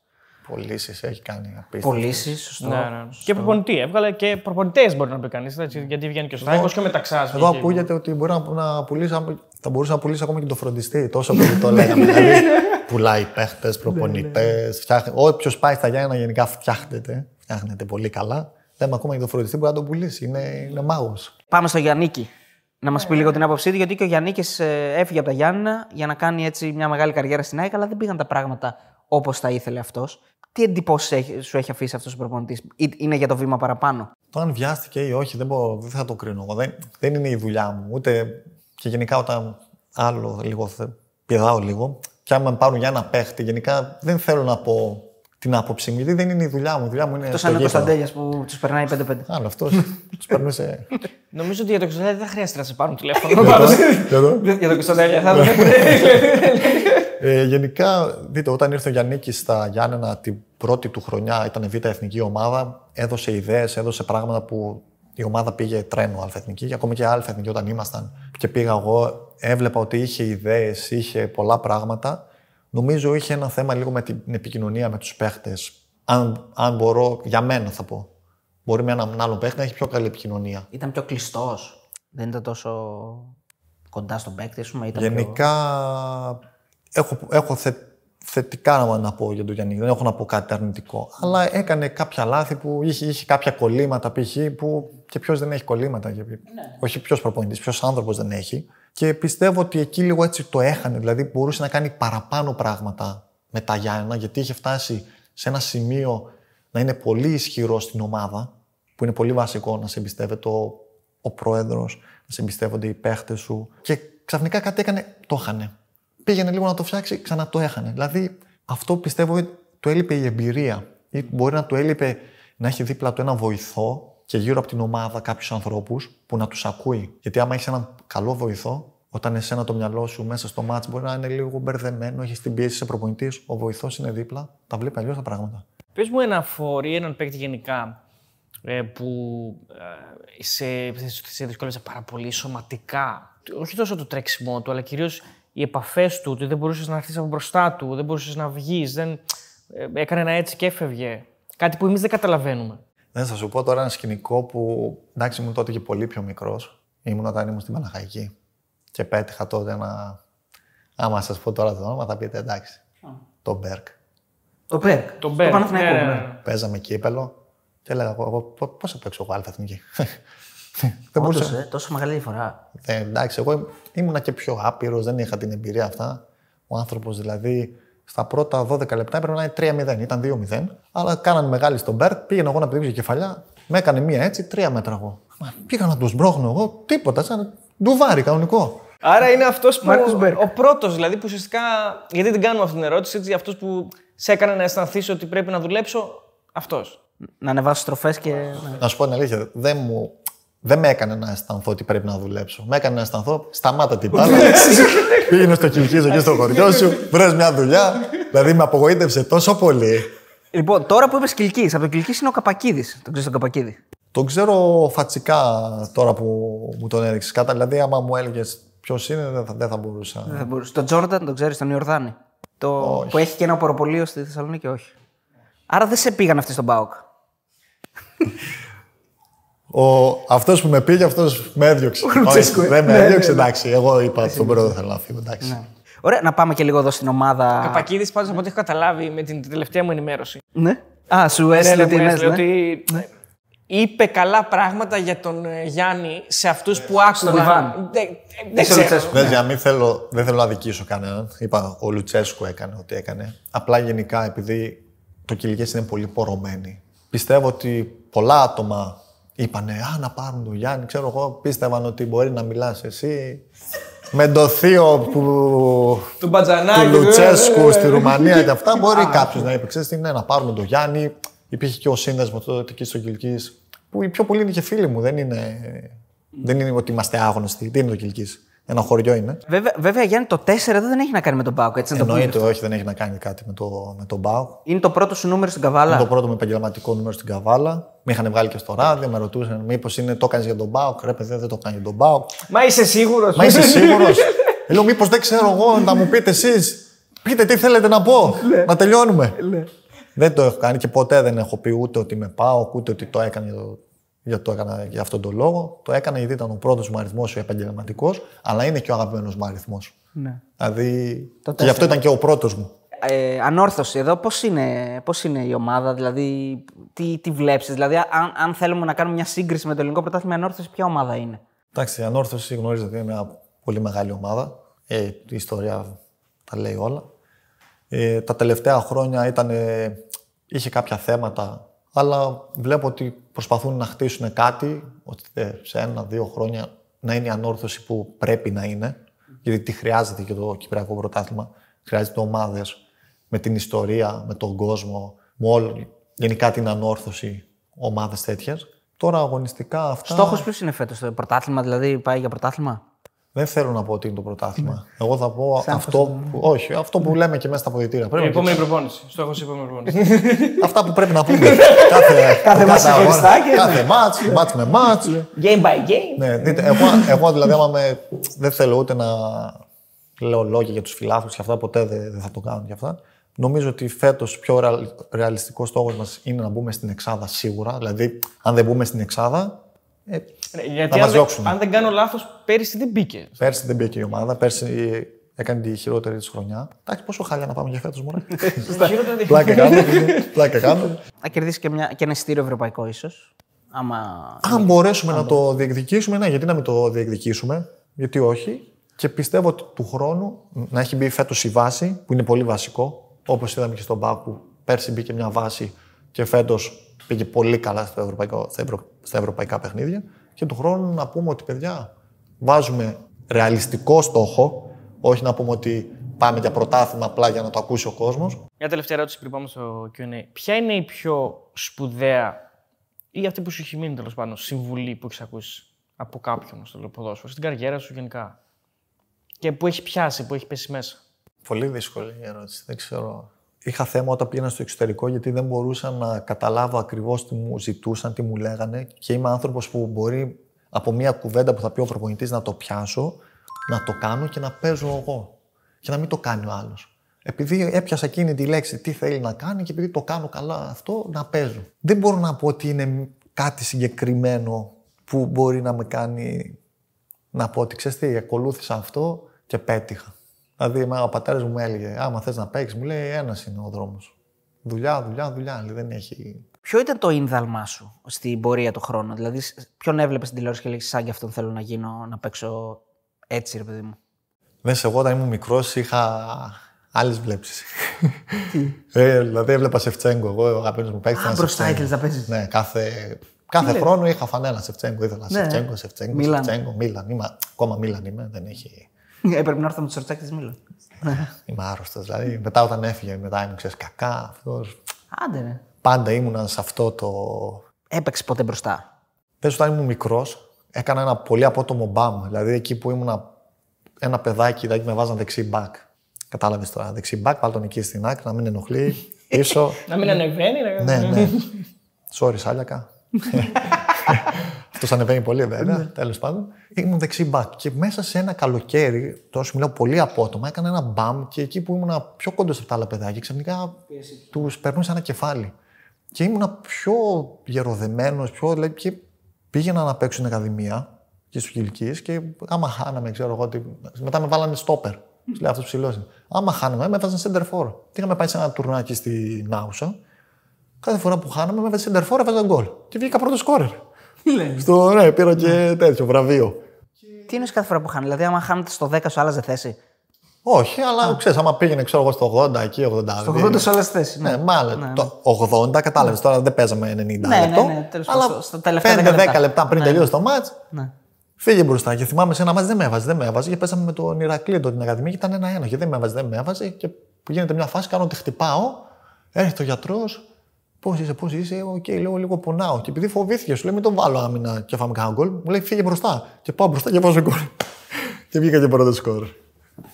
Speaker 3: Πωλήσεις έχει κάνει απίστευτο.
Speaker 1: Πωλήσεις, σωστό.
Speaker 2: Ναι, ναι. Και προπονητή. Έβγαλε και προπονητές μπορεί να πει κανείς. Γιατί βγαίνει και ο Στάικο και ο Μεταξάς.
Speaker 3: Εδώ ακούγεται ότι μπορεί να, να πουλήσεις, θα μπορούσε να πουλήσει ακόμα και το φροντιστή. Τόσο πολύ το λέγαμε. δηλαδή, πουλάει παίχτες, προπονητές. Όποιος πάει στα Γιάννα γενικά φτιάχνεται. Φτιάχνεται πολύ καλά. Λέμε ακόμα και το φροντιστή μπορεί να το πουλήσει. Είναι, είναι μάγο.
Speaker 1: Πάμε στο Γιάννικη. Να μας πει λίγο την άποψή του, γιατί και ο Γιάννικης έφυγε από τα Γιάννα για να κάνει έτσι μια μεγάλη καριέρα στην ΑΕΚ, αλλά δεν πήγαν τα πράγματα όπως τα ήθελε αυτός. Τι εντυπώσεις σου έχει αφήσει αυτός ο προπονητής, Είναι για το βήμα παραπάνω;
Speaker 3: Το αν βιάστηκε ή όχι δεν, μπορώ, δεν θα το κρίνω. εγώ. Δεν, δεν είναι η δουλειά μου. Ούτε και γενικά όταν άλλο λίγο θε- πηδάω λίγο, και αν με πάρουν για ένα παίχτη, γενικά δεν θέλω να πω την άποψή μου, γιατί δεν είναι η δουλειά μου. Η δουλειά μου είναι.
Speaker 1: Αυτό
Speaker 3: στο
Speaker 1: είναι ο
Speaker 3: γήπεδο.
Speaker 1: Κωνσταντέλιας που τους περνάει 5-5.
Speaker 3: Άλλο αυτός. τους περνούσε.
Speaker 2: Νομίζω ότι για τον Κωνσταντέλια δεν χρειάζεται να σε πάρουν τηλέφωνο. Πάντως,
Speaker 3: Εδώ.
Speaker 2: Για τον Κωνσταντέλια θα
Speaker 3: Ε, γενικά, δείτε, όταν ήρθε ο Γιάννη στα Γιάννενα την πρώτη του χρονιά, ήταν β' εθνική ομάδα, έδωσε ιδέες, έδωσε πράγματα που η ομάδα πήγε τρένο α' εθνική, και ακόμη και α' εθνική όταν ήμασταν. Και πήγα εγώ, έβλεπα ότι είχε ιδέες, είχε πολλά πράγματα. Νομίζω είχε ένα θέμα λίγο με την επικοινωνία με τους παίχτες. Αν, αν μπορώ, για μένα θα πω. Μπορεί με έναν άλλο παίχτη να έχει πιο καλή επικοινωνία.
Speaker 1: Ήταν πιο κλειστός. Δεν ήταν τόσο κοντά στον παίκτη, ας πούμε. Ήταν πιο...
Speaker 3: Γενικά έχω, έχω θε, θετικά να, να πω για τον Γιάννη. Δεν έχω να πω κάτι αρνητικό. Αλλά έκανε κάποια λάθη που είχε, είχε κάποια κολλήματα π.χ. που και ποιος δεν έχει κολλήματα. και- Όχι ποιος προπονητής, ποιος άνθρωπος δεν έχει. Και πιστεύω ότι εκεί λίγο έτσι το έχανε. Δηλαδή μπορούσε να κάνει παραπάνω πράγματα με τα Γιάννα γιατί είχε φτάσει σε ένα σημείο να είναι πολύ ισχυρός στην ομάδα που είναι πολύ βασικό να σε εμπιστεύεται ο, ο πρόεδρος, να σε εμπιστεύονται οι παίχτες σου. Και ξαφνικά κάτι έκανε, το έχανε. Πήγαινε λίγο να το φτιάξει, ξανά το έχανε. Δηλαδή αυτό πιστεύω ότι του έλειπε η εμπειρία. Ή μπορεί να του έλειπε να έχει δίπλα του ένα βοηθό και γύρω από την ομάδα κάποιους ανθρώπους που να τους ακούει. Γιατί άμα έχεις έναν καλό βοηθό, όταν εσένα το μυαλό σου μέσα στο μάτς μπορεί να είναι λίγο μπερδεμένο, έχεις την πίεση σε προπονητής, ο βοηθός είναι δίπλα, τα βλέπει αλλιώς τα πράγματα.
Speaker 2: Πες μου ένα φορεί, έναν παίκτη γενικά ε, που ε, σε, σε δυσκόλεψε πάρα πολύ σωματικά. Όχι τόσο το τρέξιμό του, αλλά κυρίως οι επαφές του, ότι δεν μπορούσες να έρθεις από μπροστά του, δεν μπορούσες να βγεις, δεν... ε, έκανε ένα έτσι και έφευγε. Κάτι που εμείς δεν καταλαβαίνουμε.
Speaker 3: Δεν θα σου πω τώρα ένα σκηνικό που εντάξει ήμουν τότε και πολύ πιο μικρός. Ήμουν όταν ήμουν στην Παναχαϊκή. Και πέτυχα τότε ένα. Άμα σας πω τώρα το όνομα, θα πείτε εντάξει. Το Μπεργκ.
Speaker 1: Το Μπεργκ.
Speaker 2: Το Μπεργκ.
Speaker 1: Παναθηναϊκό.
Speaker 2: ναι, ναι,
Speaker 1: ναι.
Speaker 2: ναι.
Speaker 3: Παίζαμε κύπελο και έλεγα εγώ, εγώ πώς θα παίξω εγώ Άλφα εθνική; Δεν
Speaker 1: Όντως,
Speaker 3: μπορούσα.
Speaker 1: ε, τόσο μεγάλη διαφορά.
Speaker 3: Ε, εντάξει, εγώ ήμουνα και πιο άπειρος, δεν είχα την εμπειρία αυτά. Ο άνθρωπος δηλαδή στα πρώτα 12 λεπτά έπρεπε να είναι 3-0. Ήταν 2-0. Αλλά κάνανε μεγάλη στον Μπέρκ, πήγαινα εγώ να πηδήξω κεφαλιά, με έκανε μία έτσι, τρία μέτρα εγώ. Μα πήγα να τους σμπρώχνω εγώ, τίποτα, σαν ντουβάρι κανονικό.
Speaker 2: Άρα είναι αυτός που.
Speaker 1: Μάρκος Μπέρκ.
Speaker 2: Ο πρώτος δηλαδή που ουσιαστικά. Γιατί την κάνουμε αυτή την ερώτηση, έτσι, αυτό που σε έκανε να αισθανθείς ότι πρέπει να δουλέψω, αυτός.
Speaker 1: Να ανεβάσω στροφές και. ναι.
Speaker 3: Να σου πω την αλήθεια, δεν, μου, δεν με έκανε να αισθανθώ ότι πρέπει να δουλέψω. Με έκανε να αισθανθώ, σταμάτα την μπάλα. Πήγαινε στο κυλκίζο εκεί στο χωριό σου, βρες μια δουλειά. δηλαδή με απογοήτευσε τόσο πολύ.
Speaker 1: Λοιπόν, τώρα που είπες Κυλκής, από τον Κυλκής είναι ο Καπακίδης. Τον ξέρεις τον Καπακίδη;
Speaker 3: Τον ξέρω φατσικά τώρα που μου τον έδειξε. Κατά δηλαδή, άμα μου έλεγες ποιος είναι, δεν θα, δεν θα μπορούσα.
Speaker 1: Δεν θα μπορούσε. Τον Τζόρνταν τον ξέρεις, τον Ιορδάνη. Το...
Speaker 3: Όχι.
Speaker 1: Που έχει και ένα ποροπολείο στη Θεσσαλονίκη, όχι. Άρα δεν σε πήγαν αυτοί στον Πάοκ.
Speaker 3: Ο, αυτός που με πήγε, αυτός με έδιωξε.
Speaker 1: Λουτσέσκου,
Speaker 3: Όχι,
Speaker 1: ε.
Speaker 3: δεν με
Speaker 1: Ναι, ναι,
Speaker 3: έδιωξε,
Speaker 1: ναι.
Speaker 3: εντάξει. Εγώ είπα ότι τον πρώτο θέλω να φύγω. Εντάξει.
Speaker 1: Ωραία, να πάμε και λίγο εδώ στην ομάδα.
Speaker 2: Καπακίδη, πάντως από ό,τι έχω καταλάβει με την τελευταία μου ενημέρωση.
Speaker 1: Ναι. Α, σου
Speaker 2: Ναι,
Speaker 1: έστειλε
Speaker 2: ναι,
Speaker 1: την
Speaker 2: μου έστειλε
Speaker 1: έστειλε.
Speaker 2: ότι είπε καλά πράγματα για τον ε, Γιάννη σε αυτούς που άκουγαν.
Speaker 1: Ιβάν.
Speaker 2: Δεν- Δεν
Speaker 1: Είσαι ο
Speaker 2: ξέρω.
Speaker 1: Λουτσέσκου.
Speaker 3: Δες, για να μην θέλω, δεν θέλω να δικήσω κανέναν. Είπα, ο Λουτσέσκου έκανε ό,τι έκανε. Απλά γενικά, επειδή το κυλικές είναι πολύ πορωμένοι, πιστεύω ότι πολλά άτομα είπανε «Α, να πάρουν τον Γιάννη». Ξέρω εγώ, πίστευαν ότι μπορεί να μιλάς εσύ με το θείο που...
Speaker 2: Του Μπατζανάκη.
Speaker 3: του Λουτσέσκου
Speaker 2: ε, ε,
Speaker 3: στη Ρουμανία και αυτά. Μπορεί κάποιος να είπε: Ξέρεις τι, ναι, να πάρουμε τον Γιάννη. Υπήρχε και ο σύνδεσμος τότε εκεί στο Κυλκής. Που οι πιο πολλοί είναι και φίλοι μου. Δεν είναι, δεν είναι ότι είμαστε άγνωστοι. Τι είναι το Κυλκής. Ένα χωριό είναι.
Speaker 1: Βέβαια, βέβαια, Γιάννη, το 4 δεν έχει να κάνει με τον Πάοκ. Έτσι, να το πούμε.
Speaker 3: Εννοείται, όχι, δεν έχει να κάνει κάτι με, το, με τον Μπάουκ.
Speaker 1: Είναι το πρώτο σου νούμερο στην Καβάλα;
Speaker 3: Είναι το πρώτο μου επαγγελματικό νούμερο στην Καβάλα. Με είχαν βγάλει και στο ράδιο, με ρωτούσαν μήπως το έκανες για τον Μπάουκ; Ρε, παιδί, δεν το έκανε για τον Μπάουκ.
Speaker 2: Μα είσαι σίγουρος.
Speaker 3: Μα είσαι σίγουρος. Λέω, μήπως δεν ξέρω εγώ να μου πείτε εσείς. Πείτε τι θέλετε να πω. να τελειώνουμε. Δεν το έχω κάνει και ποτέ δεν έχω πει ούτε ότι με πάω, ούτε ότι το έκανα για, το, για, το έκανα για αυτόν τον λόγο. Το έκανα γιατί ήταν ο πρώτος μου αριθμός ο επαγγελματικός, αλλά είναι και ο αγαπημένος μου αριθμός.
Speaker 1: Ναι.
Speaker 3: Δηλαδή.
Speaker 1: Το
Speaker 3: και γι' αυτό
Speaker 1: τέσσερα.
Speaker 3: ήταν και ο πρώτος μου.
Speaker 1: Ε, ανόρθωση εδώ, πώς είναι, πώς είναι η ομάδα, δηλαδή τι, τι βλέπεις, δηλαδή αν, αν θέλουμε να κάνουμε μια σύγκριση με το ελληνικό πρωτάθλημα, η ανόρθωση ποια ομάδα είναι;
Speaker 3: Εντάξει, η Ανόρθωση γνωρίζετε ότι είναι μια πολύ μεγάλη ομάδα. Ε, η ιστορία τα λέει όλα. Ε, τα τελευταία χρόνια ήταν, ε, είχε κάποια θέματα, αλλά βλέπω ότι προσπαθούν να χτίσουν κάτι, ώστε σε ένα-δύο χρόνια να είναι η ανόρθωση που πρέπει να είναι. Γιατί τι χρειάζεται και το Κυπριακό Πρωτάθλημα. Χρειάζεται ομάδες με την ιστορία, με τον κόσμο, με όλη, γενικά την ανόρθωση ομάδες τέτοιες. Τώρα αγωνιστικά αυτά.
Speaker 1: Στόχος ποιος είναι φέτος, το πρωτάθλημα, δηλαδή πάει για πρωτάθλημα;
Speaker 3: Δεν θέλω να πω ότι είναι το πρωτάθλημα. Εγώ θα πω αυτό που, όχι, αυτό που λέμε και μέσα στα αποδητήρια. Πρέπει
Speaker 2: Η
Speaker 3: να
Speaker 2: επόμενη προπόνηση. Στόχο η επόμενη προπόνηση.
Speaker 3: Αυτά που πρέπει να πούμε. κάθε κάθε
Speaker 1: μάτς
Speaker 3: αγώνα,
Speaker 1: ξεχωριστά και-
Speaker 3: Κάθε μάτς, μάτς με μάτς.
Speaker 2: game by game.
Speaker 3: ναι, δείτε, εγώ, εγώ δηλαδή άμα με, δεν θέλω ούτε να λέω λόγια για τους φιλάθλους και αυτά, ποτέ δεν, δεν θα το κάνω και αυτά. Νομίζω ότι φέτος πιο ρεαλ, ρεαλιστικός στόχος μας είναι να μπούμε στην Εξάδα σίγουρα. Δηλαδή, αν δεν μπούμε στην Εξάδα, ε,
Speaker 2: Ναι, Γιατί
Speaker 3: μας
Speaker 2: αν, δεν-
Speaker 3: διώξουν.
Speaker 2: αν δεν κάνω λάθος, πέρυσι δεν μπήκε.
Speaker 3: Πέρσι δεν μπήκε η ομάδα. Πέρσι έκανε τη χειρότερη της χρονιά. Εντάξει, πόσο χάλια να πάμε για φέτος μόνο.
Speaker 2: Χειρότερα δεν-
Speaker 3: Πλάκα κάνω. Πλάκα κάνω.
Speaker 1: Να κερδίσει και, μια, και ένα εισιτήριο ευρωπαϊκό ίσως. Άμα...
Speaker 3: Αν μπορέσουμε να το διεκδικήσουμε, ναι, γιατί να μην το διεκδικήσουμε, γιατί όχι. Και πιστεύω ότι του χρόνου να έχει μπει φέτος η βάση, που είναι πολύ βασικό. Όπως είδαμε και στον Πάκου, που πέρσι μπήκε μια βάση και φέτος πήγε πολύ καλά στο ευρωπαϊκό, στα, ευρω- στα ευρωπαϊκά παιχνίδια. Και του χρόνου να πούμε ότι παιδιά, βάζουμε ρεαλιστικό στόχο, όχι να πούμε ότι πάμε για πρωτάθλημα απλά για να το ακούσει ο κόσμος.
Speaker 2: Μια τελευταία ερώτηση πριν πάμε στο QA. Ποια είναι η πιο σπουδαία ή αυτή που σου έχει μείνει τέλος πάντων συμβουλή που έχεις ακούσει από κάποιον στο ποδόσφαιρο, στην καριέρα σου γενικά; Και που έχει πιάσει, που έχει πέσει μέσα;
Speaker 3: Πολύ δύσκολη η ερώτηση. Δεν ξέρω. Είχα θέμα όταν πήγαινα στο εξωτερικό γιατί δεν μπορούσα να καταλάβω ακριβώς τι μου ζητούσαν, τι μου λέγανε. Και είμαι άνθρωπος που μπορεί από μια κουβέντα που θα πει ο προπονητής να το πιάσω, να το κάνω και να παίζω εγώ. Και να μην το κάνει ο άλλος. Επειδή έπιασα εκείνη τη λέξη τι θέλει να κάνει και επειδή το κάνω καλά αυτό, να παίζω. Δεν μπορώ να πω ότι είναι κάτι συγκεκριμένο που μπορεί να με κάνει να πω ότι ξέρεις τι, ακολούθησα αυτό και πέτυχα. Δηλαδή, εμένα ο πατέρας μου έλεγε: Άμα θες να παίξεις, μου λέει: Ένας είναι ο δρόμος. Δουλειά, δουλειά, δουλειά. Λέει, δεν έχει.
Speaker 1: Ποιο ήταν το ίνδαλμά σου στην πορεία του χρόνου, Δηλαδή, σ- ποιον έβλεπες στην τηλεόραση και λέγει Σαν και αυτόν θέλω να γίνω, να παίξω έτσι, ρε παιδί μου.
Speaker 3: Δες, εγώ όταν ήμουν μικρός είχα άλλες βλέψεις. ε, δηλαδή έβλεπα Σεφτσέγκο. Εγώ ο αγαπημένος μου παίκτης
Speaker 1: Α,
Speaker 3: ήταν
Speaker 1: μπροστά
Speaker 3: Σεφτσέγκο.
Speaker 1: ήθελε να παίζεις.
Speaker 3: Ναι, κάθε, κάθε χρόνο είχα φανέλα Σεφτσέγκο. Ήθελα
Speaker 1: Ναι.
Speaker 3: Σεφτσέγκο, Σεφτσέγκο,
Speaker 1: Μίλαν.
Speaker 3: Σεφτσέγκο, Μίλαν. Είμαι, ακόμα Μίλαν είμαι, δεν έχει.
Speaker 1: Έπρεπε να έρθω με το σορτσάκι τη Μίλαν.
Speaker 3: Είμαι άρρωστος. Δηλαδή μετά όταν έφυγε, μετά ήμουν ξέρεις, κακά. Αυτός.
Speaker 1: Άντε, ναι.
Speaker 3: Πάντα ήμουνα σε αυτό το.
Speaker 1: Έπαιξε ποτέ μπροστά.
Speaker 3: Πες όταν ήμουν μικρός, έκανα ένα πολύ απότομο μπαμ. Δηλαδή εκεί που ήμουν ένα παιδάκι, δηλαδή με βάζαν δεξί μπακ. Κατάλαβες τώρα. Δεξί μπακ, βάλ τον εκεί στην άκρη, να μην ενοχλεί. Πίσω.
Speaker 2: Να μην ανεβαίνει. να-
Speaker 3: ναι, ναι. Sorry, Σάλιακα. Αυτό ανεβαίνει πολύ, βέβαια. Τέλος πάντων. Ήμουν δεξί μπακ. Και μέσα σε ένα καλοκαίρι, τώρα σου μιλάω πολύ απότομα, έκανα ένα μπαμ και εκεί που ήμουν πιο κοντά σε αυτά τα άλλα παιδάκια, ξαφνικά τους περνούσε ένα κεφάλι. Και ήμουν πιο γεροδεμένος, πιο. Δηλαδή, και πήγαινα να παίξω στην Ακαδημία και στους Κυλκής και άμα χάναμε, ξέρω εγώ. Τι... Μετά με βάλανε στόπερ. Τους λέει αυτός ψηλός είναι. Άμα χάναμε, με έβαζαν center for. Τι είχαμε πάει σε ένα τουρνάκι στη Νάουσα. Κάθε φορά που χάναμε, με έβαζε center for, έβαζα γκολ. Και βγήκα πρώτος σκόρερ. Στο ναι, πήρα και τέτοιο βραβείο.
Speaker 1: Τι είναι κάθε φορά που χάνει. Δηλαδή, άμα χάνετε στο 10 σου άλλαζε θέση;
Speaker 3: Όχι, αλλά ξέρεις, άμα πήγαινε ξέρω εγώ στο 80, εκεί 82.
Speaker 1: Στο 80 σου άλλαζε θέση.
Speaker 3: Ναι, μάλλον. Το 80, κατάλαβες τώρα δεν παίζαμε 90
Speaker 1: ναι,
Speaker 3: λεπτό.
Speaker 1: ναι, τέλος
Speaker 3: αλλά
Speaker 1: πάντων, στα τελευταία
Speaker 3: 5-10
Speaker 1: 10 λεπτά.
Speaker 3: λεπτά πριν
Speaker 1: Ναι.
Speaker 3: τελειώσει το μάτς,
Speaker 1: Ναι.
Speaker 3: φύγε μπροστά. Και θυμάμαι σε ένα ματς δεν με έβαζε, δεν με έβαζε. Και παίζαμε με τον Ηρακλή, τον την Ακαδημία και ήταν ένα-ένα. Και δεν με έβαζε, δεν με έβαζε. Και που γίνεται μια φάση, κάνω ότι χτυπάω. Έρχεται ο γιατρός. Πώς είσαι, πώς είσαι, οκ, λέω λίγο πονάω. Και επειδή φοβήθηκε, σου λέει μην τον βάλω άμυνα και φάμε κανένα γκολ, μου λέει φύγε μπροστά. Και πάω μπροστά και βάζω γκολ. και βγήκα και πρώτο σκορ.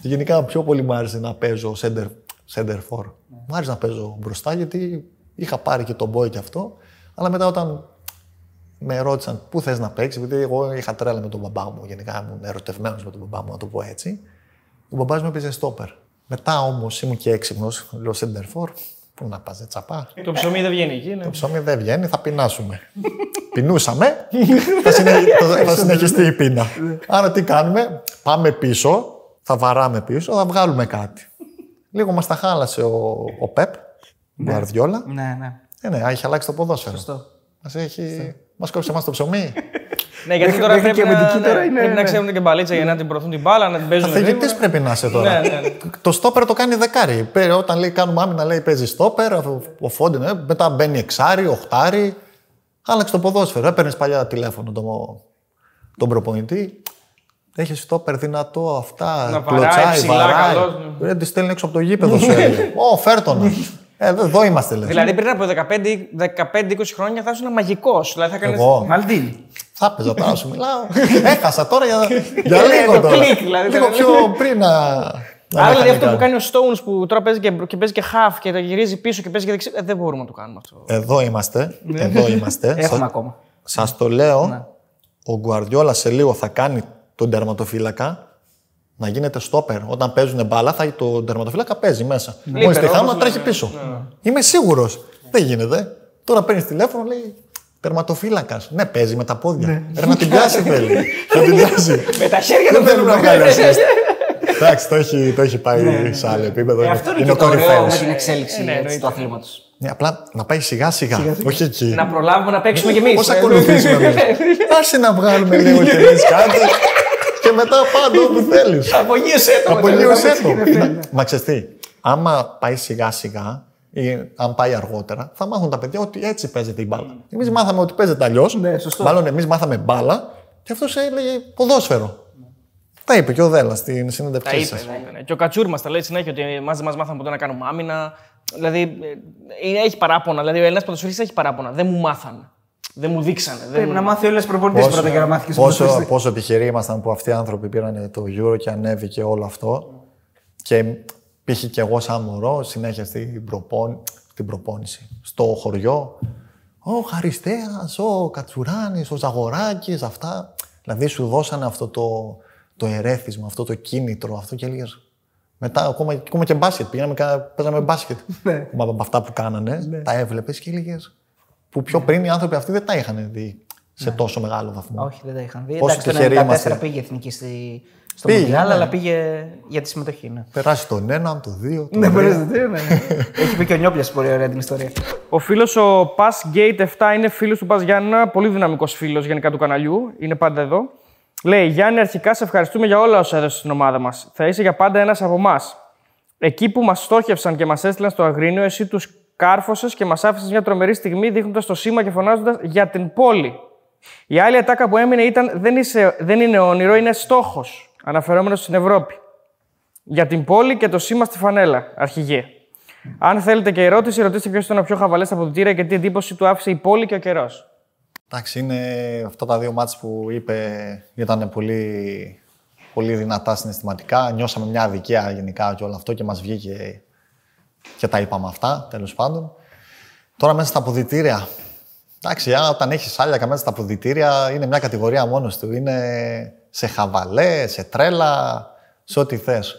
Speaker 3: Και γενικά πιο πολύ μου άρεσε να παίζω σέντερ, σέντερ φορ. Μου άρεσε να παίζω μπροστά γιατί είχα πάρει και τον μπόι και αυτό. Αλλά μετά όταν με ρώτησαν πού θες να παίξεις, επειδή εγώ είχα τρέλα με τον μπαμπά μου. Γενικά ήμουν ερωτευμένος με τον μπαμπά μου, να το πω έτσι. Ο μπαμπάς μου έπαιζε στόπερ. Μετά όμως ήμουν και έξυπνος, λέω center for. Πού να πας, τσαπά.
Speaker 2: Το ψωμί δεν βγαίνει εκεί. ναι.
Speaker 3: Το ψωμί δεν βγαίνει, θα πεινάσουμε. Πεινούσαμε, θα, συνεχ- θα- θα συνεχιστεί η πείνα. Άρα τι κάνουμε, πάμε πίσω, θα βαράμε πίσω, θα βγάλουμε κάτι. Λίγο μας τα χάλασε ο, ο Πεπ, ο Γκουαρδιόλα.
Speaker 1: Ναι, ναι.
Speaker 3: Ε, ναι, έχει αλλάξει το ποδόσφαιρο.
Speaker 1: Σωστό.
Speaker 3: Μας έχει... Μας κόψε εμάς το ψωμί.
Speaker 2: Ναι, γιατί
Speaker 1: Μέχρι-
Speaker 2: τώρα
Speaker 1: μέχρι
Speaker 2: πρέπει,
Speaker 1: και
Speaker 2: να,
Speaker 1: αμυντική
Speaker 2: ναι,
Speaker 1: τώρα είναι-
Speaker 2: πρέπει να
Speaker 1: ναι.
Speaker 2: ξέρουν και μπαλίτσα για να την προωθούν την μπάλα, να την παίζουν.
Speaker 3: Καθηγητής
Speaker 2: γρήγορα.
Speaker 3: πρέπει να είσαι τώρα.
Speaker 2: Ναι, ναι.
Speaker 3: Το στόπερ το κάνει δεκάρι. Πέ- Όταν λέει κάνουμε άμυνα, λέει παίζει στόπερ, ο- ο Φόντιν, ε, μετά μπαίνει εξάρι, οχτάρι. Άλλαξε το ποδόσφαιρο. Έπαιρνες παλιά τηλέφωνο τον, τον προπονητή. Έχεις στόπερ δυνατό, αυτά.
Speaker 2: Να βαράει,
Speaker 3: κλωτσάει,
Speaker 2: ψηλά,
Speaker 3: βαράει.
Speaker 2: καλός, ναι.
Speaker 3: Ρε, τη στέλνει έξω από το γήπεδο σου. έλεγε. Ω, φέρτονα. ε, εδώ είμαστε, λέει.
Speaker 2: Δηλαδή πριν από 15-20 χρόνια θα ήσουν μαγικός. Δηλαδή θα κάνεις...
Speaker 3: Εγώ.
Speaker 1: Μαλτίνη.
Speaker 3: Θα έπαιζα τώρα, σου μιλάω. Έχασα τώρα για, για λίγο
Speaker 2: το
Speaker 3: τώρα.
Speaker 2: κλικ, δηλαδή,
Speaker 3: λίγο
Speaker 2: τώρα.
Speaker 3: πιο πριν να. να
Speaker 2: Άρα
Speaker 3: με
Speaker 2: δηλαδή
Speaker 3: είχαν
Speaker 2: αυτό που
Speaker 3: κάνει.
Speaker 2: κάνει ο Stones που τώρα παίζει και, και παίζει και half και τα γυρίζει πίσω και παίζει και δεξί. Ε, δεν μπορούμε να το κάνουμε αυτό.
Speaker 3: Εδώ είμαστε.
Speaker 2: Ναι.
Speaker 3: Εδώ είμαστε.
Speaker 1: Έχουμε ακόμα.
Speaker 3: Σας το λέω, ο Γκουαρδιόλα σε λίγο θα κάνει τον τερματοφύλακα να γίνεται στόπερ. Όταν παίζουν μπάλα, θα, το τερματοφύλακα παίζει μέσα. Μόλις τη
Speaker 2: Λίπερο,
Speaker 3: χάνουν,
Speaker 2: όπως
Speaker 3: να τρέχει
Speaker 2: λέμε.
Speaker 3: πίσω. Είμαι σίγουρος. Δεν γίνεται. Τώρα παίρνεις τηλέφωνο, λέει τερματοφύλακας. Ναι, παίζει με τα πόδια. Ρε, να την πιάσει θέλει. να την πιάσει.
Speaker 2: Με τα χέρια
Speaker 3: Δεν
Speaker 2: του
Speaker 3: θέλουμε να
Speaker 2: παίρνουμε.
Speaker 3: βγάλει assist. Εντάξει, το έχει, το έχει πάει σε άλλο επίπεδο.
Speaker 1: Ε, αυτό είναι,
Speaker 3: είναι
Speaker 1: και
Speaker 3: ο
Speaker 1: το ωραίο
Speaker 3: κορυφαίο.
Speaker 1: με την εξέλιξη
Speaker 2: Ε, ναι,
Speaker 1: έτσι,
Speaker 2: εννοείται.
Speaker 1: του αθλήματος.
Speaker 3: Ναι, απλά να πάει σιγά σιγά. Όχι εκεί.
Speaker 2: Να προλάβουμε να παίξουμε κι εμείς.
Speaker 3: Πώς ακολουθήσουμε εμείς. Άσε να βγάλουμε λίγο κι εμείς κάτι και μετά πάντα όπου θέλεις.
Speaker 2: Απογείωσέ το.
Speaker 3: Απολύωσέ το. Να- Μα ξέρεις τι, άμα πάει σιγά σιγά ή αν πάει αργότερα, θα μάθουν τα παιδιά ότι έτσι παίζεται η μπάλα. Εμείς μάθαμε ότι παίζεται αλλιώς.
Speaker 1: Ναι, σωστό.
Speaker 3: Μάλλον εμείς μάθαμε μπάλα και αυτός έλεγε ποδόσφαιρο. Τα είπε και ο Δέλλα στην
Speaker 2: Τα
Speaker 3: συνέντευξή
Speaker 2: είπε,
Speaker 3: σα.
Speaker 2: τα είπε, ναι. Και ο Κατσούρ μας τα λέει συνέχεια ότι εμά δεν μας μάθαμε ποτέ να κάνουμε άμυνα. Δηλαδή ε, έχει παράπονα. Δηλαδή ο Έλληνας ποδοσφαιριστής έχει παράπονα. Δεν μου μάθανε. Δεν μου δείξανε. Δεν
Speaker 1: Πρέπει
Speaker 2: μου...
Speaker 1: να μάθει ο Έλληνας προπονητής πρώτα για να μάθει και
Speaker 3: πόσο,
Speaker 1: πόσο.
Speaker 3: πόσο τυχεροί ήμασταν που αυτοί οι άνθρωποι πήραν το Euro και ανέβηκε όλο αυτό. Και π.χ. και εγώ σαν μωρό συνέχεια στην, προπόν, στην προπόνηση. Στο χωριό, ο Χαριστέας, ο Κατσουράνης, ο Ζαγοράκης, αυτά. Δηλαδή σου δώσανε αυτό το, το ερέθισμα, αυτό το κίνητρο, αυτό και έλεγες. Μετά ακόμα, ακόμα και μπάσκετ, πήγαμε, κα- παίζαμε μπάσκετ.
Speaker 1: Ναι.
Speaker 3: Από αυτά που κάνανε, τα έβλεπες και έλεγες. Που πιο πριν οι άνθρωποι αυτοί δεν τα είχαν δει σε τόσο μεγάλο βαθμό.
Speaker 1: Όχι, δεν τα είχαν δει.
Speaker 3: Πόσο
Speaker 1: Εντάξει, το
Speaker 3: τυχεροί
Speaker 1: 94
Speaker 3: είμαστε.
Speaker 1: πήγε εθνική στη, στο
Speaker 3: Πήγε,
Speaker 1: Μουντιάλ,
Speaker 3: ναι.
Speaker 1: αλλά πήγε για τη συμμετοχή. Ναι,
Speaker 3: Περάσει τον έναν, τον δύο, τον
Speaker 1: ναι,
Speaker 3: τρία.
Speaker 1: μπορείς, ναι. Έχει πει και ο Νιόπλια πολύ ωραία την ιστορία.
Speaker 2: Ο φίλος ο Passgate 7 είναι φίλος του Πας Γιάννα, πολύ δυναμικός φίλος γενικά του καναλιού. Είναι πάντα εδώ. Λέει: Γιάννη, αρχικά σε ευχαριστούμε για όλα όσα έδωσε στην ομάδα μας. Θα είσαι για πάντα ένας από εμάς. Εκεί που μας στόχευσαν και μας έστειλαν στο Αγρίνιο, εσύ τους κάρφωσες και μας άφησες μια τρομερή στιγμή δείχνοντας το σήμα και φωνάζοντας για την πόλη. Η άλλη ατάκα που έμεινε ήταν: Δεν, είσαι, δεν είναι όνειρο, είναι στόχος. Αναφερόμενος στην Ευρώπη. Για την πόλη και το σήμα στη φανέλα, αρχηγέ. Αν θέλετε και ερώτηση, ρωτήστε ποιος ήταν ο πιο χαβαλές στα αποδητήρια και τι εντύπωση του άφησε η πόλη και ο καιρός.
Speaker 3: Εντάξει, είναι αυτά τα δύο μάτς που είπε ήταν πολύ, πολύ δυνατά συναισθηματικά. Νιώσαμε μια αδικία γενικά και όλο αυτό και μας βγήκε και τα είπαμε αυτά, τέλος πάντων. Τώρα μέσα στα αποδητήρια. Εντάξει, α, όταν έχεις άλιακα μέσα στα αποδητήρια είναι μια κατηγορία μόνος του. Είναι σε χαβαλέ, σε τρέλα, σε ό,τι θες.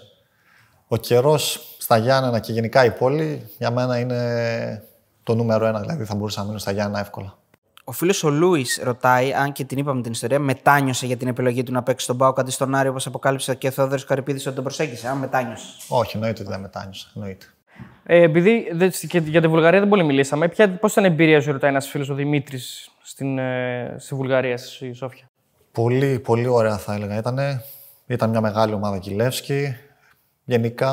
Speaker 3: Ο καιρός στα Γιάννενα και γενικά η πόλη για μένα είναι το νούμερο ένα. Δηλαδή θα μπορούσα να μείνω στα Γιάννενα εύκολα.
Speaker 1: Ο φίλος ο Λούις ρωτάει, αν και την είπαμε την ιστορία, μετάνιωσε για την επιλογή του να παίξει στον Πάο αντί στον Άρη, όπως αποκάλυψε και ο Θεόδωρος Καρυπίδης ότι τον προσέγγισε. Αν μετάνιωσε.
Speaker 3: Όχι, εννοείται ότι δεν μετάνιωσα. Εννοείται.
Speaker 2: Ε, επειδή δε- και για τη Βουλγαρία δεν πολύ μιλήσαμε, πώς ήταν η εμπειρία σου, ρωτάει ένας φίλος ο Δημήτρης στην, ε, στη Βουλγαρία, στη Σόφια.
Speaker 3: Πολύ, πολύ ωραία θα έλεγα. Ήτανε, ήταν μια μεγάλη ομάδα Κιλεύσκη. Γενικά,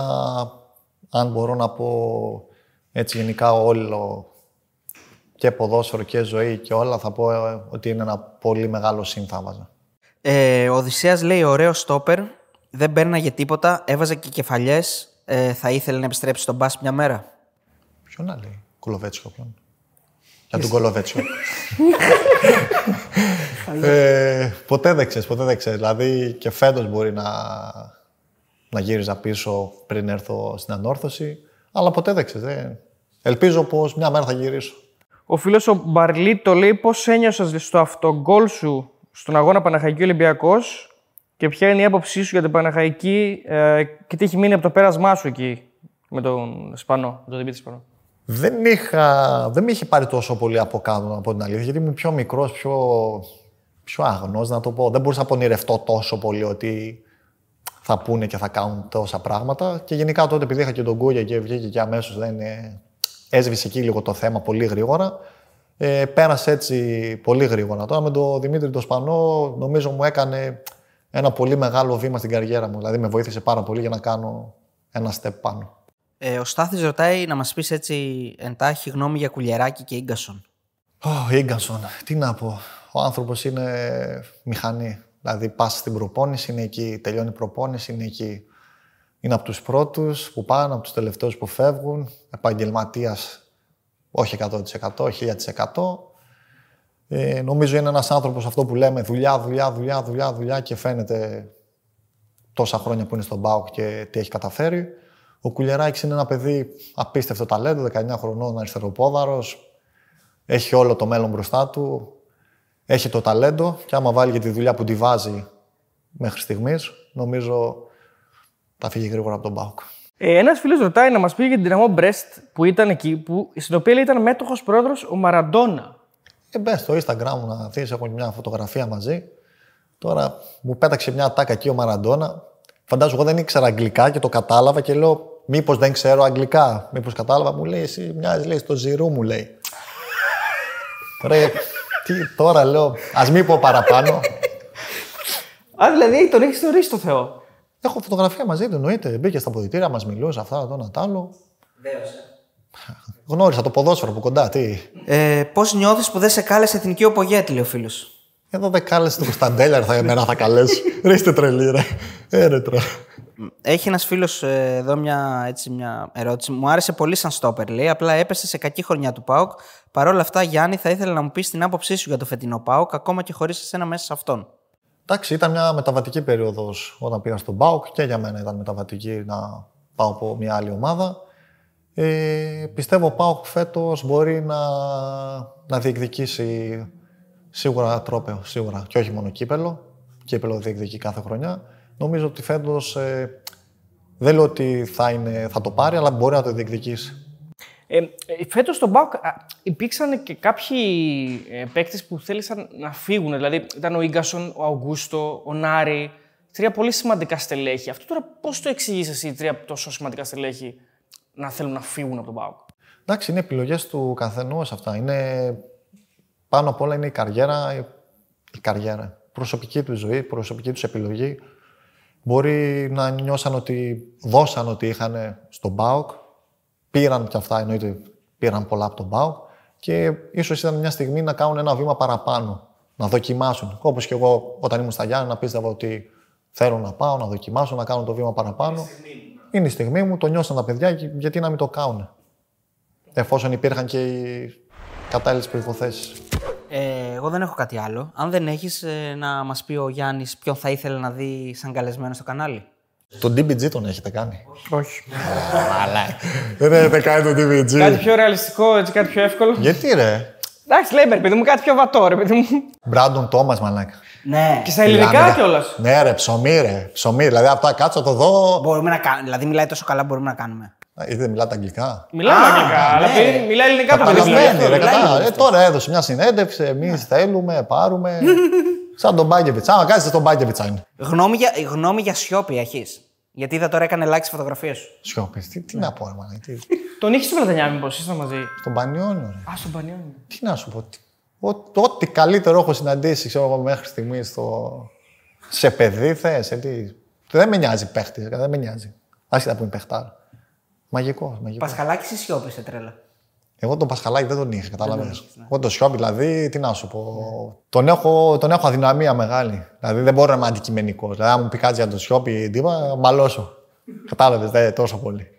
Speaker 3: αν μπορώ να πω έτσι γενικά όλο και ποδόσφαιρο και ζωή και όλα, θα πω ε, ότι είναι ένα πολύ μεγάλο συν θα βάζα.
Speaker 1: Ε, ο Οδυσσέας λέει: Ωραίο στόπερ, δεν παίρναγε τίποτα, έβαζε και κεφαλιές. Ε, θα ήθελε να επιστρέψει στον Μπα μια μέρα.
Speaker 3: Ποιο να λέει, Κολοβέτσιο πλέον. Για τον Κολοβέτσιο. ε, ποτέ δεν ξέρεις, ποτέ δεν ξέρεις. Δηλαδή και φέτος μπορεί να, να γύριζα πίσω πριν έρθω στην ανόρθωση. Αλλά ποτέ δεν ξέρεις. δεν- Ελπίζω πως μια μέρα θα γυρίσω.
Speaker 2: Ο φίλος ο Μπαρλίτο λέει πώς ένιωσες στο αυτογκόλ σου στον αγώνα Παναχαϊκή Ολυμπιακός και ποια είναι η άποψή σου για την Παναχαϊκή ε, και τι έχει μείνει από το πέρασμά σου εκεί με τον Σπανό, με τον Δημήτρη Σπανό;
Speaker 3: Δεν, είχα, δεν με είχε πάρει τόσο πολύ από κάτω, να πω την αλήθεια, γιατί ήμουν πιο μικρός, πιο, πιο αγνός, να το πω. Δεν μπορούσα να πονηρευτώ τόσο πολύ ότι θα πούνε και θα κάνουν τόσα πράγματα. Και γενικά τότε, επειδή είχα και τον Κούγια και βγήκε και αμέσως δεν ε, έσβησε εκεί λίγο το θέμα πολύ γρήγορα. Ε, πέρασε έτσι πολύ γρήγορα. Τώρα με τον Δημήτρη τον Σπανό, νομίζω μου έκανε ένα πολύ μεγάλο βήμα στην καριέρα μου. Δηλαδή με βοήθησε πάρα πολύ για να κάνω ένα step πάνω.
Speaker 1: Ε, ο Στάθης ρωτάει να μας πεις έτσι εντάχει γνώμη για κουλιεράκι και γκασον.
Speaker 3: Ω, Ίγκανσον, τι να πω. Ο άνθρωπος είναι μηχανή. Δηλαδή, πας στην προπόνηση, είναι εκεί. Τελειώνει η προπόνηση, είναι εκεί. Είναι από τους πρώτους που πάνε, από τους τελευταίους που φεύγουν. Επαγγελματίας, όχι 100%, 1000%. Ε, νομίζω είναι ένας άνθρωπος αυτό που λέμε δουλειά, δουλειά, δουλειά, δουλειά, δουλειά και φαίνεται τόσα χρόνια που είναι στον ΠΑΟΚ και τι έχει καταφέρει. Ο Κουλιεράκης είναι ένα παιδί απίστευτο ταλέντο, 19 χρονών, αριστεροπόδαρος, έχει όλο το μέλλον μπροστά του, έχει το ταλέντο και άμα βάλει και τη δουλειά που τη βάζει μέχρι στιγμής, νομίζω θα φύγει γρήγορα από τον ΠΑΟΚ.
Speaker 2: Ε, Ένας φίλος ρωτάει να μας πει για την δυναμό Μπρέστ που ήταν εκεί, που, στην οποία λέει, ήταν μέτοχος πρόεδρος ο Μαραντόνα.
Speaker 3: Ε, μπες στο Instagram μου να δεις, έχω μια φωτογραφία μαζί. Τώρα μου πέταξε μια τάκα εκεί ο Μαραντόνα. Φαντάζομαι εγώ δεν ήξερα αγγλικά και το κατάλαβα και λέω μήπως δεν ξέρω αγγλικά. Μήπως κατάλαβα, μου λέει εσύ μοιάζεις λέει στο ζηρού μου λέει. Ρε, τι τώρα λέω, ας μην πω παραπάνω.
Speaker 2: Α, δηλαδή τον έχεις θεωρήσει το Θεό.
Speaker 3: Έχω φωτογραφία μαζί του, εννοείται. Μπήκε στα ποδητήρια, μας μιλούσε αυτά, το ένα τ' άλλο. Γνώρισα το ποδόσφαιρο από κοντά, τι.
Speaker 1: Ε, Πώς νιώθεις που δεν σε κάλεσε εθνική οπογέτη, λέει ο φίλος.
Speaker 3: Εδώ δεν κάλεσε τον Κωνσταντέλια, θα εμένα θα καλέσει. ρε είστε τρελή, ρε. Ε, ρε τρελή.
Speaker 1: Έχει ένας φίλος εδώ μια, έτσι, μια ερώτηση. Μου άρεσε πολύ σαν στόπερ, λέει. Απλά έπεσε σε κακή χρονιά του Πάουκ. Παρ' όλα αυτά, Γιάννη, θα ήθελα να μου πεις την άποψή σου για το φετινό Πάουκ, ακόμα και χωρίς εσένα μέσα σε αυτόν.
Speaker 3: Εντάξει, ήταν μια μεταβατική περίοδος όταν πήγα στον ΠΑΟΚ και για μένα ήταν μεταβατική να πάω από μια άλλη ομάδα. Ε, πιστεύω ο ΠΑΟΚ φέτος μπορεί να, να διεκδικήσει σίγουρα τρόπαιο, σίγουρα. Και όχι μόνο κύπελο. Κύπελο διεκδικεί κάθε χρονιά. Νομίζω ότι φέτος ε, δεν λέω ότι θα, είναι, θα το πάρει, αλλά μπορεί να το διεκδικήσει.
Speaker 2: Ε, ε, Φέτος στον Μπάουκ υπήρξαν και κάποιοι ε, παίκτες που θέλησαν να φύγουν. Δηλαδή ήταν ο γκασον, ο Αουγκούστο, ο Νάρη. Τρία πολύ σημαντικά στελέχη. Αυτό τώρα πώς το εξηγείς εσύ, τρία τόσο σημαντικά στελέχη να θέλουν να φύγουν από τον Μπάουκ.
Speaker 3: Εντάξει, είναι επιλογές του καθενός αυτά. Είναι, πάνω απ' όλα είναι η καριέρα. Η καριέρα. Προσωπική του ζωή, προσωπική τους επιλογή. Μπορεί να νιώσαν ότι δώσαν ότι είχαν στον Μπάουκ. Πήραν και αυτά, εννοείται πήραν πολλά από τον Μπάουκ. Και ίσως ήταν μια στιγμή να κάνουν ένα βήμα παραπάνω. Να δοκιμάσουν. Όπως και εγώ όταν ήμουν στα Γιάννη, να πίστευα ότι θέλω να πάω, να δοκιμάσω, να κάνω το βήμα παραπάνω. Είναι η στιγμή μου, το νιώσαν τα παιδιά, και γιατί να μην το κάνουν. Εφόσον υπήρχαν και οι κατάλληλες προποθέσει.
Speaker 1: Ε, εγώ δεν έχω κάτι άλλο. Αν δεν έχεις να μας πει ο Γιάννης ποιον θα ήθελε να δει σαν καλεσμένο στο κανάλι.
Speaker 3: Το DBG τον έχετε κάνει;
Speaker 2: Όχι.
Speaker 3: Δεν έχετε κάνει το DBG.
Speaker 2: κάτι πιο ρεαλιστικό, έτσι, κάτι πιο εύκολο.
Speaker 3: Γιατί ρε;
Speaker 2: Εντάξει, λέμε, ρε παιδί μου, κάτι πιο βατό, ρε παιδί μου.
Speaker 3: Μπράντον Τόμας, μαλάκα.
Speaker 1: Ναι.
Speaker 2: Και στα ελληνικά
Speaker 3: Μιλάμε,
Speaker 2: κιόλας.
Speaker 3: Ναι, ρε, ψωμί, ρε. Ψωμί. Δηλαδή, αυτά κάτω να το δω.
Speaker 1: Μπορούμε να κάνουμε. Δηλαδή, μιλάει τόσο καλά που μπορούμε να κάνουμε.
Speaker 3: Α, Ή δεν μιλάτε αγγλικά;
Speaker 2: Μιλάμε
Speaker 1: Α,
Speaker 2: αγγλικά, αλλά
Speaker 1: ναι.
Speaker 2: πει- μιλάει ελληνικά το παιδί.
Speaker 3: Καταλαβαίνει, ρε,
Speaker 1: μιλάει
Speaker 3: κατάλαβα.
Speaker 1: λίγο
Speaker 3: Ε, τώρα έδωσε μια συνέντευξη. Εμείς θέλουμε, πάρουμε. Σαν τον Μπάγκεβιτς. Άμα κάτσε τον Μπάγκεβιτς, είναι.
Speaker 1: Γνώμη για, γνώμη για σιώπη έχεις. Γιατί είδα τώρα έκανε like φωτογραφίες σου.
Speaker 3: Σιώπης. Τι, τι να πω, ρε, μαλάκα, τι-
Speaker 2: Τον είχε στο Πλατανιά, μήπως ήσασταν μαζί;
Speaker 3: Στον Πανιόνιο, ρε.
Speaker 2: Α, στον Πανιόνιο.
Speaker 3: Τι να σου πω. τι- ό- Ό,τι καλύτερο έχω συναντήσει ξέρω εγώ, μέχρι στιγμής στο... σε παιδί θες. Δεν με νοιάζει παίχτης, δεν με νοιάζει. Άσχετα που είναι παιχτάρα. Μαγικό, μαγικό.
Speaker 1: Πασχαλάκης ή σιώπης σε τρέλα;
Speaker 3: Εγώ τον Πασχαλάκη δεν τον είχα, κατάλαβες. Εγώ τον Σιώπη, δηλαδή, τι να σου πω. Τον έχω, τον έχω αδυναμία μεγάλη. Δηλαδή δεν μπορώ να είμαι αντικειμενικός. Δηλαδή, αν μου πει κάτι για τον Σιώπη, τίποτα, μαλώσω. Κατάλαβες, δεν τόσο πολύ.